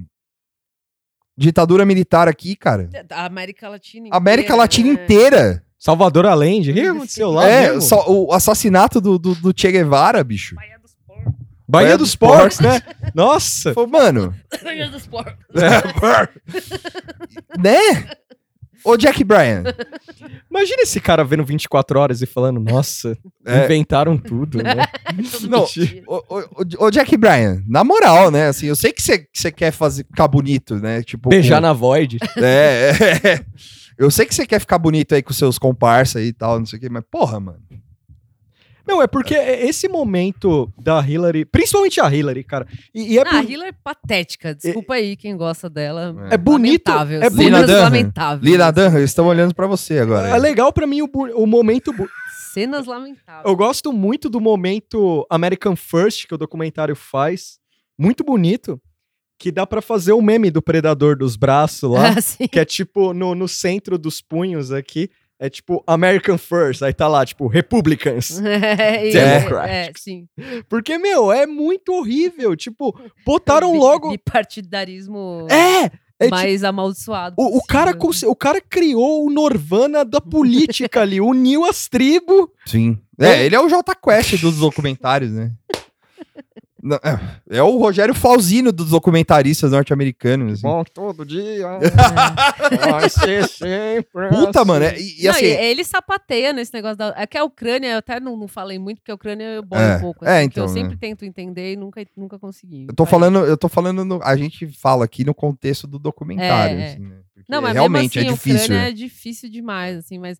S1: ditadura militar aqui, cara,
S2: A América Latina
S1: América
S2: inteira,
S1: Latina
S2: né?
S1: inteira,
S3: Salvador Allende. O que aconteceu lá?
S1: é
S3: mesmo?
S1: só o assassinato do, do, do Che Guevara, bicho.
S2: Baía dos porcos.
S3: Bahia
S1: Bahia
S3: dos
S1: dos
S3: Porcos, né? Nossa.
S1: Falei, mano,
S2: Baía dos porcos.
S1: né? Ô Jack Bryan,
S3: Imagina esse cara vendo 24 horas e falando, nossa,
S1: É.
S3: inventaram tudo, né?
S1: Não, ô, ô, ô, ô, Jack Bryan, na moral, né? Assim, eu sei que você que você quer fazer ficar bonito, né? Tipo,
S3: Beijar
S1: com-
S3: na Void.
S1: É, é, é. Eu sei que você quer ficar bonito aí com seus comparsa e tal, não sei o quê, mas porra, mano.
S3: Não, é porque esse momento da Hillary, principalmente a Hillary, cara, e, e é
S2: Ah, a
S3: por-
S2: Hillary é patética. Desculpa aí quem gosta dela.
S3: É bonito,
S2: Lamentável.
S3: é
S1: bonito. Dunham.
S2: lamentáveis.
S1: Lina Dunham, eles estão olhando pra você agora.
S3: é legal pra mim o, o momento.
S2: Cenas lamentáveis.
S3: Eu gosto muito do momento American First que o documentário faz. Muito bonito. Que dá pra fazer o meme do predador dos braços lá.
S2: Ah,
S3: que é tipo no, no centro dos punhos aqui. É tipo American First. Aí tá lá, tipo, Republicans.
S2: É,
S3: Democrats.
S2: É, sim.
S3: Porque, meu, é muito horrível. Tipo, botaram
S2: Bi-
S3: logo.
S2: Bipartidarismo
S3: É! É tipo,
S2: mais amaldiçoado.
S3: o, o cara conse- o cara criou o Norvana da política ali, uniu as tribos.
S1: Sim. É, ele é o J Quest dos documentários, né? É, é o Rogério Falzino dos documentaristas norte-americanos. assim.
S3: Bom, todo dia. vai ser sempre.
S1: Puta,
S3: assim.
S1: mano. é- e, e
S2: Não,
S1: assim.
S2: e ele sapateia nesse negócio da. É que a Ucrânia, eu até não, não falei muito, porque a Ucrânia eu boio
S1: É,
S2: um pouco.
S1: é,
S2: assim, eu
S1: então,
S2: sempre
S1: né?
S2: tento entender e nunca, nunca consegui.
S1: Eu tô
S2: Aí-
S1: falando, eu tô falando, no- a gente fala aqui no contexto do documentário,
S2: É, é.
S1: assim, né?
S2: Não, mas
S1: realmente
S2: mesmo assim,
S1: é difícil.
S2: A Ucrânia é difícil demais, assim, mas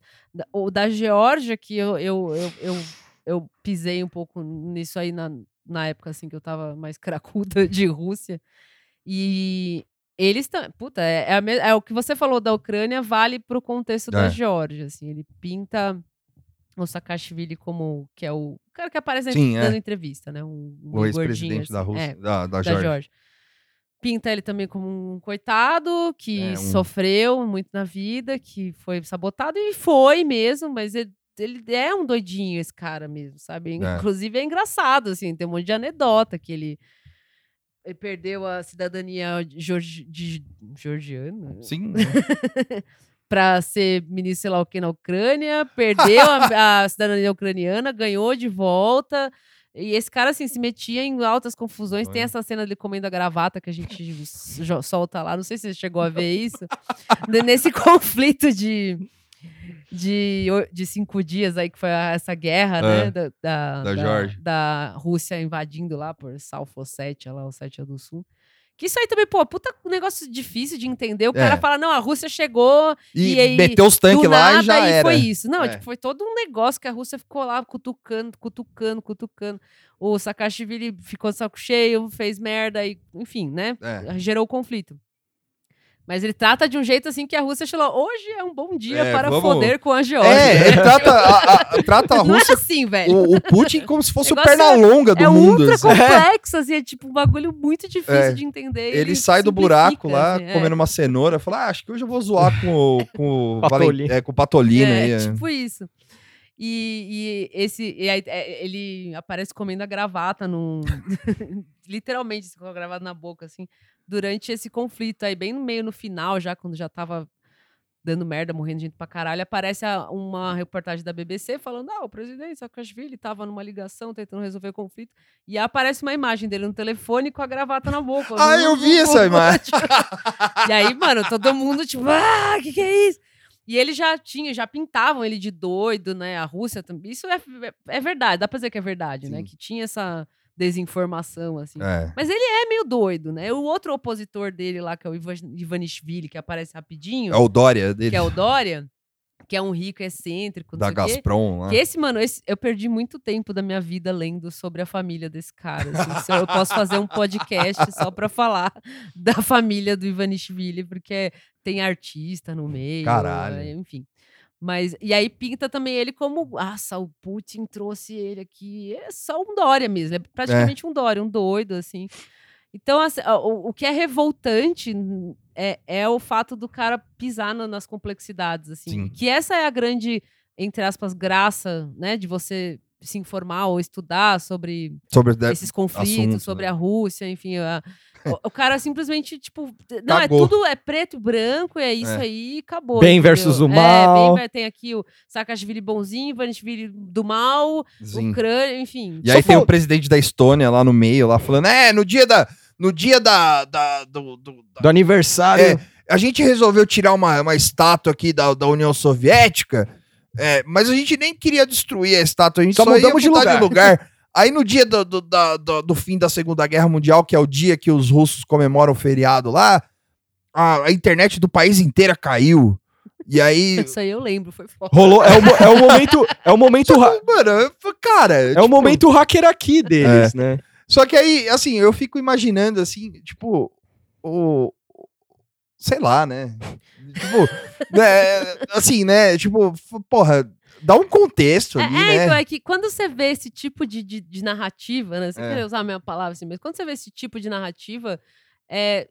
S2: o da Geórgia, que eu, eu, eu, eu, eu pisei um pouco nisso aí na, na época, assim, que eu tava mais cracuda de Rússia. E eles estão. Puta, é, é, me- é o que você falou da Ucrânia, vale pro contexto da
S1: É.
S2: Geórgia, assim. Ele pinta o Saakashvili como. que é o cara que aparece
S1: Sim, é.
S2: dando entrevista, né? Um, um
S1: O ex-presidente da
S2: assim.
S1: Rússia,
S2: É,
S1: da, da,
S2: da
S1: Geórgia.
S2: Georgia. Pinta ele também como um coitado que
S1: É, um-
S2: sofreu muito na vida, que foi sabotado e foi mesmo, mas ele, ele é um doidinho esse cara mesmo, sabe?
S1: É.
S2: Inclusive é engraçado, assim, tem um monte de anedota que ele, ele perdeu a cidadania georgi- de, georgiana
S1: Sim.
S2: para ser ministro sei lá o que na Ucrânia, perdeu a, a cidadania ucraniana, ganhou de volta. E esse cara, assim, se metia em altas confusões. Tem
S1: Olha.
S2: essa cena dele comendo a gravata que a gente solta lá. Não sei se você chegou a ver isso. Ne- Nesse conflito de, de, de cinco dias aí, que foi essa guerra,
S1: É.
S2: né? Da, da,
S1: Da Geórgia.
S2: da Rússia invadindo lá por South Ossétia, lá, Ossétia do Sul. Que isso aí também, pô, puta negócio difícil de entender. O cara
S1: É.
S2: fala, não, a Rússia chegou
S1: E,
S2: E aí,
S1: meteu os tanques lá e já
S2: e
S1: era.
S2: foi isso. Não,
S1: É.
S2: tipo, foi todo um negócio que a Rússia ficou lá cutucando, cutucando, cutucando. O Saakashvili ficou de saco cheio, fez merda e, enfim, né?
S1: É.
S2: Gerou o conflito. Mas ele trata de um jeito assim que a Rússia falou: hoje é um bom dia
S1: É,
S2: para
S1: vamos-
S2: foder com a Geórgia.
S1: É, ele trata a, a- trata a
S2: Não é
S1: Rússia,
S2: assim, velho.
S1: o, o Putin, como se fosse o
S2: Negócio
S1: perna longa do
S2: é
S1: mundo.
S2: ultra
S1: assim.
S2: complexo, assim, é tipo um bagulho muito difícil
S1: É.
S2: de entender. e
S1: Ele sai do buraco lá,
S2: assim, é.
S1: comendo uma cenoura, fala, ah, acho que hoje eu vou zoar com o, com o,
S3: Patolino.
S1: Valen- é, com o Patolino
S2: é,
S1: aí. é.
S2: tipo isso. E, e esse e aí, é, ele aparece comendo a gravata num literalmente assim, com a gravata na boca assim, durante esse conflito aí bem no meio no final já quando já tava dando merda, morrendo gente pra caralho, aparece uma reportagem da BBC falando: "Ah, o presidente Saakashvili tava numa ligação tentando resolver o conflito". E aí aparece uma imagem dele no telefone com a gravata na boca.
S1: Ah, eu vi essa imagem.
S2: E aí, mano, todo mundo tipo, ah, que que é isso? E ele já tinha, já pintavam ele de doido, né? A Rússia também. Isso é, é verdade, dá pra dizer que é verdade, né?
S1: Sim.
S2: Que tinha essa desinformação, assim.
S1: É.
S2: Mas ele é meio doido, né? O outro opositor dele lá, que é o Ivan- Ivanishvili, que aparece rapidinho,
S1: É o Dória dele,
S2: que é o Dória, que é um rico excêntrico,
S1: da
S2: quê.
S1: Gazprom lá.
S2: Que esse, mano, esse- eu perdi muito tempo da minha vida lendo sobre a família desse cara. assim. Eu posso fazer um podcast só pra falar da família do Ivanishvili, porque tem artista no meio.
S1: Caralho.
S2: é, Enfim. Mas, e aí pinta também ele como, nossa, o Putin trouxe ele aqui. É só um Dória mesmo, é praticamente um Dória, um doido, assim. Então, assim, o, o que é revoltante é, é o fato do cara pisar na- nas complexidades, assim.
S1: Sim.
S2: Que essa é a grande, entre aspas, graça, né, de você se informar ou estudar sobre
S1: Sobre
S2: esses conflitos,
S1: assuntos,
S2: sobre
S1: né?
S2: a Rússia, enfim. a- o, o cara simplesmente, tipo, não,
S1: Cagou.
S2: é tudo é preto e branco, é isso
S1: É.
S2: aí acabou.
S3: Bem
S2: entendeu?
S3: versus o
S2: É,
S3: mal.
S2: bem, tem aqui o Saakashvili bonzinho, Ivanishvili do mal,
S1: Sim.
S2: Ucrânia, enfim.
S1: E aí
S3: Só
S1: tem o presidente da Estônia lá no meio, lá falando, é, no dia da... No dia da... da- do, do- da-
S3: Do aniversário.
S1: É, a gente resolveu tirar uma, uma estátua aqui da, da União Soviética, é, mas a gente nem queria destruir a estátua, a gente
S3: Só
S1: só, ia
S3: mudamos de
S1: mudar
S3: lugar.
S1: Aí no dia do, do, do- do fim da Segunda Guerra Mundial, que é o dia que os russos comemoram o feriado lá, a, a internet do país inteira caiu. E aí.
S2: Isso aí eu lembro, foi foda.
S3: Rolou, é o, é o momento, é o momento, ra-
S1: Mano, cara.
S3: é o
S1: tipo,
S3: momento hacker aqui deles, né?
S1: Só que aí, assim, eu fico imaginando, assim, tipo, o. Sei lá, né? Tipo, né, assim, né? Tipo, porra, dá um contexto
S2: É,
S1: ali,
S2: é,
S1: né?
S2: então, é que quando você vê esse tipo de, de, de narrativa, né? Você
S1: É.
S2: querer usar a mesma palavra assim, mas quando você vê esse tipo de narrativa, é,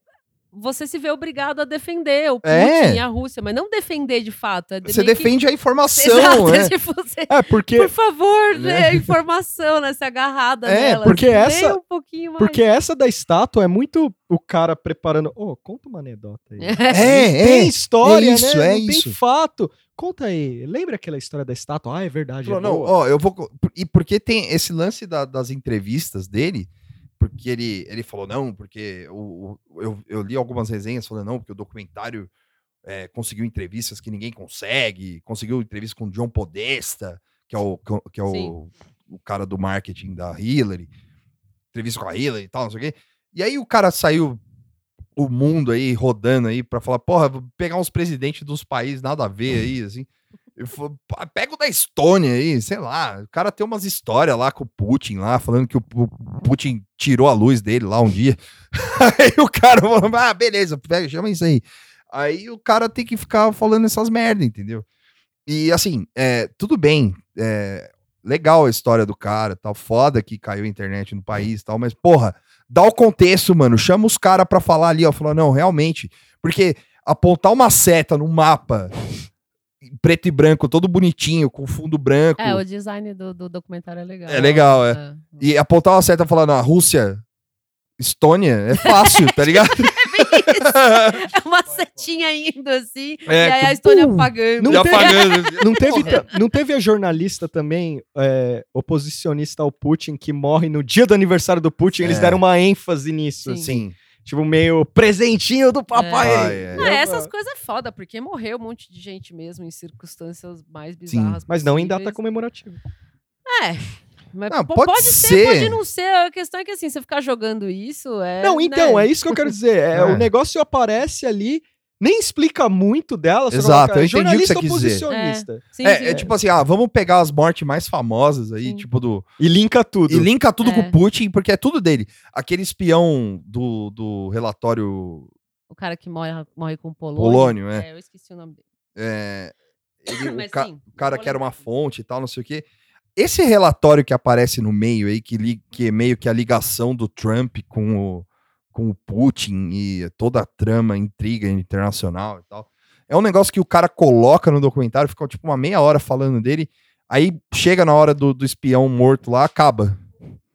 S2: você se vê obrigado a defender o Putin
S1: É.
S2: e a Rússia, mas não defender de fato. É
S1: Você
S2: meio que-
S1: defende a informação,
S2: Exato,
S1: né?
S2: é tipo, você,
S3: É, porque,
S2: por favor,
S1: Né?
S2: né? Informação, né? Se agarrada
S3: É,
S2: nela.
S3: porque
S2: assim,
S3: essa-
S2: um pouquinho mais.
S3: porque essa da estátua é muito o cara preparando. Ô, conta uma anedota aí.
S1: É,
S3: tem
S1: é.
S3: história,
S1: é isso,
S3: né?
S1: é
S3: Não
S1: isso.
S3: tem fato. Conta aí. Lembra aquela história da estátua? Ah, é verdade. É
S1: não,
S3: boa.
S1: ó, eu vou. E porque tem esse lance da- das entrevistas dele, porque ele, ele falou, não, porque o, o- eu, eu li algumas resenhas falando, não, porque o documentário é, conseguiu entrevistas que ninguém consegue, conseguiu entrevista com o John Podesta, que é o, que é o, o cara do marketing da Hillary, entrevista com a Hillary e tal, não sei o quê. E aí o cara saiu o mundo aí rodando aí pra falar, porra, vou pegar uns presidentes dos países nada a ver aí, assim. Eu falo, "Pá, Pega o da Estônia aí, sei lá. O cara tem umas histórias lá com o Putin lá, falando que o, Pu- Putin tirou a luz dele lá um dia. aí o cara falou, ah, beleza, pega, chama isso aí. Aí o cara tem que ficar falando essas merda, entendeu? E assim, é, tudo bem, é, legal a história do cara, tal, foda que caiu a internet no país tal, mas porra, dá o contexto, mano, chama os caras pra falar ali, ó, falar, não, realmente, porque apontar uma seta no mapa preto e branco, todo bonitinho, com fundo branco,
S2: É, o design do, do documentário é legal.
S1: É legal, é. e apontar uma seta falando, a Rússia, Estônia, é fácil, tá ligado?
S2: É uma setinha indo assim,
S1: É,
S2: e aí a Estônia
S3: Pum,
S2: apagando.
S3: não teve-
S1: apagando.
S3: Não teve, não teve a jornalista também, é, oposicionista ao Putin, que morre no dia do aniversário do Putin? Eles
S1: É.
S3: deram uma ênfase nisso.
S2: Sim.
S3: assim.
S1: Sim.
S3: Tipo, meio presentinho do papai.
S1: Ah, é.
S2: Não, essas coisas é foda, porque morreu um monte de gente mesmo em circunstâncias mais bizarras.
S3: Mas não em data comemorativa.
S2: É. Mas
S1: Não,
S2: po-
S1: pode
S2: pode, ser,
S1: ser.
S2: pode não ser. A questão é que assim, você ficar jogando isso é.
S3: não, então,
S2: né?
S3: é isso que eu quero dizer. É,
S1: É.
S3: O negócio aparece ali, nem explica muito dela.
S1: Exato,
S3: coloca,
S1: eu entendi o que
S3: jornalista
S1: você quis dizer.
S3: oposicionista.
S2: Sim,
S1: É,
S2: sim.
S1: é tipo assim, ah, vamos pegar as mortes mais famosas aí,
S2: Sim.
S1: tipo do.
S3: E linka tudo.
S1: E linka tudo
S2: É.
S1: com o Putin, porque é tudo dele. Aquele espião do, do relatório
S2: O cara que morre, morre com polônio.
S1: Polônio, é.
S2: É, eu esqueci o nome dele.
S1: é, ele- o, ca-
S2: sim,
S1: o cara que era uma fonte e tal, não sei o quê. Esse relatório que aparece no meio aí, que, li- que é meio que a ligação do Trump com o, com o Putin e toda a trama, intriga internacional e tal. É um negócio que o cara coloca no documentário, fica tipo uma meia hora falando dele, aí chega na hora do, do espião morto lá, acaba.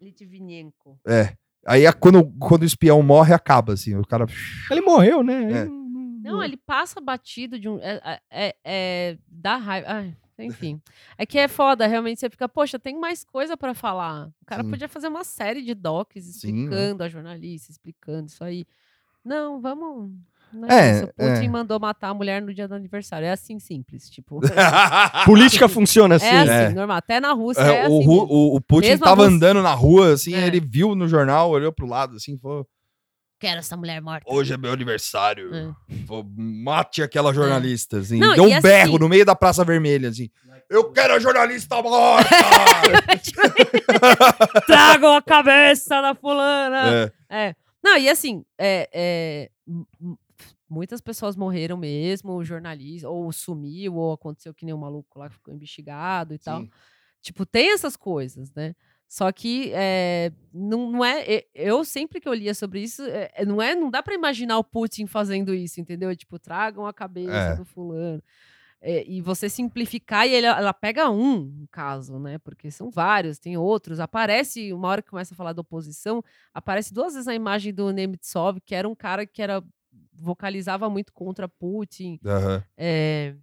S2: Litvinenko.
S1: É. Aí quando, quando o espião morre, acaba, assim. O cara.
S3: Ele morreu, né?
S1: É.
S3: Não,
S2: ele passa batido de um. É, é, é, é- dá raiva. Ai, enfim. É que é foda, realmente. Você fica, poxa, tem mais coisa pra falar. O cara
S1: Sim.
S2: podia fazer uma série de docs
S1: Sim, né?
S2: explicando a jornalista, explicando isso aí. Não, vamos. Não
S1: É,
S2: isso. O Putin
S1: é.
S2: mandou matar a mulher no dia do aniversário. É assim simples. Tipo.
S3: Política funciona assim.
S2: é assim,
S1: É.
S2: normal. Até na Rússia
S1: É,
S2: é,
S1: o,
S2: assim. Mesmo.
S1: o, o Putin
S2: Mesmo
S1: tava andando na rua, assim,
S2: É.
S1: ele viu no jornal, olhou pro lado, assim, falou:
S2: Quero essa mulher morta.
S1: Hoje é meu aniversário.
S2: É.
S1: Vou- Mate aquela jornalista, assim.
S2: Não,
S1: Deu um
S2: assim-
S1: berro no meio da Praça Vermelha, assim. Eu quero a jornalista morta!
S2: Tragam a cabeça da fulana.
S1: É,
S2: É. Não, e assim, é, é, muitas pessoas morreram mesmo, o jornalista, ou sumiu, ou aconteceu que nem um maluco lá que ficou investigado e tal.
S1: sim.
S2: Tipo, tem essas coisas, né? Só que é, não, não é. Eu sempre que eu lia sobre isso, é, é, não é. Não dá pra imaginar o Putin fazendo isso, entendeu? Tipo, tragam a cabeça
S1: É.
S2: do fulano. É, e você simplificar e ele- ela pega um, no caso, né? Porque são vários, tem outros. Aparece, uma hora que começa a falar da oposição, aparece duas vezes a imagem do Nemtsov, que era um cara que era vocalizava muito contra Putin, é,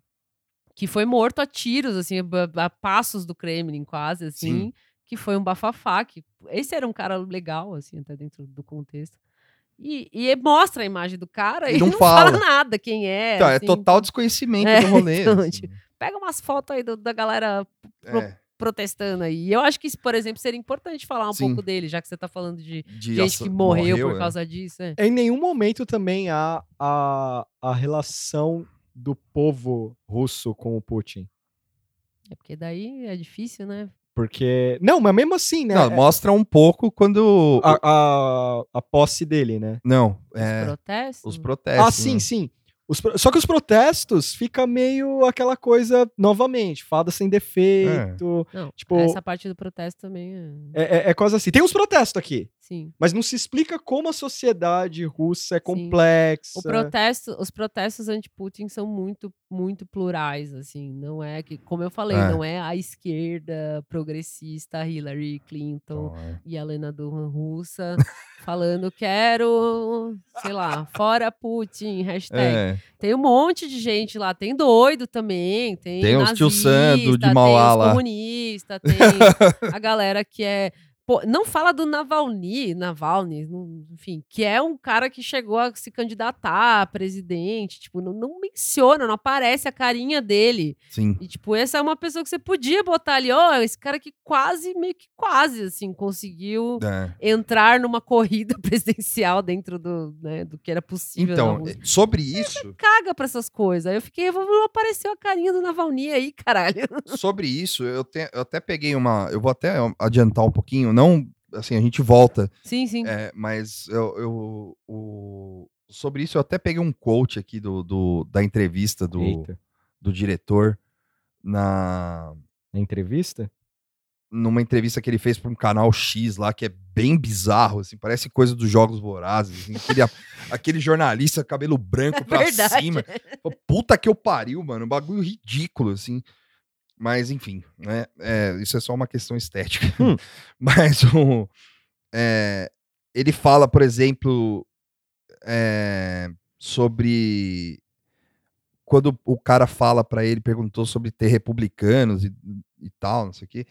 S2: que foi morto a tiros, assim, a, a passos do Kremlin, quase, assim,
S1: Sim.
S2: Que foi um bafafá. Que, esse era um cara legal, assim, até dentro do contexto. E, e mostra a imagem do cara
S1: E
S2: e
S1: não
S2: não, fala.
S1: fala.
S2: nada quem é.
S1: Então, é
S2: assim,
S1: total desconhecimento
S2: É,
S1: do rolê.
S2: então,
S1: assim.
S2: tipo, Pega umas fotos aí do- da galera pro-
S1: É,
S2: protestando aí. E eu acho que isso, por exemplo, seria importante falar um
S1: Sim.
S2: pouco dele, já que você tá falando de
S1: de
S2: gente que morreu, por
S1: é.
S2: causa disso. É.
S3: Em nenhum momento também há a, a relação do povo russo com o Putin?
S2: É porque daí é difícil, né?
S3: Porque. Não, mas mesmo assim, né?
S1: Não, mostra um pouco quando.
S3: a, a, a posse dele, né?
S1: Não,
S2: Os
S1: é.
S2: protestos.
S1: Os protestos.
S3: ah, sim,
S1: né?
S3: sim. Os Só que os protestos fica meio aquela coisa, novamente, fada sem defeito.
S2: Não,
S3: Tipo-
S2: essa parte do protesto também é...
S3: É, é, é coisa assim. Tem uns protestos aqui,
S2: Sim.
S3: mas não se explica como a sociedade russa é
S2: Sim.
S3: complexa.
S2: O protesto, os protestos anti-Putin são muito, muito plurais, assim. Não é que, como eu falei,
S1: É.
S2: não é a esquerda progressista Hillary Clinton
S1: é.
S2: e a Lena Dunham russa falando quero, sei lá, fora Putin, hashtag.
S1: É,
S2: Tem um monte de gente lá, tem doido também, tem
S1: Tem os tio Sando de
S2: nazista,
S1: Mauá
S2: tem
S1: lá.
S2: os comunistas, tem a galera que é... Pô, não fala do Navalny, Navalny, enfim, que é um cara que chegou a se candidatar a presidente, tipo, não, não menciona, não aparece a carinha dele.
S1: sim.
S2: E, tipo, essa é uma pessoa que você podia botar ali, ó, esse cara que quase, meio que quase, assim, conseguiu
S1: É.
S2: entrar numa corrida presidencial dentro do, né, do que era possível.
S1: Então,
S2: Rússia.
S1: sobre isso,
S2: caga pra essas coisas. Aí eu fiquei, não apareceu a carinha do Navalny aí, caralho.
S1: sobre isso, eu, te- eu até peguei uma. Eu vou até adiantar um pouquinho, não. Assim, a gente volta,
S2: Sim, sim.
S1: é, mas eu, eu- o- sobre isso eu até peguei um quote aqui do, do- da entrevista do,
S3: Eita.
S1: do diretor na
S3: Na entrevista?
S1: numa entrevista que ele fez para um canal X lá, que é bem bizarro, assim, parece coisa dos Jogos Vorazes, assim, aquele, aquele jornalista cabelo branco pra
S2: Verdade.
S1: cima. Puta que eu pariu, mano, um bagulho ridículo, assim. Mas, enfim, né, é, isso é só uma questão estética.
S3: Hum.
S1: Mas o, é, ele fala, por exemplo, é, sobre quando o cara fala pra ele, perguntou sobre ter republicanos e, e tal, não sei o quê.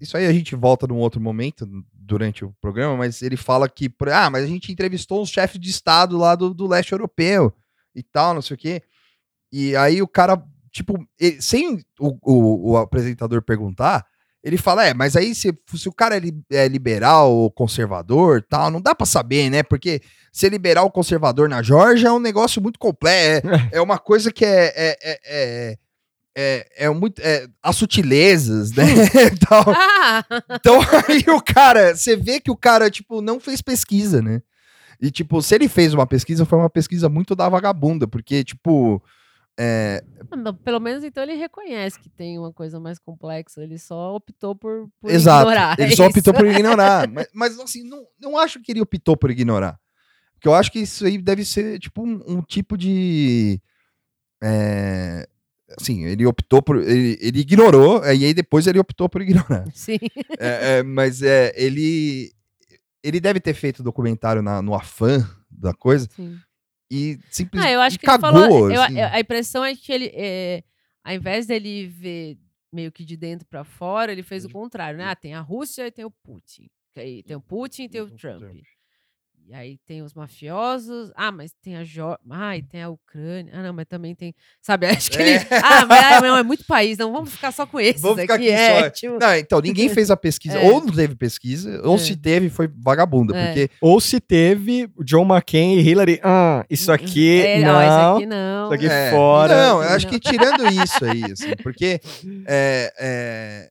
S1: Isso aí a gente volta num outro momento durante o programa, mas ele fala que, ah, mas a gente entrevistou uns chefes de estado lá do, do leste europeu e tal, não sei o quê. E aí o cara, tipo, ele- sem o, o- o apresentador perguntar, ele fala, é, mas aí se, se o cara é, li- é liberal ou conservador tal, não dá pra saber, né? Porque ser liberal ou conservador na Geórgia é um negócio muito complexo, é, é uma coisa que é... é, é, é é, é muito. É, as sutilezas, né? tal.
S2: Ah!
S1: Então aí o cara, você vê que o cara, tipo, não fez pesquisa, né? E, tipo, se ele fez uma pesquisa, foi uma pesquisa muito da vagabunda, porque, tipo. É,
S2: Não, Pelo menos então ele reconhece que tem uma coisa mais complexa. Ele só optou por, por
S1: exato.
S2: ignorar.
S1: Ele
S2: é
S1: só
S2: isso.
S1: optou por ignorar. mas, mas, assim, não, não acho que ele optou por ignorar. Porque eu acho que isso aí deve ser, tipo, um, um tipo de. É, assim, ele optou por. Ele, ele ignorou, e aí depois ele optou por ignorar.
S2: Sim.
S1: É, é, mas é, ele. Ele deve ter feito documentário na- no afã da coisa
S2: sim.
S1: E simplesmente
S2: Ah, eu acho que
S1: cagou.
S2: ele falou. eu-
S1: assim.
S2: eu- a impressão é que ele, é, ao invés dele ver meio que de dentro pra fora, ele fez o contrário, né? Ah, tem a Rússia e tem o Putin. Tem o Putin e tem o Trump. E aí tem os mafiosos. Ah, mas tem a Jo... Ah, e tem a Ucrânia. Ah, não, mas também tem. Sabe, acho que ele.
S1: É.
S2: Ah, mas ah, não, é muito país. Não, vamos ficar só com esses
S1: Vamos ficar
S2: aqui.
S1: aqui
S2: é,
S1: só.
S2: tipo,
S1: Não, então, ninguém fez a pesquisa.
S2: É.
S1: Ou não teve pesquisa, ou
S2: É.
S1: se teve, foi vagabunda.
S2: É.
S1: Porque
S3: Ou se teve John McCain e Hillary. Ah, isso aqui.
S2: é,
S3: não.
S2: isso aqui não.
S3: Isso aqui
S1: É,
S3: fora.
S1: Não, eu acho
S2: Não.
S1: que tirando isso aí, assim, porque é, é,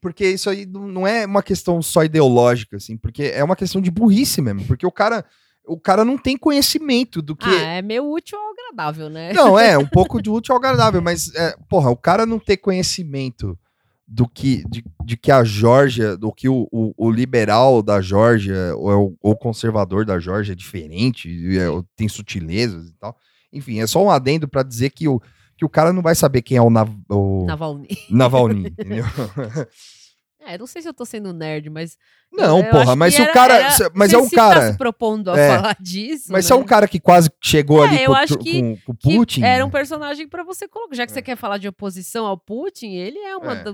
S1: porque isso aí não é uma questão só ideológica, assim, porque é uma questão de burrice mesmo, porque o cara o cara não tem conhecimento do que
S2: Ah, é meio útil ao agradável, né?
S1: não é um pouco de útil ao agradável, mas é, porra, o cara não ter conhecimento do que de, de que a Geórgia, do que o, o, o liberal da Geórgia ou é o, conservador da Geórgia é diferente, é- tem sutilezas e tal. Enfim, é só um adendo pra dizer que o, que o cara não vai saber quem é o, Nav, o
S2: Navalny.
S1: Navalny, entendeu?
S2: É, não sei se eu tô sendo nerd, mas.
S1: Não, porra,
S2: que
S1: mas se o cara,
S2: era-
S1: se- mas é um
S2: tá
S1: cara,
S2: se propondo a
S1: É.
S2: falar disso.
S1: mas se é
S2: né?
S1: um cara que quase chegou
S2: É,
S1: ali
S2: eu
S1: com,
S2: acho
S1: com-
S2: que-
S1: com o
S2: que
S1: Putin.
S2: Era um personagem pra você colocar. Já que você quer falar de oposição ao Putin, ele é uma.
S1: É.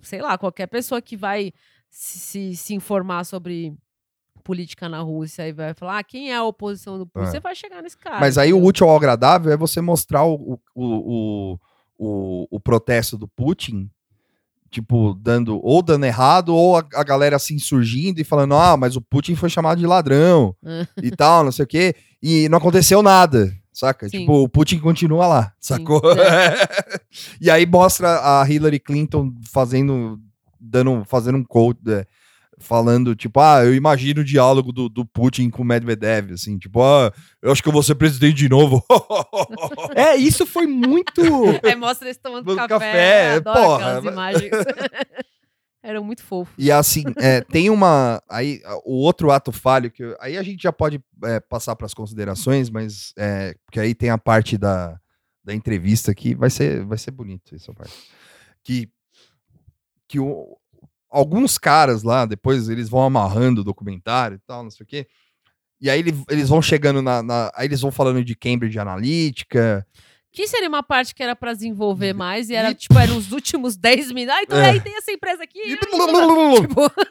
S2: Sei lá, qualquer pessoa que vai se, se, se informar sobre política na Rússia e vai falar ah, quem é a oposição do Putin,
S1: É.
S2: você vai chegar nesse cara.
S1: Mas aí o útil ao agradável é você mostrar o, o, o, o, protesto do Putin, tipo, dando ou dando errado, ou a, a galera se insurgindo e falando, ah, mas o Putin foi chamado de ladrão
S2: Ah.
S1: e tal, não sei o quê, e não aconteceu nada, saca?
S2: Sim.
S1: Tipo, o Putin continua lá, sacou? e aí mostra a Hillary Clinton fazendo, dando, fazendo um quote, é, falando, tipo, ah, eu imagino o diálogo do, do Putin com o Medvedev, assim, tipo, ah, eu acho que eu vou ser presidente de novo.
S3: É, isso foi muito.
S2: Aí mostra eles tomando café.
S1: café,
S2: adoro
S1: porra,
S2: imagens. Eram muito fofos.
S1: E assim, é, tem uma. Aí, o outro ato falho, que eu- aí a gente já pode é, passar para as considerações, mas. É, porque aí tem a parte da, da entrevista que vai ser, vai ser bonito essa parte. Que, que o- alguns caras lá, depois eles vão amarrando o documentário e tal, não sei o quê. E aí ele- eles vão chegando na, na- Aí eles vão falando de Cambridge Analytica.
S2: Que seria uma parte que era pra desenvolver mais e era, tipo, era nos últimos 10 minutos. Ah, então
S1: É.
S2: aí tem essa empresa aqui.
S1: E-
S2: tipo,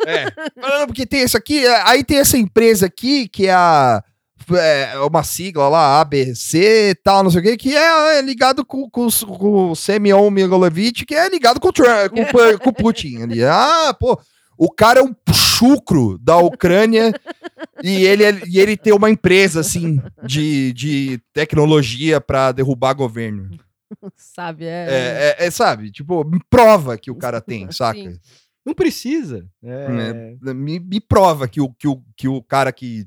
S1: É. Porque tem isso aqui, é, aí tem essa empresa aqui, que é a. É uma sigla lá, ABC e tal, não sei o que, que é, é ligado com, com, com o Semyon Milojevic, que é ligado com o, Trump, com, com o Putin ali. Ah, pô, o cara é um chucro da Ucrânia e ele, é- e ele tem uma empresa, assim, de, de tecnologia pra derrubar governo.
S2: sabe, é.
S1: É, é- é, sabe, tipo, prova que o cara tem, saca?
S2: Sim.
S3: Não precisa. É,
S1: me, me prova que o, que o, que o cara que,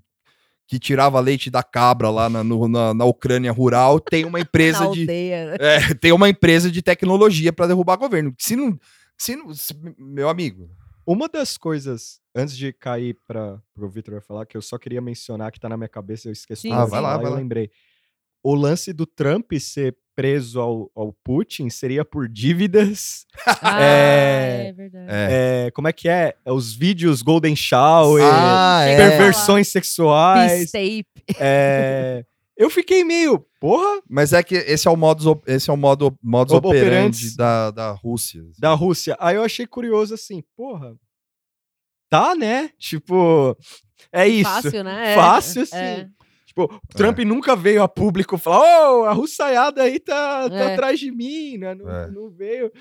S1: que tirava leite da cabra lá na, no- na, na Ucrânia rural tem uma empresa de
S2: né?
S1: é, tem uma empresa de tecnologia para derrubar governo. Se não, se não, se- meu amigo,
S3: Uma das coisas, antes de cair para o Victor falar, que eu só queria mencionar que tá na minha cabeça, eu esqueci.
S2: Sim,
S1: Ah, vai lá, vai
S3: eu
S1: lá.
S3: lembrei. O lance do Trump ser preso ao, ao Putin seria por dívidas.
S2: Ah,
S3: É-
S2: é verdade.
S1: é.
S3: é, como é que é? É Os vídeos Golden Shower,
S1: Ah, é.
S3: perversões sexuais.
S2: Peace tape.
S3: é, eu fiquei meio, porra,
S1: Mas é que esse é o modus, op- esse é o modo, modus
S3: Op-
S1: operandi da, da Rússia. assim.
S3: da Rússia. Aí eu achei curioso assim, porra, tá, né? Tipo, é isso.
S2: Fácil, né? É,
S3: Fácil, sim.
S2: É.
S3: Tipo, o Trump nunca veio a público falar, ô, a russaiada aí tá, tá
S2: É.
S3: atrás de mim, né? Não,
S1: É.
S3: não veio,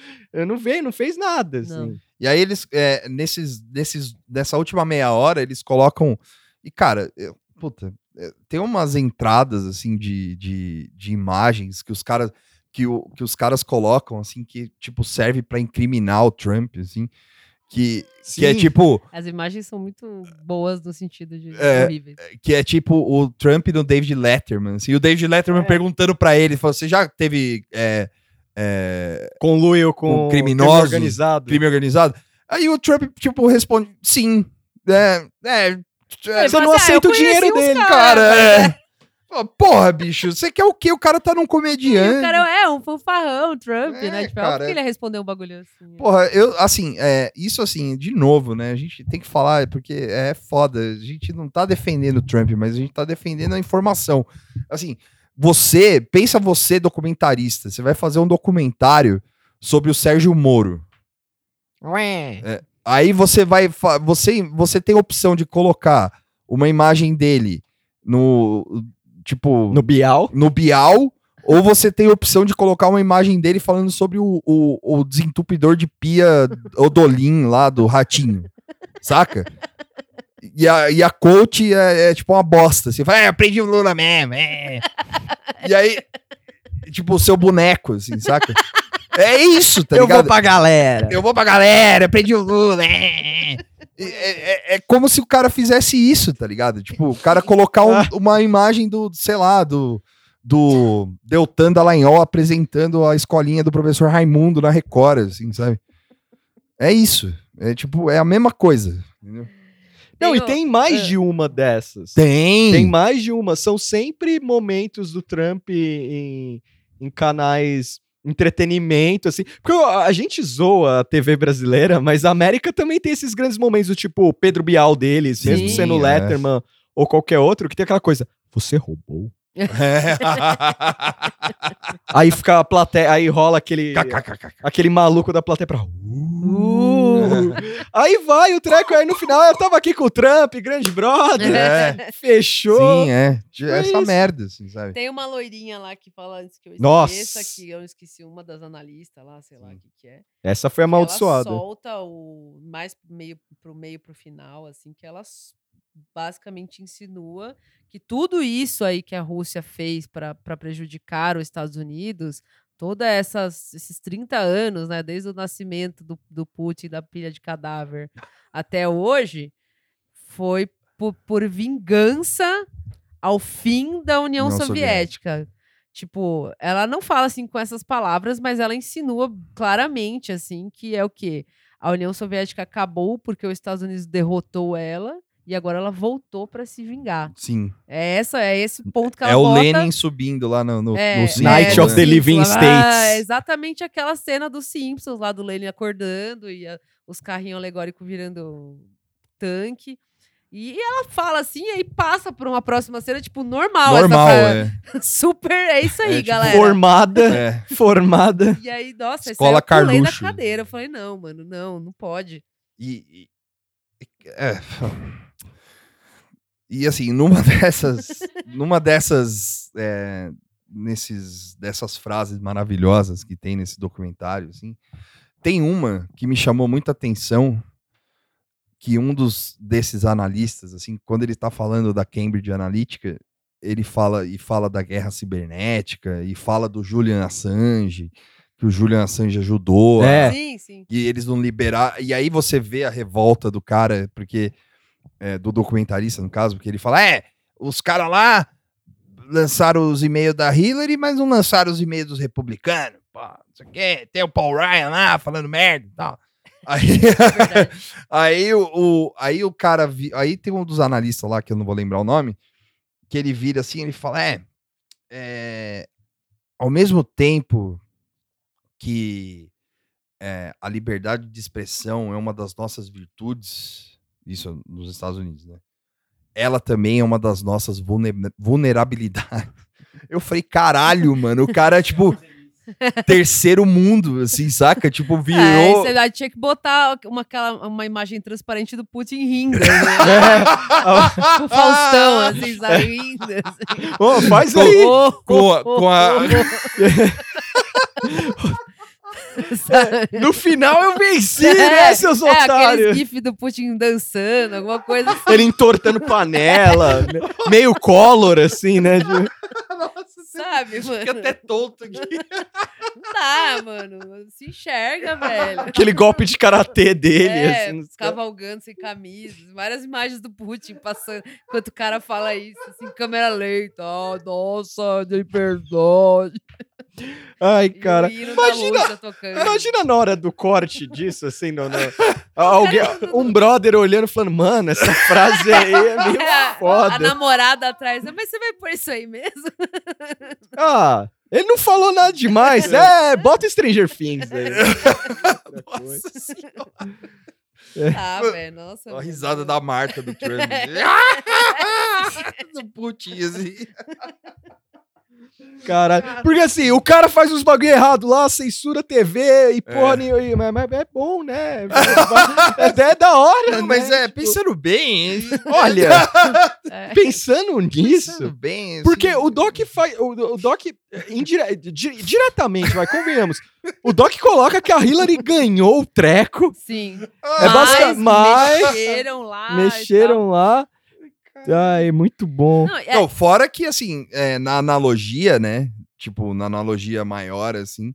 S3: não veio, não fez nada, assim.
S2: Não.
S1: E aí eles, é, nesses, nesses, nessa última meia hora, eles colocam. E, cara, eu- puta, é, tem umas entradas assim de, de, de imagens que os caras. Que, o, que os caras colocam, assim, que, tipo, serve pra incriminar o Trump, assim. Que, que é tipo.
S2: As imagens são muito boas no sentido de
S1: É.
S2: horríveis.
S1: Que é tipo o Trump no David Letterman. Assim, e o David Letterman
S2: É.
S1: perguntando pra ele: falou, você já teve é, é,
S3: Conluio com,
S1: Com
S3: crime
S1: criminosos,
S3: organizado.
S1: crime organizado? Aí o Trump, tipo, responde: sim. É, é,
S3: Você
S2: fala
S3: não
S2: assim, "Ah, eu
S3: aceita o dinheiro dele,
S1: cara,
S2: caras,
S1: é. Porra, bicho, você quer o quê? O cara tá num
S2: E
S1: comediante.
S2: o cara é um fanfarrão, o Trump,
S1: É,
S2: né? Tipo,
S1: cara,
S2: óbvio que ele ia responder um bagulho assim.
S1: Porra, eu, assim, é, isso assim, de novo, né? A gente tem que falar, porque é foda. A gente não tá defendendo o Trump, mas a gente tá defendendo a informação. Assim, você, pensa você, documentarista, você vai fazer um documentário sobre o Sérgio Moro. É, aí você vai. Você, você tem a opção de colocar uma imagem dele no. Tipo.
S3: No Bial.
S1: no Bial, ou você tem a opção de colocar uma imagem dele falando sobre o, o, o desentupidor de pia Odolin lá do Ratinho. Saca? E a, e a coach é, é tipo uma bosta. Você fala, é, aprendi o Lula mesmo. É. e aí, tipo, o seu boneco, assim, saca? É isso, tá
S3: eu
S1: ligado?
S3: vou pra galera.
S1: Eu vou pra galera, aprendi o Lula. É, é, é- é como se o cara fizesse isso, tá ligado? Tipo, o cara colocar um- uma imagem do, sei lá, do, do Deltan Dallagnol apresentando a escolinha do professor Raimundo na Record, assim, sabe? É isso. É tipo, é a mesma coisa. entendeu?
S3: Não, e tem mais
S2: é.
S3: de uma dessas.
S1: Tem.
S3: Tem mais de uma. São sempre momentos do Trump em, em canais entretenimento, assim. Porque a gente zoa a TV brasileira, mas a América também tem esses grandes momentos, do tipo o Pedro Bial deles, mesmo
S2: Sim,
S3: sendo
S1: é.
S3: Letterman ou qualquer outro, que tem aquela coisa. Você roubou? Aí fica a plateia, aí rola aquele. aquele maluco da plateia pra. Uh. aí vai o treco, aí no final eu tava aqui com o Trump, grande brother.
S1: É.
S3: Fechou.
S1: Sim, é.
S3: Foi
S1: Essa
S3: isso.
S1: merda, assim, sabe?
S2: Tem uma loirinha lá que fala antes que eu
S3: Nossa.
S2: esqueça, que eu esqueci uma das analistas lá, sei lá o que, que é.
S3: Essa foi amaldiçoada.
S2: Ela solta o mais meio pro meio pro final, assim, que ela s- basicamente insinua que tudo isso aí que a Rússia fez para prejudicar os Estados Unidos, essas, esses 30 anos, né, desde o nascimento do, do Putin, da pilha de cadáver, até hoje, foi por, por vingança ao fim da União
S1: União
S2: Soviética. Tipo, ela não fala assim com essas palavras, mas ela insinua claramente assim que é o quê? A União Soviética acabou porque os Estados Unidos derrotou ela e agora ela voltou para se vingar.
S1: Sim.
S2: É essa, é esse ponto que ela
S1: É o
S2: bota.
S1: Lenin subindo lá no, no,
S2: É,
S1: no Simpsons,
S3: Night
S2: é,
S3: of the Living States.
S2: Ah, exatamente aquela cena dos Simpsons lá do Lenin acordando e a- os carrinhos alegóricos virando tanque. E ela fala assim, e aí passa por uma próxima cena, tipo, normal.
S1: Normal,
S2: essa
S1: é.
S2: Super, é isso aí,
S1: É, tipo,
S2: galera.
S3: Formada,
S1: é.
S3: formada.
S2: E aí, nossa,
S1: Escola
S2: isso aí eu da
S1: Carluxo.
S2: cadeira. Eu falei, não, mano, não, não pode.
S1: E, e- é. E assim, numa dessas, numa dessas, é, nesses, dessas frases maravilhosas que tem nesse documentário, assim, tem uma que me chamou muita atenção, que um dos desses analistas, assim, quando ele está falando da Cambridge Analytica, ele fala e fala da guerra cibernética e fala do Julian Assange, que o Julian Assange ajudou
S3: É.
S2: Sim, sim.
S1: e eles não liberar. E aí você vê a revolta do cara, porque é, do documentarista, no caso, porque ele fala: é, os caras lá lançaram os e-mails da Hillary, mas não lançaram os e-mails dos republicanos. Pô, não sei o quê. Tem o Paul Ryan lá falando merda e tal. Aí,
S2: Verdade.
S1: aí, o, o- aí o cara. vi- aí tem um dos analistas lá, que eu não vou lembrar o nome, que ele vira assim, ele fala: é, é ao mesmo tempo que é, a liberdade de expressão é uma das nossas virtudes, isso nos Estados Unidos, né? Ela também é uma das nossas vulne- vulnerabilidades. Eu falei, caralho, mano, o cara, tipo, terceiro mundo, assim, saca? Tipo,
S2: É,
S1: virou.
S2: você já tinha que botar uma, aquela, uma imagem transparente do Putin rindo, né?
S3: É.
S2: o Faustão, assim, sabe? Rindo. Assim.
S3: Ô, faz aí.
S2: Oh,
S1: com a-
S2: oh,
S1: com a-
S2: oh, Sabe?
S3: No final eu venci,
S2: É,
S3: né, seus
S2: É, aquele
S3: otários?
S2: gif do Putin dançando, alguma coisa assim.
S3: Ele entortando panela, meio color, assim, né? de-
S2: Sabe, mano?
S1: Fica até tonto aqui.
S2: Não dá, mano. Se enxerga, velho.
S3: Aquele golpe de karatê dele,
S2: É,
S3: assim.
S2: cavalgando sem camisa. Várias imagens do Putin passando enquanto o cara fala isso, assim, câmera lenta. Oh, nossa, de verdade.
S3: Ai, cara. imagina-. Imagina na hora do corte disso, assim, no, no- alguém, um brother olhando e falando, mano, essa frase aí é meio
S2: É, A
S3: foda.
S2: namorada atrás. Mas você vai pôr isso aí mesmo?
S3: Ah, ele não falou nada demais. É, bota Stranger Things aí.
S1: Nossa senhora.
S2: Ah, velho, nossa.
S1: A risada da Marta do Trump. do Putin, assim.
S3: Caralho. Porque assim, o cara faz uns bagulho errado lá, censura TV e porra
S1: É.
S3: nenhuma. Mas, mas é bom, né? É, é da hora,
S1: Não, mas
S3: né?
S1: é,
S3: Tipo,
S1: pensando bem.
S3: Olha,
S2: É.
S3: pensando
S1: Pensando
S3: nisso.
S1: bem. assim.
S3: Porque o Doc faz. O, o Doc, indire- di- diretamente, vai, convenhamos. O Doc coloca que a Hillary ganhou o treco.
S2: Sim.
S3: É basicamente- mas-
S2: mexeram lá.
S3: Mexeram lá. Ai, muito bom.
S2: Não, é,
S1: Não, fora que, assim, é, na analogia, né? Tipo, na analogia maior, assim,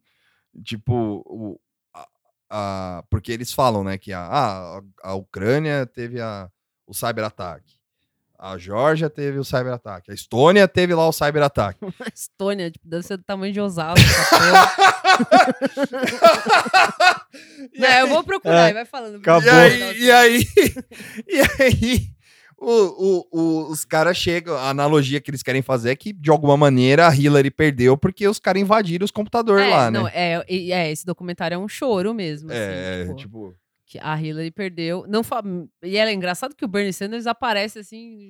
S1: tipo, o, a, a- porque eles falam, né, que a, a, a Ucrânia teve a, o cyberataque, a Geórgia teve o cyberataque, a Estônia teve lá o cyberataque.
S2: a Estônia, tipo, deve ser do tamanho de Osasco. Não, eu vou procurar,
S3: É,
S2: vai falando.
S3: acabou.
S1: E aí, e aí, e aí o, o- o- os caras chegam, a analogia que eles querem fazer é que, de alguma maneira, a Hillary perdeu porque os caras invadiram os computadores
S2: É,
S1: lá,
S2: não,
S1: né?
S2: é, é, esse documentário é um choro mesmo. assim,
S1: É,
S2: tipo,
S1: tipo...
S2: que a Hillary perdeu. Não fa... E era engraçado que o Bernie Sanders aparece assim.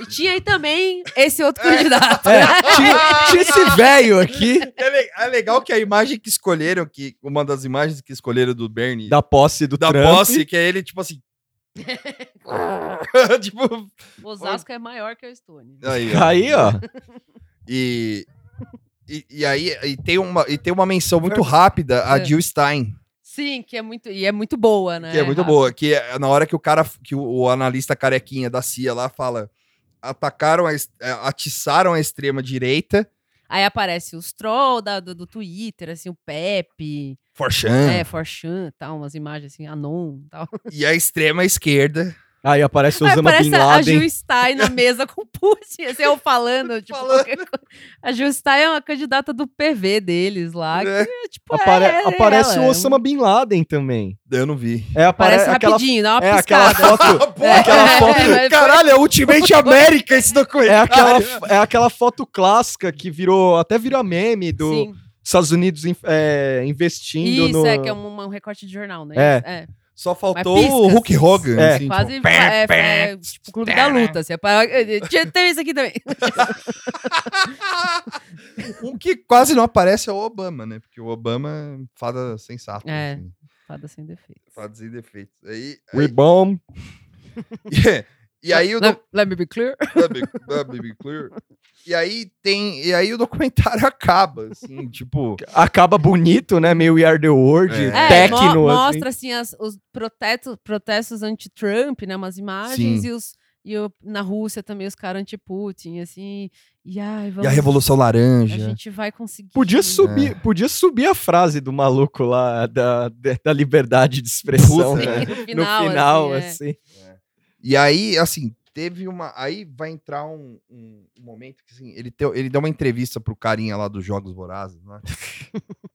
S2: e tinha aí também esse outro candidato.
S3: É, tinha, tinha esse velho aqui
S1: É, é legal que a imagem que escolheram, que uma das imagens que escolheram do Bernie, da,
S3: da posse do Trump.
S1: posse, que é ele, tipo assim... tipo...
S2: Osasco é maior que a Estônia.
S1: Aí, ó.
S3: Aí, ó.
S1: E, e, e aí e tem, uma, e tem uma menção muito rápida a
S2: É.
S1: Jill Stein.
S2: Sim, que é muito. E é muito boa, né?
S1: Que é muito
S2: Rafa?
S1: boa. Que é na hora que o cara, que o, o analista carequinha da CIA lá fala. Atacaram, a, é, atiçaram a extrema-direita.
S2: Aí aparece os troll da- do, do Twitter, assim, o Pepe,
S1: Forchan.
S2: é, Forchan, tal, umas imagens assim, Anon tal.
S1: E a extrema-esquerda.
S3: Aí aparece o
S2: Aí
S3: Osama
S2: aparece
S3: Bin
S2: a
S3: Laden.
S2: Jill Stein na mesa com o Putin, assim, eu falando, tipo,
S1: Falando.
S2: A Jill Stein é uma candidata do PV deles lá,
S1: É.
S2: que é, tipo,
S3: Apare-
S2: é,
S3: aparece
S2: ela,
S3: o Osama Bin Laden também.
S1: Eu não vi.
S3: É, apare-
S2: Parece
S3: aquela,
S2: rapidinho, dá uma
S3: é aquela foto.
S2: É,
S3: aquela
S2: é,
S3: foto.
S2: é,
S1: Caralho, é Ultimate América esse
S3: É
S1: documentário.
S3: aquela, é aquela foto clássica que virou. Até virou meme do
S2: Sim.
S3: Estados Unidos é, investindo
S2: Isso,
S3: no.
S2: é que é um, um recorte de jornal, né?
S3: É.
S2: é.
S1: Só faltou o Hulk. Hogan.
S3: É.
S1: assim,
S2: Quase
S1: tipo,
S2: é, é, tipo o clube da luta, assim. é pra- Tinha- Teve isso aqui também.
S1: Um que quase não aparece é o Obama, né? Porque o Obama é fada sensata.
S2: É.
S1: assim,
S2: Fada sem defeito.
S1: fada sem defeitos. Aí, aí,
S3: Rebomb.
S1: e aí o
S2: Let, let me be clear.
S1: Let me- let me be clear. E aí tem. E aí o documentário acaba, assim, tipo.
S3: Acaba bonito, né? Meio We Are the World,
S1: É.
S2: É,
S3: techno.
S2: mo-
S3: assim.
S2: mostra assim as- os protestos, protestos anti-Trump, né? Umas imagens
S1: Sim.
S2: e os e o- na Rússia também os caras anti-Putin, assim. E ai,
S1: E
S2: vamos,
S1: a Revolução
S2: a
S1: Laranja.
S2: gente vai conseguir.
S3: Podia subir, podia subir a frase do maluco lá da, da, da liberdade de expressão,
S1: Puta,
S3: né?
S2: no
S3: No
S2: final,
S3: final,
S2: assim, é.
S3: assim.
S1: E aí, assim, teve uma. Aí vai entrar um, um- um momento que, assim, ele, teu- ele deu uma entrevista pro carinha lá dos Jogos Vorazes, né?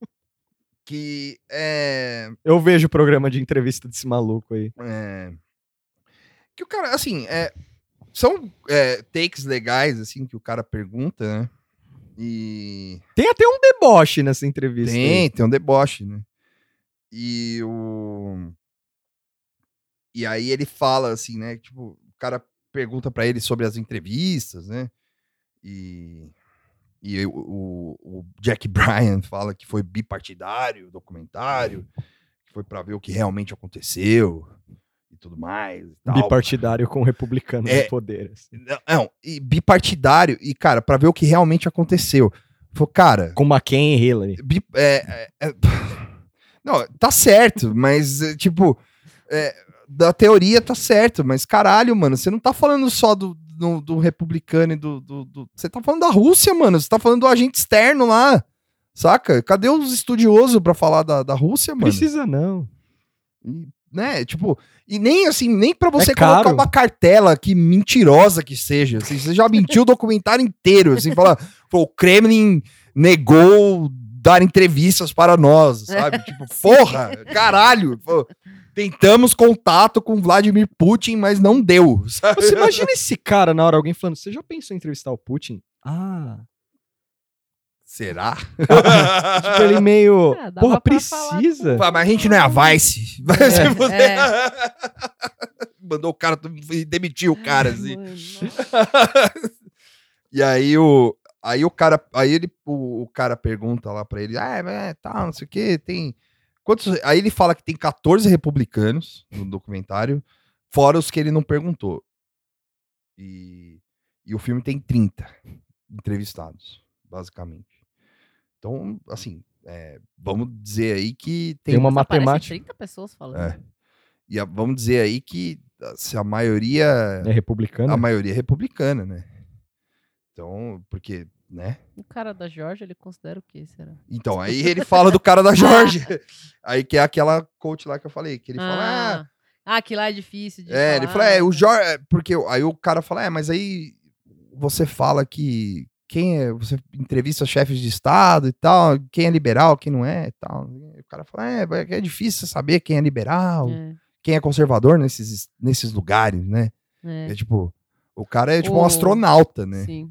S1: que é.
S3: Eu vejo o programa de entrevista desse maluco aí.
S1: é, que o cara, assim, é, são é, takes legais, assim, que o cara pergunta, né? E.
S3: Tem até um deboche nessa entrevista. aí.
S1: Tem, tem um deboche, né? E o. E aí ele fala assim, né? Tipo, o cara pergunta pra ele sobre as entrevistas, né? E. E o, o- Jack Bryan fala que foi bipartidário o documentário, que foi pra ver o que realmente aconteceu e tudo mais. E tal.
S3: Bipartidário com republicano
S1: É.
S3: no poder. assim.
S1: Não, e bipartidário, e, cara, pra ver o que realmente aconteceu. Falou, cara,
S3: Com McCain e Hillary.
S1: Bi- é, é, é, não, tá certo, mas, é, tipo, é, da teoria tá certo, mas caralho, mano, você não tá falando só do, do, do republicano e do, do, do- Você tá falando da Rússia, mano, você tá falando do agente externo lá, saca? Cadê os estudiosos pra falar da, da Rússia, mano?
S3: Precisa não.
S1: Né, tipo, e nem assim, nem pra você
S3: É
S1: colocar uma cartela que mentirosa que seja, assim, você já mentiu o documentário inteiro, assim, fala, pô, o Kremlin negou dar entrevistas para nós, sabe? Tipo, porra, caralho, pô, tentamos contato com Vladimir Putin, mas não deu, sabe?
S3: Você imagina esse cara na hora, alguém falando, você já pensou em entrevistar o Putin? Ah.
S1: Será?
S3: Tipo, ele meio.
S2: Dava
S3: Porra, precisa.
S1: Pá, mas a gente não é a Vice. Vai se fuder.
S2: é.
S1: Mandou o cara e demitiu o cara, assim. E aí o, aí o cara, aí ele, o, o cara pergunta lá pra ele, ah, é, tá, não sei o que, tem quantos? Aí ele fala que tem 14 republicanos no documentário, fora os que ele não perguntou. E, e o filme tem 30 entrevistados, basicamente. Então, assim, é, vamos dizer aí que tem,
S3: Tem uma matemática.
S2: 30 pessoas falando.
S1: É. e a- vamos dizer aí que se a maioria
S3: É republicano?
S1: a maioria é republicana, né? Então, porque, né?
S2: O cara da Georgia, ele considera o quê, será?
S1: Então, aí ele fala do cara da Jorge. aí que é aquela coach lá que eu falei, que ele fala, ah,
S2: ah, ah, que lá é difícil de
S1: é, ele
S2: falar,
S1: fala, é, o. Jorge, porque aí o cara fala, é, mas aí você fala que quem é, você entrevista chefes de estado e tal, quem é liberal, quem não é e tal. E o cara fala, é, é, é difícil saber quem é liberal,
S2: É,
S1: quem é conservador nesses, nesses lugares, né?
S2: é,
S1: É tipo, o cara é tipo um
S2: O-
S1: astronauta, né?
S2: Sim.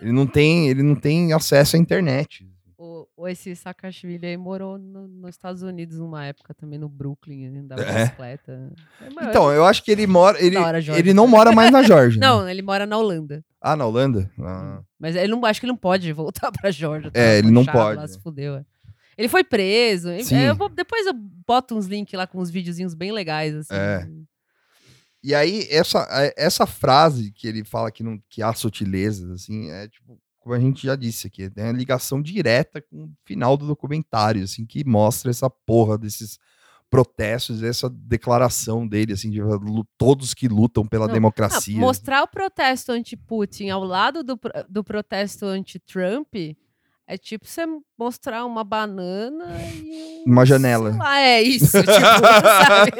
S1: Ele não tem, ele não tem acesso à internet.
S2: O, o- esse Saakashvili aí morou no- nos Estados Unidos numa época também, no Brooklyn, andava de
S1: É?
S2: bicicleta. É,
S1: Então, eu acho que ele mora, ele,
S2: hora,
S1: ele não mora mais na Georgia. né?
S2: Não, ele mora na Holanda.
S1: Ah, na Holanda? Ah.
S2: Mas ele não acho que ele não pode voltar pra Georgia. tá
S1: É, ele não pode,
S2: Lá,
S1: né?
S2: se fudeu. é. Ele foi preso.
S1: Sim.
S2: eu vou- depois eu boto uns links lá com uns videozinhos bem legais, assim.
S1: É. E aí, essa, é- essa frase que ele fala que, não, que há sutilezas, assim, é tipo, como a gente já disse aqui, tem uma ligação direta com o final do documentário, assim, que mostra essa porra desses protestos, essa declaração dele, assim, de todos que lutam pela
S2: Não,
S1: democracia.
S2: Ah, mostrar o protesto anti-Putin ao lado do, do protesto anti-Trump é tipo você mostrar uma banana e um-
S1: Uma janela.
S2: lá, é isso, tipo, sabe?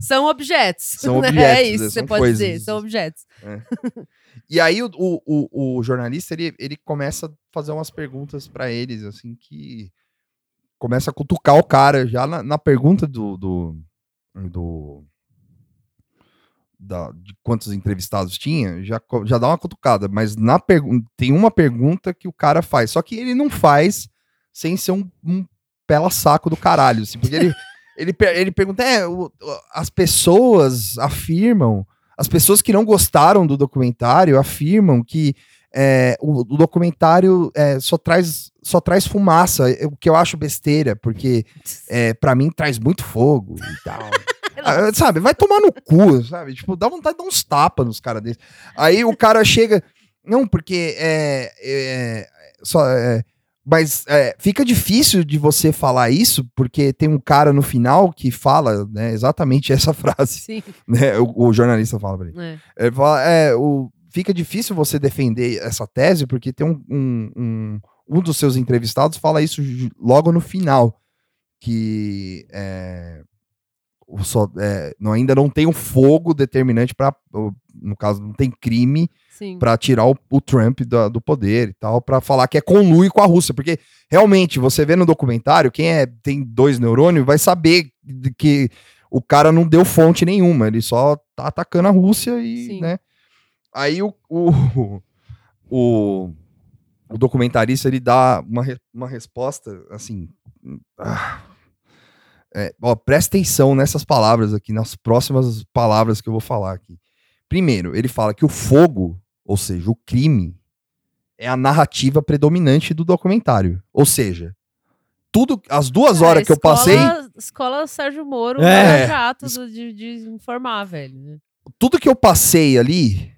S2: São objetos.
S1: São
S2: né?
S1: objetos,
S2: É isso, você
S1: São
S2: pode
S1: coisas.
S2: dizer, são objetos.
S1: E aí o, o, o- jornalista, ele, ele começa a fazer umas perguntas pra eles, assim, que começa a cutucar o cara já na, na pergunta do... do, do- da- de quantos entrevistados tinha, já, já dá uma cutucada, mas na tem uma pergunta que o cara faz, só que ele não faz sem ser um, um pela saco do caralho, assim, porque ele, ele, ele pergunta, é, o- as pessoas afirmam as pessoas que não gostaram do documentário afirmam que é, o, o documentário é, só, traz, só traz fumaça, o que eu acho besteira, porque é, para mim traz muito fogo e tal. Ah, sabe, vai tomar no cu, sabe? Tipo, dá vontade de dar uns tapas nos caras desses. Aí o cara chega. Não, porque é. é, só, é, mas é, fica difícil de você falar isso, porque tem um cara no final que fala né, exatamente essa frase.
S2: Sim,
S1: Né? O, o jornalista fala pra ele.
S2: é.
S1: Ele fala, é, o, fica difícil você defender essa tese, porque tem um, um, um, um dos seus entrevistados fala isso logo no final, que é, só, é, não, ainda não tem um fogo determinante para, no caso, não tem crime para tirar o, o Trump da- do poder e tal, para falar que é conluio com a Rússia, porque realmente você vê no documentário, quem é, tem dois neurônios vai saber que o cara não deu fonte nenhuma, ele só tá atacando a Rússia e,
S2: Sim.
S1: né? Aí o, o, o, o documentarista ele dá uma, uma resposta assim. ah, é, ó, presta atenção nessas palavras aqui, nas próximas palavras que eu vou falar aqui. Primeiro, ele fala que o fogo, ou seja, o crime, é a narrativa predominante do documentário. Ou seja, tudo, as duas horas
S2: É,
S1: que eu passei,
S2: escola- Escola Sérgio Moro,
S3: É.
S2: é. jato de, de informar, velho. né?
S1: tudo que eu passei ali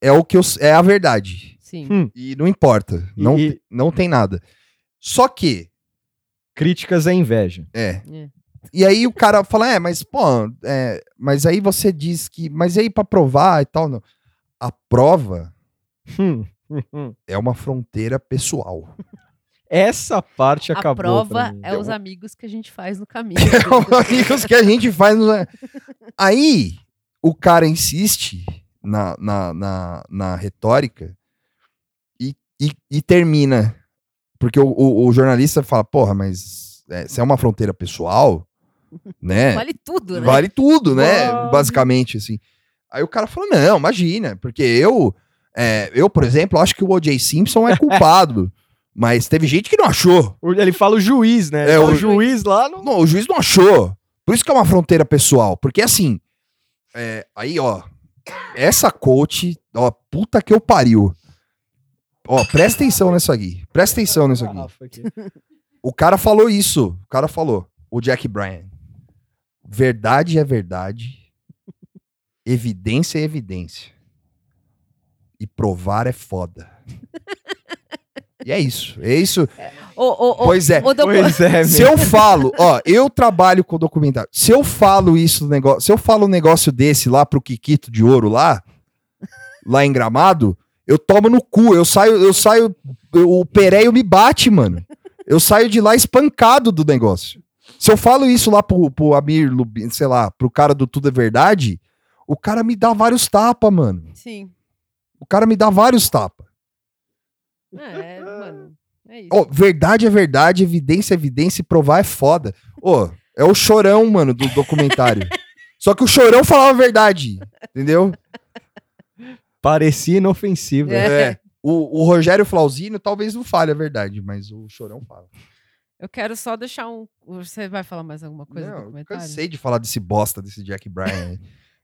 S1: é o que eu, é a verdade.
S2: Sim.
S3: Hum.
S1: E não importa, não,
S3: E-
S1: não tem nada. Só que,
S3: Críticas é inveja.
S1: é.
S2: É.
S1: E aí o cara fala, é, mas pô, é, mas aí você diz que, mas e aí pra provar e tal, não. A prova
S3: Hum, hum, hum.
S1: é uma fronteira pessoal.
S3: Essa parte
S2: A
S3: acabou.
S2: prova
S3: pra mim.
S2: é os amigos que a gente faz no caminho.
S1: É um amigos que a gente faz. no- Aí o cara insiste na, na, na, na retórica e, e, e termina. Porque o, o, o jornalista fala, porra, mas é, se é uma fronteira pessoal, né?
S2: Vale tudo, né?
S1: Vale tudo, né?
S3: Vale.
S1: Basicamente, assim. Aí o cara falou, não, imagina, porque eu, é, eu, por exemplo, acho que o O.J. Simpson é culpado. mas teve gente que não achou.
S3: Ele fala o juiz, né?
S1: É,
S3: É, o
S1: o-
S3: juiz lá não.
S1: Não, o juiz não achou. Por isso que é uma fronteira pessoal. Porque assim, é, aí, ó, essa coach, ó, puta que eu pariu. Ó, presta atenção nisso aqui. Presta atenção nisso aqui.
S3: Garrafa aqui.
S1: O cara falou isso. O cara falou. O Jack Bryan. Verdade é verdade. Evidência é evidência. E provar é foda. E é isso. É isso.
S2: O, o, o,
S1: Pois é.
S2: o docu-
S3: Pois é,
S1: Se eu falo, ó, eu trabalho com documentário. Se eu falo isso no negócio, se eu falo um negócio desse lá pro Kikito de ouro lá, lá em Gramado, eu tomo no cu, eu saio, eu saio, eu- o Pereio me bate, mano. Eu saio de lá espancado do negócio. Se eu falo isso lá pro, pro Amir, Lubin, sei lá, pro cara do Tudo é Verdade, o cara me dá vários tapas, mano.
S2: Sim.
S1: O cara me dá vários tapas.
S2: É, mano. É isso.
S1: Ó, verdade é verdade, evidência é evidência e provar é foda. Ô, é o chorão, mano, do documentário. Só que o chorão falava a verdade, entendeu?
S3: Parecia inofensivo.
S2: É.
S1: É. O, o Rogério Flauzino talvez não fale a verdade, mas o chorão fala.
S2: Eu quero só deixar um. Você vai falar mais alguma coisa
S1: não,
S2: do
S1: eu
S2: documentário?
S1: cansei de falar desse bosta, desse Jack Bryan.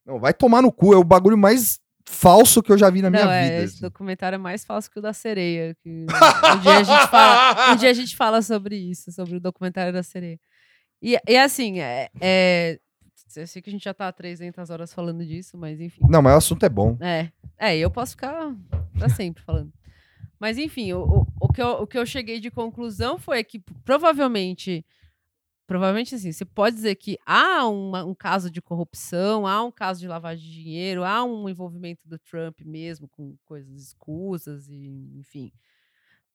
S1: não, vai tomar no cu, é o bagulho mais falso que eu já vi na minha
S2: Não, é,
S1: vida.
S2: esse
S1: assim.
S2: documentário é mais falso que o da sereia. Que um, dia a gente fala, um dia a gente fala sobre isso, sobre o documentário da sereia. E, e assim, é, é, eu sei que a gente já tá há 300 horas falando disso, mas enfim.
S1: Não, mas o assunto é bom.
S2: É, é, eu posso ficar pra sempre falando. Mas enfim, o, o, que eu, o que eu cheguei de conclusão foi que provavelmente provavelmente assim, você pode dizer que há uma- um caso de corrupção, há um caso de lavagem de dinheiro, há um envolvimento do Trump mesmo com coisas escusas e enfim.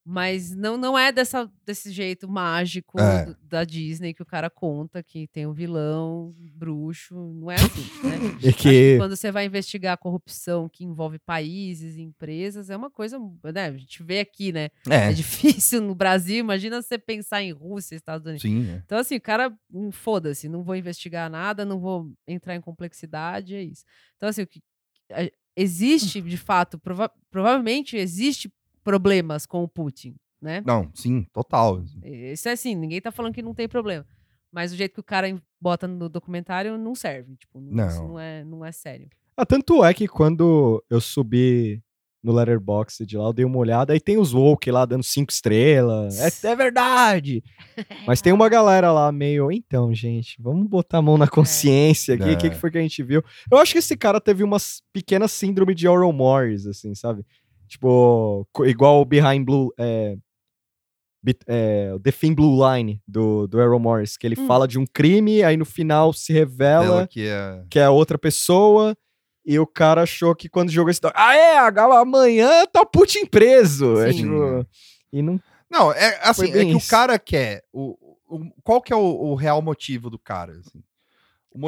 S2: Mas não, não é dessa, desse jeito mágico
S1: É.
S2: do- da Disney que o cara conta que tem um vilão, bruxo. Não é assim, né?
S3: E
S2: que
S3: que
S2: quando você vai investigar a corrupção que envolve países e empresas, é uma coisa, né? A gente vê aqui, né? É
S1: É,
S2: difícil no Brasil, imagina você pensar em Rússia, Estados Unidos.
S1: sim. é.
S2: Então, assim, o cara, hum, foda-se, não vou investigar nada, não vou entrar em complexidade, é isso. Então, assim, o que, é, existe, de fato, prova- provavelmente existe problemas com o Putin, né?
S1: Não, sim, total.
S2: Isso é assim, ninguém tá falando que não tem problema. Mas o jeito que o cara bota no documentário não serve. Tipo, não,
S1: Não.
S2: não é, não é sério.
S3: Ah, tanto é que quando eu subi no Letterboxd de lá, eu dei uma olhada, aí tem os woke lá dando cinco estrelas. É, é verdade! Mas tem uma galera lá meio, então, gente, vamos botar a mão na consciência aqui, o que,
S1: É.
S3: que foi que a gente viu? Eu acho que esse cara teve uma pequena síndrome de Oral Morris, assim, sabe? Tipo, igual o Behind Blue, é, é, o The Thin Blue Line do, do Errol Morris, que ele
S2: Hum.
S3: fala de um crime, aí no final se revela
S1: Ela que é.
S3: que é outra pessoa, e o cara achou que quando jogou esse. Ah, é, amanhã tá o Putin preso. É, tipo, e não.
S1: Não, é assim, é que
S3: isso.
S1: o cara quer. O, o- qual que é o, o real motivo do cara? assim?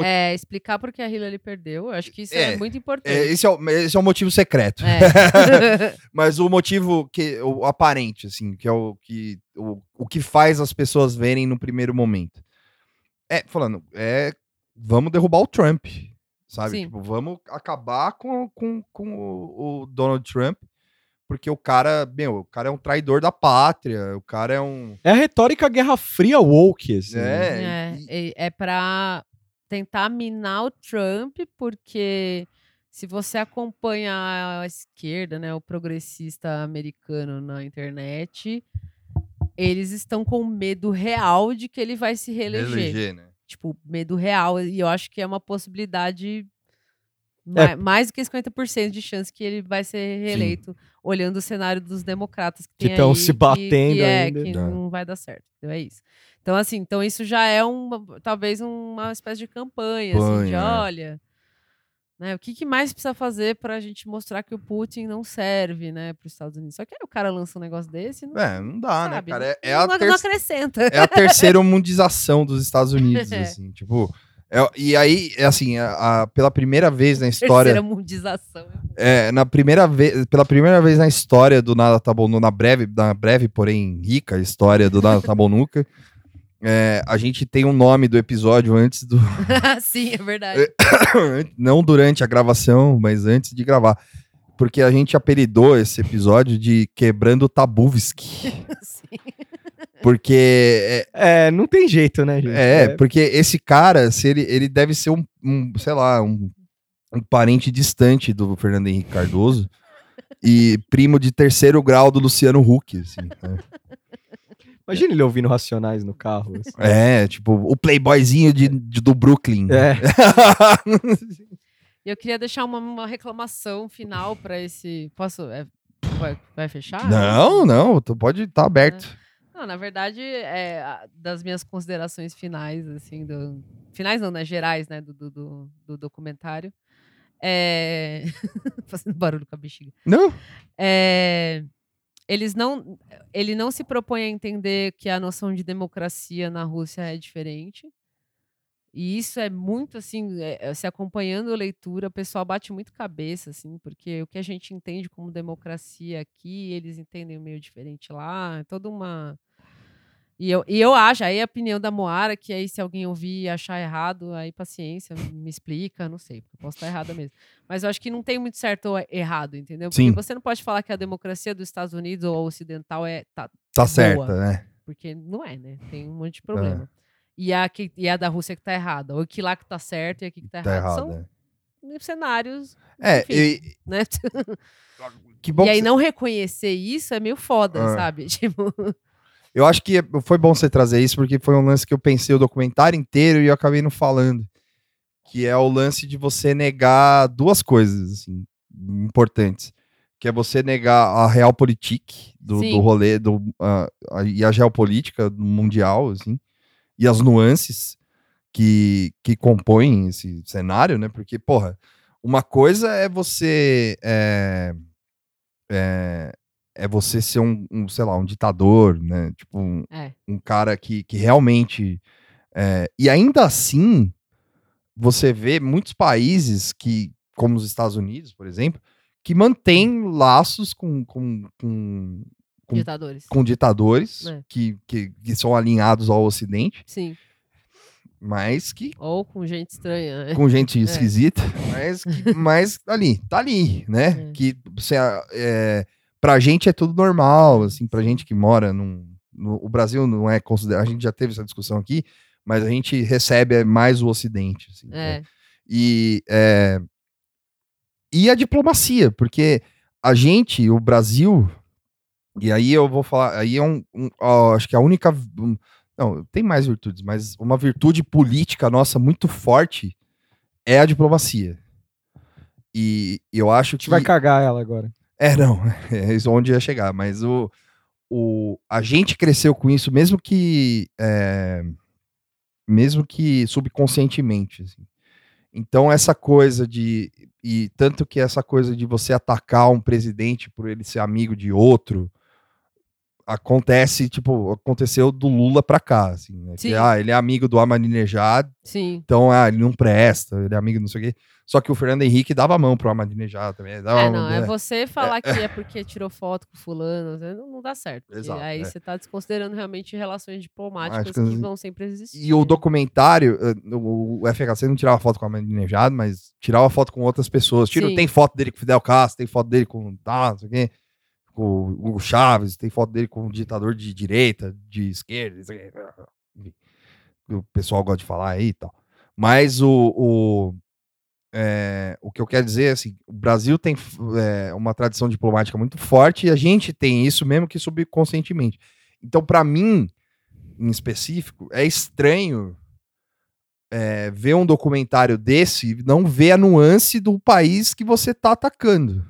S2: É, explicar por que a Hillary perdeu, eu acho que isso é,
S1: É,
S2: muito importante.
S1: é, esse, é o, esse é o motivo secreto.
S2: É.
S1: Mas o motivo que o aparente, assim, que é o que o, o que faz as pessoas verem no primeiro momento. É, falando, é vamos derrubar o Trump, sabe? Tipo, vamos acabar com, com, com o, o Donald Trump, porque o cara, meu, o cara é um traidor da pátria, o cara é um
S3: É a retórica Guerra Fria woke, assim.
S1: é,
S2: É,
S1: e-
S2: é, é para tentar minar o Trump, porque se você acompanha a esquerda, né, o progressista americano na internet, eles estão com medo real de que ele vai se reeleger.
S1: eleger, né?
S2: Tipo, medo real. E eu acho que é uma possibilidade ma- mais do que 50% de chance que ele vai ser reeleito, olhando o cenário dos democratas que,
S3: Que
S2: tem
S3: tão
S2: aí,
S3: se
S2: que-
S3: batendo
S2: que, é,
S3: ainda.
S2: que
S1: É.
S2: não vai dar certo. Então é isso. Então, assim, então isso já é uma, talvez uma espécie de campanha, assim, de
S1: é.
S2: olha. Né, o que, que mais precisa fazer para a gente mostrar que o Putin não serve, né, para os Estados Unidos? Só que aí o cara lança um negócio desse, não,
S1: É, não dá,
S2: sabe,
S1: né, cara? É, é a
S2: não,
S1: ter-
S2: não acrescenta.
S1: é a terceira mundização dos Estados Unidos,
S2: É.
S1: assim, tipo. é- e aí, é assim, a- a- pela primeira vez na história.
S2: Terceira mundização.
S1: É, na primeira vez, pela primeira vez na história do Nada Tá Bom, na breve, na breve, porém rica história do Nada Tá Bom Nunca, é, a gente tem um nome do episódio antes do.
S2: Sim, é verdade.
S1: não durante a gravação, mas antes de gravar. Porque a gente apelidou esse episódio de Quebrando Tabuvski.
S2: Sim.
S1: Porque é,
S3: É, não tem jeito, né, gente?
S1: É, porque esse cara, se ele, ele deve ser um, um, sei lá, um, um parente distante do Fernando Henrique Cardoso e primo de terceiro grau do Luciano Huck. assim, né?
S3: Imagina ele ouvindo Racionais no carro. assim.
S1: É, tipo, o playboyzinho de, de- do Brooklyn.
S3: É.
S2: E eu queria deixar uma, uma reclamação final para esse. Posso. é, vai, vai fechar?
S1: não, não, tu pode estar aberto.
S2: Não, na verdade, é, das minhas considerações finais, assim, do. Finais não, né? Gerais, né? Do, do, do- do documentário. É... Fazendo barulho com a bexiga.
S1: Não?
S2: É, Eles não. Ele não se propõe a entender que a noção de democracia na Rússia é diferente. E isso é muito assim, é, é, se acompanhando a leitura, o pessoal bate muito cabeça, assim, porque o que a gente entende como democracia aqui, eles entendem meio diferente lá, é toda uma. E eu, e eu acho, aí a opinião da Moara, que aí se alguém ouvir e achar errado, aí paciência, me explica, não sei, porque eu posso estar errada mesmo. Mas eu acho que não tem muito certo ou errado, entendeu? Porque
S1: Sim.
S2: você não pode falar que a democracia dos Estados Unidos ou ocidental é, tá,
S1: Tá
S2: boa.
S1: certa, né?
S2: porque não é, né? Tem um monte de problema. E, a que, e a da Rússia que tá errada. Ou que lá que tá certo e aqui que tá,
S1: Tá
S2: errado.
S1: errado.
S2: São cenários,
S1: É,
S2: enfim,
S1: e,
S2: né?
S1: que bom
S2: e aí
S1: cê-
S2: não reconhecer isso é meio foda,
S1: Ah.
S2: sabe? Tipo,
S1: Eu acho que foi bom você trazer isso, porque foi um lance que eu pensei o documentário inteiro e eu acabei não falando. Que é o lance de você negar duas coisas, assim, importantes. Que é você negar a realpolitik do, do rolê do, a- e a geopolítica mundial, assim. e as nuances que, que compõem esse cenário, né? Porque, porra, uma coisa é você. É, é, é você ser um, um, sei lá, um ditador, né? Tipo, um,
S2: É.
S1: um cara que, que realmente. é, e ainda assim, você vê muitos países que, como os Estados Unidos, por exemplo, que mantêm laços com, com, com, Com-
S2: Ditadores.
S1: com ditadores
S2: É.
S1: que, que, que são alinhados ao Ocidente,
S2: Sim.
S1: mas que
S2: Ou com gente estranha. né?
S1: com gente esquisita, mas, que- mas ali, tá ali, né?
S2: É.
S1: Que você, é, pra gente é tudo normal, assim, pra gente que mora num, no, o Brasil não é considerado, a gente já teve essa discussão aqui, mas a gente recebe mais o Ocidente, assim, né?
S2: É.
S1: E, é, e a diplomacia, porque a gente, o Brasil, e aí eu vou falar, aí é um, um- ó, acho que a única, um- não, tem mais virtudes, mas uma virtude política nossa muito forte é a diplomacia. E eu acho
S3: A
S1: que
S3: gente vai cagar ela agora.
S1: É, não, é isso onde ia chegar, mas o, o, a gente cresceu com isso, mesmo que, é, mesmo que subconscientemente, assim. Então, essa coisa de, e tanto que essa coisa de você atacar um presidente por ele ser amigo de outro, acontece, tipo, aconteceu do Lula pra cá, assim, né? Que, ah, ele é amigo do Ahmadinejad,
S2: Sim.
S1: então, ah, ele não presta, ele é amigo não sei o quê. Só que o Fernando Henrique dava a mão pro Ahmadinejad também. Dava
S2: É, não, é
S1: né?
S2: você falar que é porque tirou foto com fulano, né, não, não dá certo.
S1: Exato,
S2: aí
S1: é.
S2: você tá desconsiderando realmente relações diplomáticas que,
S1: que-
S2: vão sempre existir.
S1: E o documentário, eh, o o FHC não tirava foto com a Ahmadinejad, mas tirava foto com outras pessoas.
S2: Sim.
S1: tem foto dele com o Fidel Castro, tem foto dele com tá, não sei o quê, com o Hugo Chaves, tem foto dele com um ditador de direita, de esquerda, o o pessoal gosta de falar aí e tal. Mas o, o, é, o que eu quero dizer é assim, o Brasil tem é, uma tradição diplomática muito forte e a gente tem isso mesmo que subconscientemente. Então, para mim, em específico, é estranho é, ver um documentário desse e não ver a nuance do país que você tá atacando,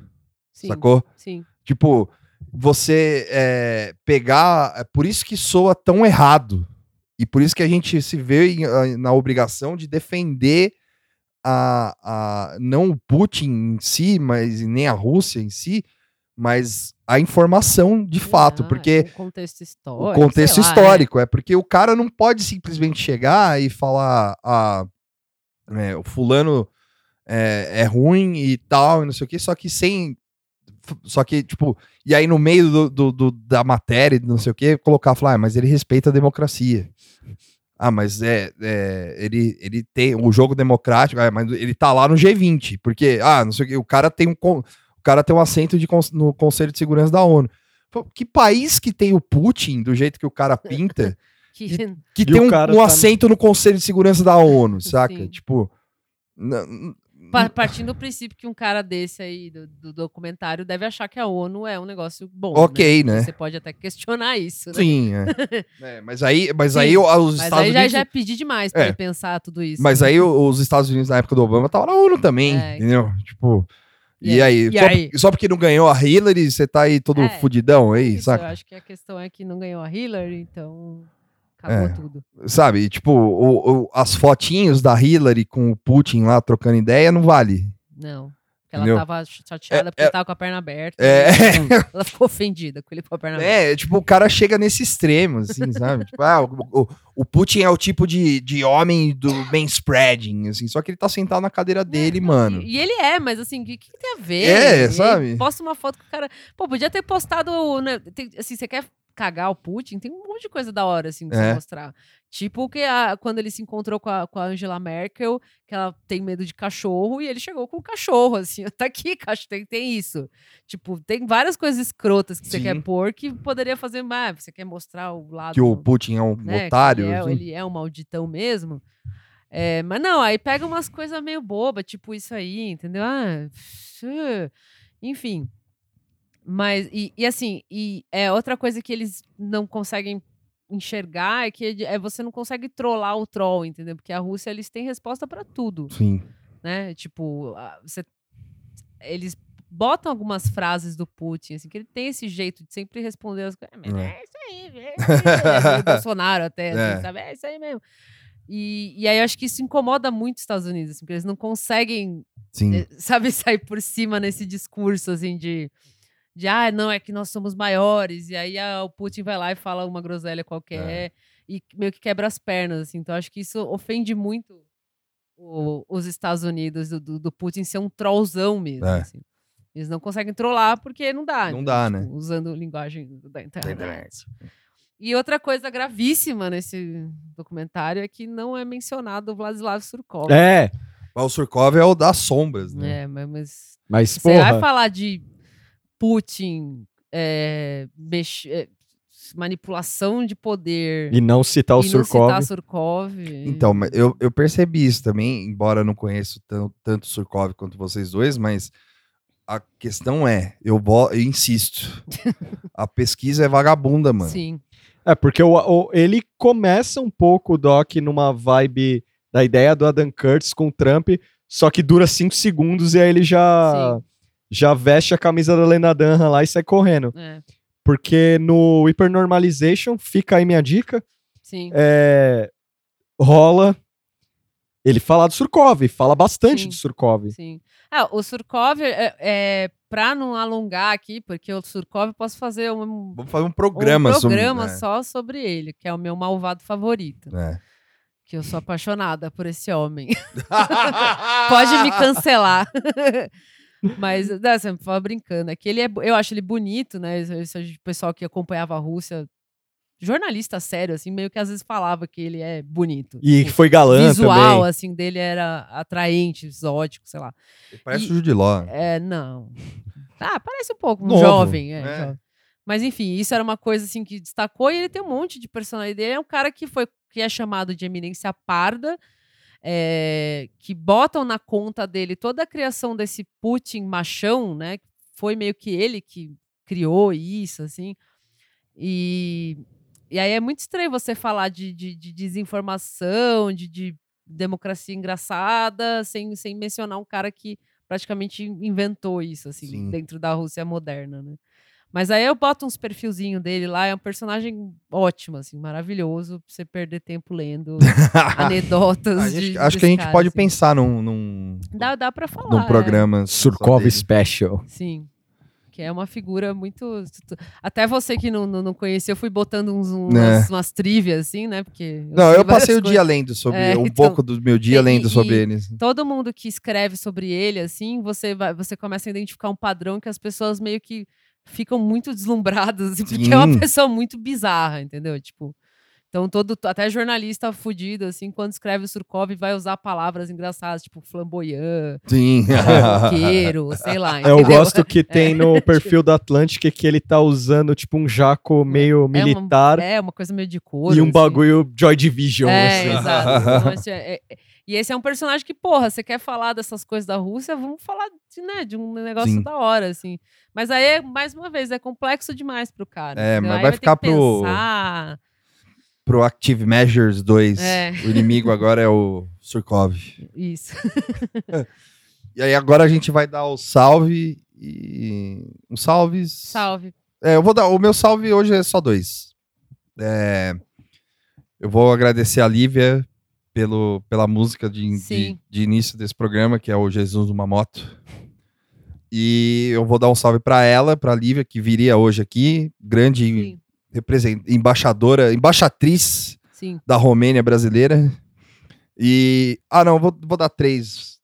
S2: sim,
S1: sacou?
S2: Sim.
S1: Tipo, você é, pegar. É por isso que soa tão errado. E por isso que a gente se vê na obrigação de defender a, a, não o Putin em si, mas nem a Rússia em si, mas a informação de fato.
S2: Ah,
S1: porque
S2: o contexto
S1: o
S2: histórico.
S1: contexto
S2: sei lá,
S1: histórico. É porque o cara não pode simplesmente chegar e falar: ah, é, o fulano é, é ruim e tal, e não sei o que, só que sem. Só que, tipo, e aí no meio do, do- do- da matéria, não sei o que, colocar, falar, ah, mas ele respeita a democracia. Ah, mas é, é, ele, ele tem o jogo democrático, ah, mas ele tá lá no G20, porque, ah, não sei o que, o cara tem um, o cara tem um assento de, cons- no Conselho de Segurança da ONU. Que país que tem o Putin, do jeito que o cara pinta,
S2: Que,
S1: que
S3: E
S1: tem um, um
S3: tá-
S1: assento no Conselho de Segurança da ONU, saca?
S2: Sim.
S1: Tipo. n-
S2: pa- partindo do princípio que um cara desse aí do, do documentário deve achar que a ONU é um negócio bom.
S1: Ok, né?
S2: Você pode até questionar isso, né?
S1: Sim, é. É, mas aí, mas
S2: Sim,
S1: aí os
S2: Mas
S1: Estados
S2: aí já,
S1: Unidos.
S2: já é pedir demais pra
S1: É.
S2: ele pensar tudo isso.
S1: Mas
S2: né?
S1: aí os Estados Unidos na época do Obama estavam na ONU também,
S2: É.
S1: entendeu? Tipo.
S2: E
S1: E, aí?
S2: E
S1: só,
S2: aí?
S1: só porque não ganhou a Hillary, você tá aí todo
S2: É,
S1: fudidão aí,
S2: Isso, eu
S1: saca?
S2: acho que a questão é que não ganhou a Hillary, então acabou
S1: É.
S2: tudo.
S1: Sabe? Tipo, o- o- as fotinhos da Hillary com o Putin lá trocando ideia não vale.
S2: Não. Porque ela
S1: Entendeu?
S2: tava chateada
S1: É,
S2: porque
S1: é-
S2: tava com a perna aberta.
S1: É.
S2: e Ela ficou ofendida com ele com a perna aberta.
S1: É, tipo, o cara chega nesse extremo, assim, sabe? Tipo, ah, o, o- Putin é o tipo de, de homem do manspreading, assim, só que ele tá sentado na cadeira dele, mano.
S2: E, e ele é, mas assim, o que, que tem a ver?
S1: É, sabe?
S2: Posta uma foto com o cara. Pô, podia ter postado. né, tem- assim, você quer cagar o Putin? Tem um monte de coisa da hora, assim, pra
S1: É.
S2: você mostrar. Tipo que a- quando ele se encontrou com a, com a Angela Merkel, que ela tem medo de cachorro, e ele chegou com o cachorro, assim, tá aqui, cachorro, tem, tem isso. Tipo, tem várias coisas escrotas que você
S1: Sim.
S2: quer pôr que poderia fazer mais. Você quer mostrar o lado.
S1: Que o Putin é um
S2: né,
S1: otário.
S2: Ele é,
S1: assim.
S2: ele é um malditão mesmo. É, mas não, aí pega umas coisas meio boba, tipo isso aí, entendeu? Ah, enfim. Mas, e, e assim, e é outra coisa que eles não conseguem enxergar é que é você não consegue trollar o troll, entendeu? Porque a Rússia, eles têm resposta pra tudo,
S1: Sim.
S2: né? Tipo, você, eles botam algumas frases do Putin, assim, que ele tem esse jeito de sempre responder as coisas. "Mas
S1: É.
S2: É isso aí, é isso aí. O Bolsonaro até, assim,
S1: É.
S2: sabe? É isso aí mesmo. E, e aí eu acho que isso incomoda muito os Estados Unidos, assim, porque eles não conseguem
S1: Sim.
S2: eh, sabe, sair por cima nesse discurso, assim, de, de ah, não, é que nós somos maiores, e aí ah, o Putin vai lá e fala uma groselha qualquer, e meio que quebra as pernas, assim, então acho que isso ofende muito o- os Estados Unidos, do, do, Putin ser um trollzão mesmo,
S1: É.
S2: assim. Eles não conseguem trollar porque não dá.
S1: Não
S2: então,
S1: dá,
S2: tipo,
S1: né?
S2: Usando linguagem da internet.
S1: internet.
S2: E outra coisa gravíssima nesse documentário é que não é mencionado o Vladislav Surkov.
S3: É,
S1: Mas o Surkov é o das sombras, né?
S2: É, mas- mas
S3: mas
S2: você
S3: porra.
S2: vai falar de Putin, é, mex- é, manipulação de poder
S3: E não citar o
S2: e não
S3: Surkov.
S2: citar Surkov.
S1: Então, eu, eu percebi isso também, embora eu não conheça tanto, tanto o Surkov quanto vocês dois, mas a questão é, eu, vo- eu insisto, a pesquisa é vagabunda, mano.
S2: Sim,
S3: É, porque o, o- ele começa um pouco o Doc numa vibe da ideia do Adam Curtis com o Trump, só que dura cinco segundos e aí ele já, já veste a camisa da Lena Dunham lá e sai correndo.
S2: é,
S3: Porque no Hypernormalization, fica aí minha dica,
S2: sim.
S3: é, rola ele fala do Surkov, fala bastante
S2: Sim.
S3: do Surkov.
S2: Sim. Ah, o Surkov, é, é, pra não alongar aqui, porque o Surkov eu posso fazer um,
S1: Vamos fazer um programa,
S2: um
S1: sobre-
S2: programa
S1: né?
S2: só sobre ele, que é o meu malvado favorito.
S1: É.
S2: Que eu sou apaixonada por esse homem. Pode me cancelar. Mas, não, você fala brincando. É que ele é, eu acho ele bonito, né? Esse- esse pessoal que acompanhava a Rússia, jornalista sério, assim, meio que às vezes falava que ele é bonito.
S3: E
S2: Tipo,
S3: que foi galã
S2: visual,
S3: também.
S2: assim, dele era atraente, exótico, sei lá.
S1: Parece
S2: E-
S1: o Jude Law.
S2: É, não. Ah, parece um pouco, um
S3: Novo,
S2: jovem, é,
S1: né?
S2: jovem. Mas enfim, isso era uma coisa assim que destacou e ele tem um monte de personalidade. Ele é um cara que foi que é chamado de eminência parda, é, que botam na conta dele toda a criação desse Putin machão, né? Foi meio que ele que criou isso, assim. E, e aí é muito estranho você falar de, de, de desinformação, de, de democracia engraçada, sem, sem mencionar um cara que praticamente inventou isso, assim,
S1: Sim.
S2: dentro da Rússia moderna, né? Mas aí eu boto uns perfilzinho dele lá, é um personagem ótimo, assim, maravilhoso, pra você perder tempo lendo anedotas.
S1: Gente-
S2: de-
S1: acho que a gente
S2: cara,
S1: pode
S2: assim.
S1: pensar num, num,
S2: Dá, dá pra falar.
S1: num
S2: é.
S1: programa. só
S3: Surkov. Special.
S2: Sim. Que é uma figura muito. Até você que não, não, não conhecia, eu fui botando uns, umas, umas trivias, assim, né? Porque.
S1: Não,
S2: sei
S1: eu passei
S2: várias
S1: o dia
S2: coisas.
S1: lendo sobre.
S2: É,
S1: um
S2: então,
S1: pouco do meu dia
S2: e-
S1: lendo sobre ele.
S2: Todo mundo que escreve sobre ele, assim, você, vai, você começa a identificar um padrão que as pessoas meio que ficam muito deslumbradas, assim, porque é uma
S1: Sim.
S2: pessoa muito bizarra, entendeu? Tipo. Então, todo, até jornalista fudido, assim, quando escreve o Surkov, vai usar palavras engraçadas, tipo flamboyant,
S1: Sim.
S2: roqueiro, sei lá.
S3: Eu
S2: entendeu?
S3: gosto que tem no perfil da Atlântica que ele tá usando tipo um jaco meio
S2: É uma-
S3: militar
S2: É, uma coisa meio de cor.
S3: e um bagulho Joy Division.
S2: É,
S3: assim.
S2: exato. Então, assim, é- é- e esse é um personagem que, porra, você quer falar dessas coisas da Rússia, vamos falar de, né, de um negócio
S1: Sim.
S2: da hora, assim. Mas aí, é, mais uma vez, é complexo demais pro cara.
S1: É,
S2: entendeu?
S1: mas
S2: Aí
S1: vai
S2: ter
S1: ficar
S2: que
S1: pro-
S2: Pensar.
S1: Pro Active Measures 2.
S2: É.
S1: O inimigo agora é o Surkov.
S2: Isso.
S1: E aí agora a gente vai dar o salve e. Um salve.
S2: Salve.
S1: É, eu vou dar. O meu salve hoje é só dois. É, eu vou agradecer a Lívia pelo, pela música de, de, de início desse programa, que é o Jesus numa moto. E eu vou dar um salve para ela, para Lívia, que viria hoje aqui, grande
S2: Sim.
S1: Embaixadora, embaixatriz
S2: Sim.
S1: da Romênia brasileira. E. Ah, não, vou, vou dar três.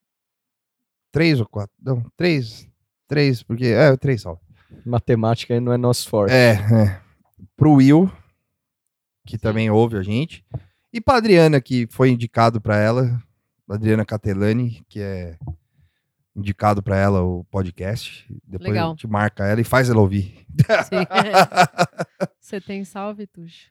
S1: Três ou quatro? Não, três. Três, porque. É, três salve.
S3: Matemática aí não é nosso forte.
S1: É, é. Pro Will, que também ouve a gente. E pra Adriana, que foi indicado pra ela. Adriana Catelani, que é indicado pra ela o podcast. Depois
S2: Legal.
S1: a gente marca ela e faz ela ouvir.
S2: Você tem salve, Tuxo?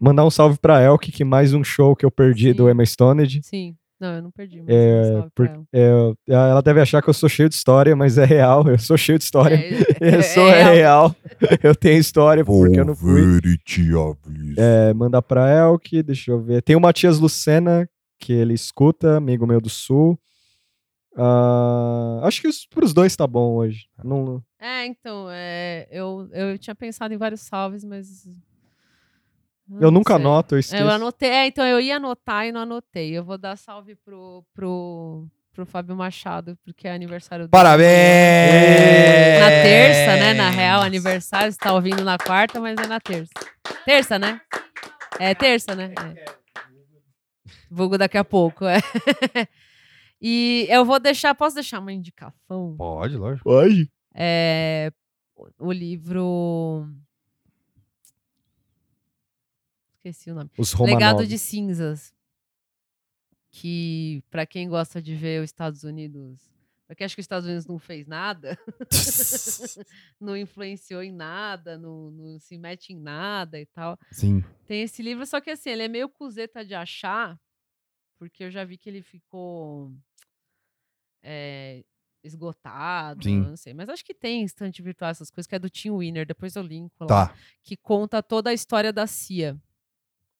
S3: Mandar um salve pra Elke, que mais um show que eu perdi
S2: Sim.
S3: do Emma Stoned.
S2: Sim. Não, eu não perdi, mas
S3: É,
S2: um salve
S3: por-
S2: ela.
S3: É, ela deve achar que eu sou cheio de história, mas é real. Eu sou cheio de história.
S2: É,
S3: eu sou
S2: é
S3: é
S2: real.
S3: real. Eu tenho história porque eu não fui.
S4: ver e te aviso.
S3: É, mandar pra Elke, deixa eu ver. Tem o Matias Lucena, que ele escuta, amigo meu do Sul. Ah, acho que os, pros dois tá bom hoje. Não,
S2: É, então, é, eu, eu tinha pensado em vários salves, mas
S3: Eu
S2: não
S3: nunca
S2: sei.
S3: anoto, eu esqueço.
S2: Eu anotei, é, então eu ia anotar e não anotei. Eu vou dar salve pro, pro, pro Fábio Machado, porque é aniversário dele.
S1: Parabéns!
S2: Na terça, né? Na real, aniversário. Você tá ouvindo na quarta, mas é na terça. Terça, né? É terça, né? É. Vulgo daqui a pouco, é. E eu vou deixar, posso deixar uma indicação?
S1: Pode, lógico.
S3: Pode.
S2: É o livro. Esqueci o nome.
S3: Os
S2: Legado de Cinzas. Que, pra quem gosta de ver os Estados Unidos. Pra quem acha que os Estados Unidos não fez nada, não influenciou em nada, não, não se mete em nada e tal.
S1: Sim.
S2: Tem esse livro, só que assim, ele é meio cuzeta de achar, porque eu já vi que ele ficou é, esgotado,
S1: Sim.
S2: não sei. Mas acho que tem estante virtual, essas coisas, que é do Tim Winner, depois eu linko lá
S1: Tá.
S2: que conta toda a história da CIA.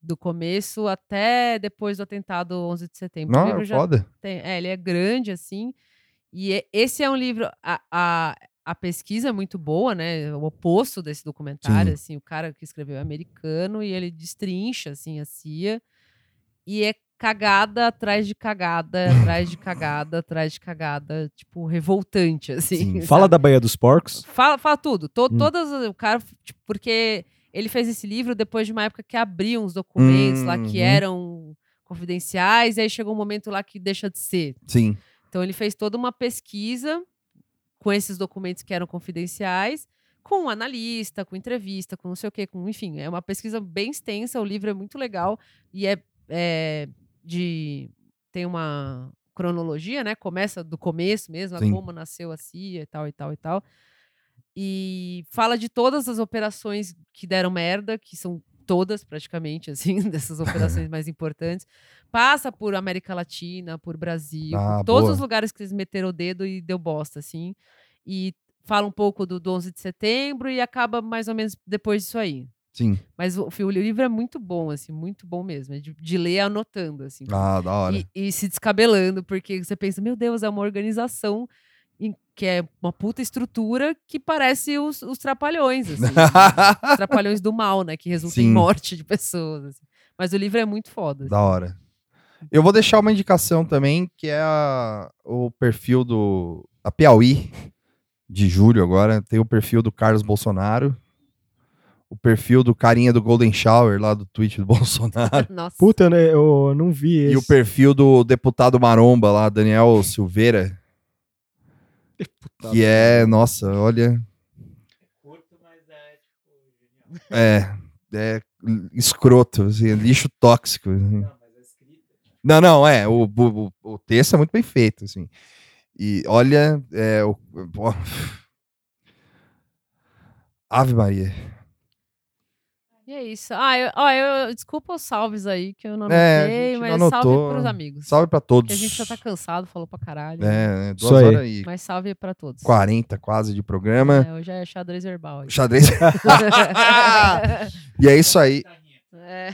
S2: Do começo até depois do atentado 11 de setembro. O
S1: Não,
S2: livro
S1: é
S2: já
S1: foda.
S2: tem- é, ele é grande, assim. E é- esse é um livro. A, a, a pesquisa é muito boa, né? O oposto desse documentário. Assim, o cara que escreveu é americano e ele destrincha assim, a CIA. E é cagada atrás de cagada, atrás de cagada, atrás de cagada, tipo, revoltante, assim.
S1: Sim.
S3: Fala da Baía dos Porcos.
S2: Fala, fala tudo. To-
S3: Hum.
S2: Todas. O cara. tipo, porque ele fez esse livro depois de uma época que abriam os documentos lá que
S1: Uhum.
S2: eram confidenciais, e aí chegou um momento lá que deixa de ser.
S1: Sim.
S2: Então ele fez toda uma pesquisa com esses documentos que eram confidenciais, com um analista, com entrevista, com não sei o quê, com, enfim, é uma pesquisa bem extensa, o livro é muito legal e é, é de tem uma cronologia, né? Começa do começo mesmo,
S1: Sim.
S2: como nasceu a CIA e tal e tal e tal. E fala de todas as operações que deram merda, que são todas praticamente assim, dessas operações mais importantes. Passa por América Latina, por Brasil,
S1: Ah,
S2: por todos
S1: boa.
S2: os lugares que eles meteram o dedo e deu bosta, assim. E fala um pouco do, do 11 de setembro e acaba mais ou menos depois disso aí.
S1: Sim.
S2: Mas o, o livro é muito bom, assim, muito bom mesmo. É de, de ler anotando, assim.
S1: Ah, da hora.
S2: E, e se descabelando, porque você pensa, meu Deus, é uma organização em- que é uma puta estrutura que parece os, os trapalhões, assim. os trapalhões do mal, né? Que resulta em morte de pessoas. assim. Mas o livro é muito foda. assim.
S1: Da hora. Eu vou deixar uma indicação também, que é a- o perfil do. A Piauí, de julho agora. Tem o perfil do Carlos Bolsonaro. O perfil do carinha do Golden Shower, lá do tweet do Bolsonaro.
S2: Nossa.
S3: Puta, eu, ne- eu não vi esse.
S1: E o perfil do deputado Maromba lá, Daniel Silveira.
S3: Deputado
S1: Que é, nossa, olha.
S5: Curto, mas é tipo genial.
S1: É. É escroto, assim, lixo tóxico. assim.
S5: Não, escrita.
S1: Não, não, é. O, o, o texto é muito bem feito, assim. E olha, é, o, ó. Ave Maria.
S2: E é isso. Ah, eu, ó, eu, desculpa os salves aí, que eu não
S1: É, a
S2: anotei,
S1: gente
S2: mas
S1: não
S2: salve
S1: anotou.
S2: pros amigos.
S1: Salve pra todos.
S2: Que a gente já tá cansado, falou pra caralho.
S1: É, é,
S3: aí.
S1: horas e
S2: Mas salve pra todos.
S1: 40 quase de programa.
S2: É, hoje é xadrez verbal. aí.
S1: Xadrez. e é isso aí.
S2: É.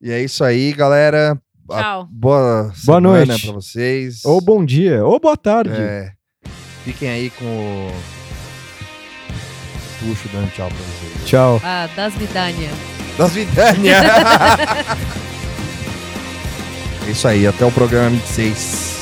S1: E é isso aí, galera. A-
S2: Tchau.
S1: boa
S3: Boa
S1: semana
S3: noite.
S1: pra vocês.
S3: Ou bom dia, ou boa tarde.
S1: É, fiquem aí com o Puxo dando tchau pra vocês.
S3: Tchau.
S2: Ah, das Vidania.
S1: Das Vidânia! é isso aí, até o programa 26.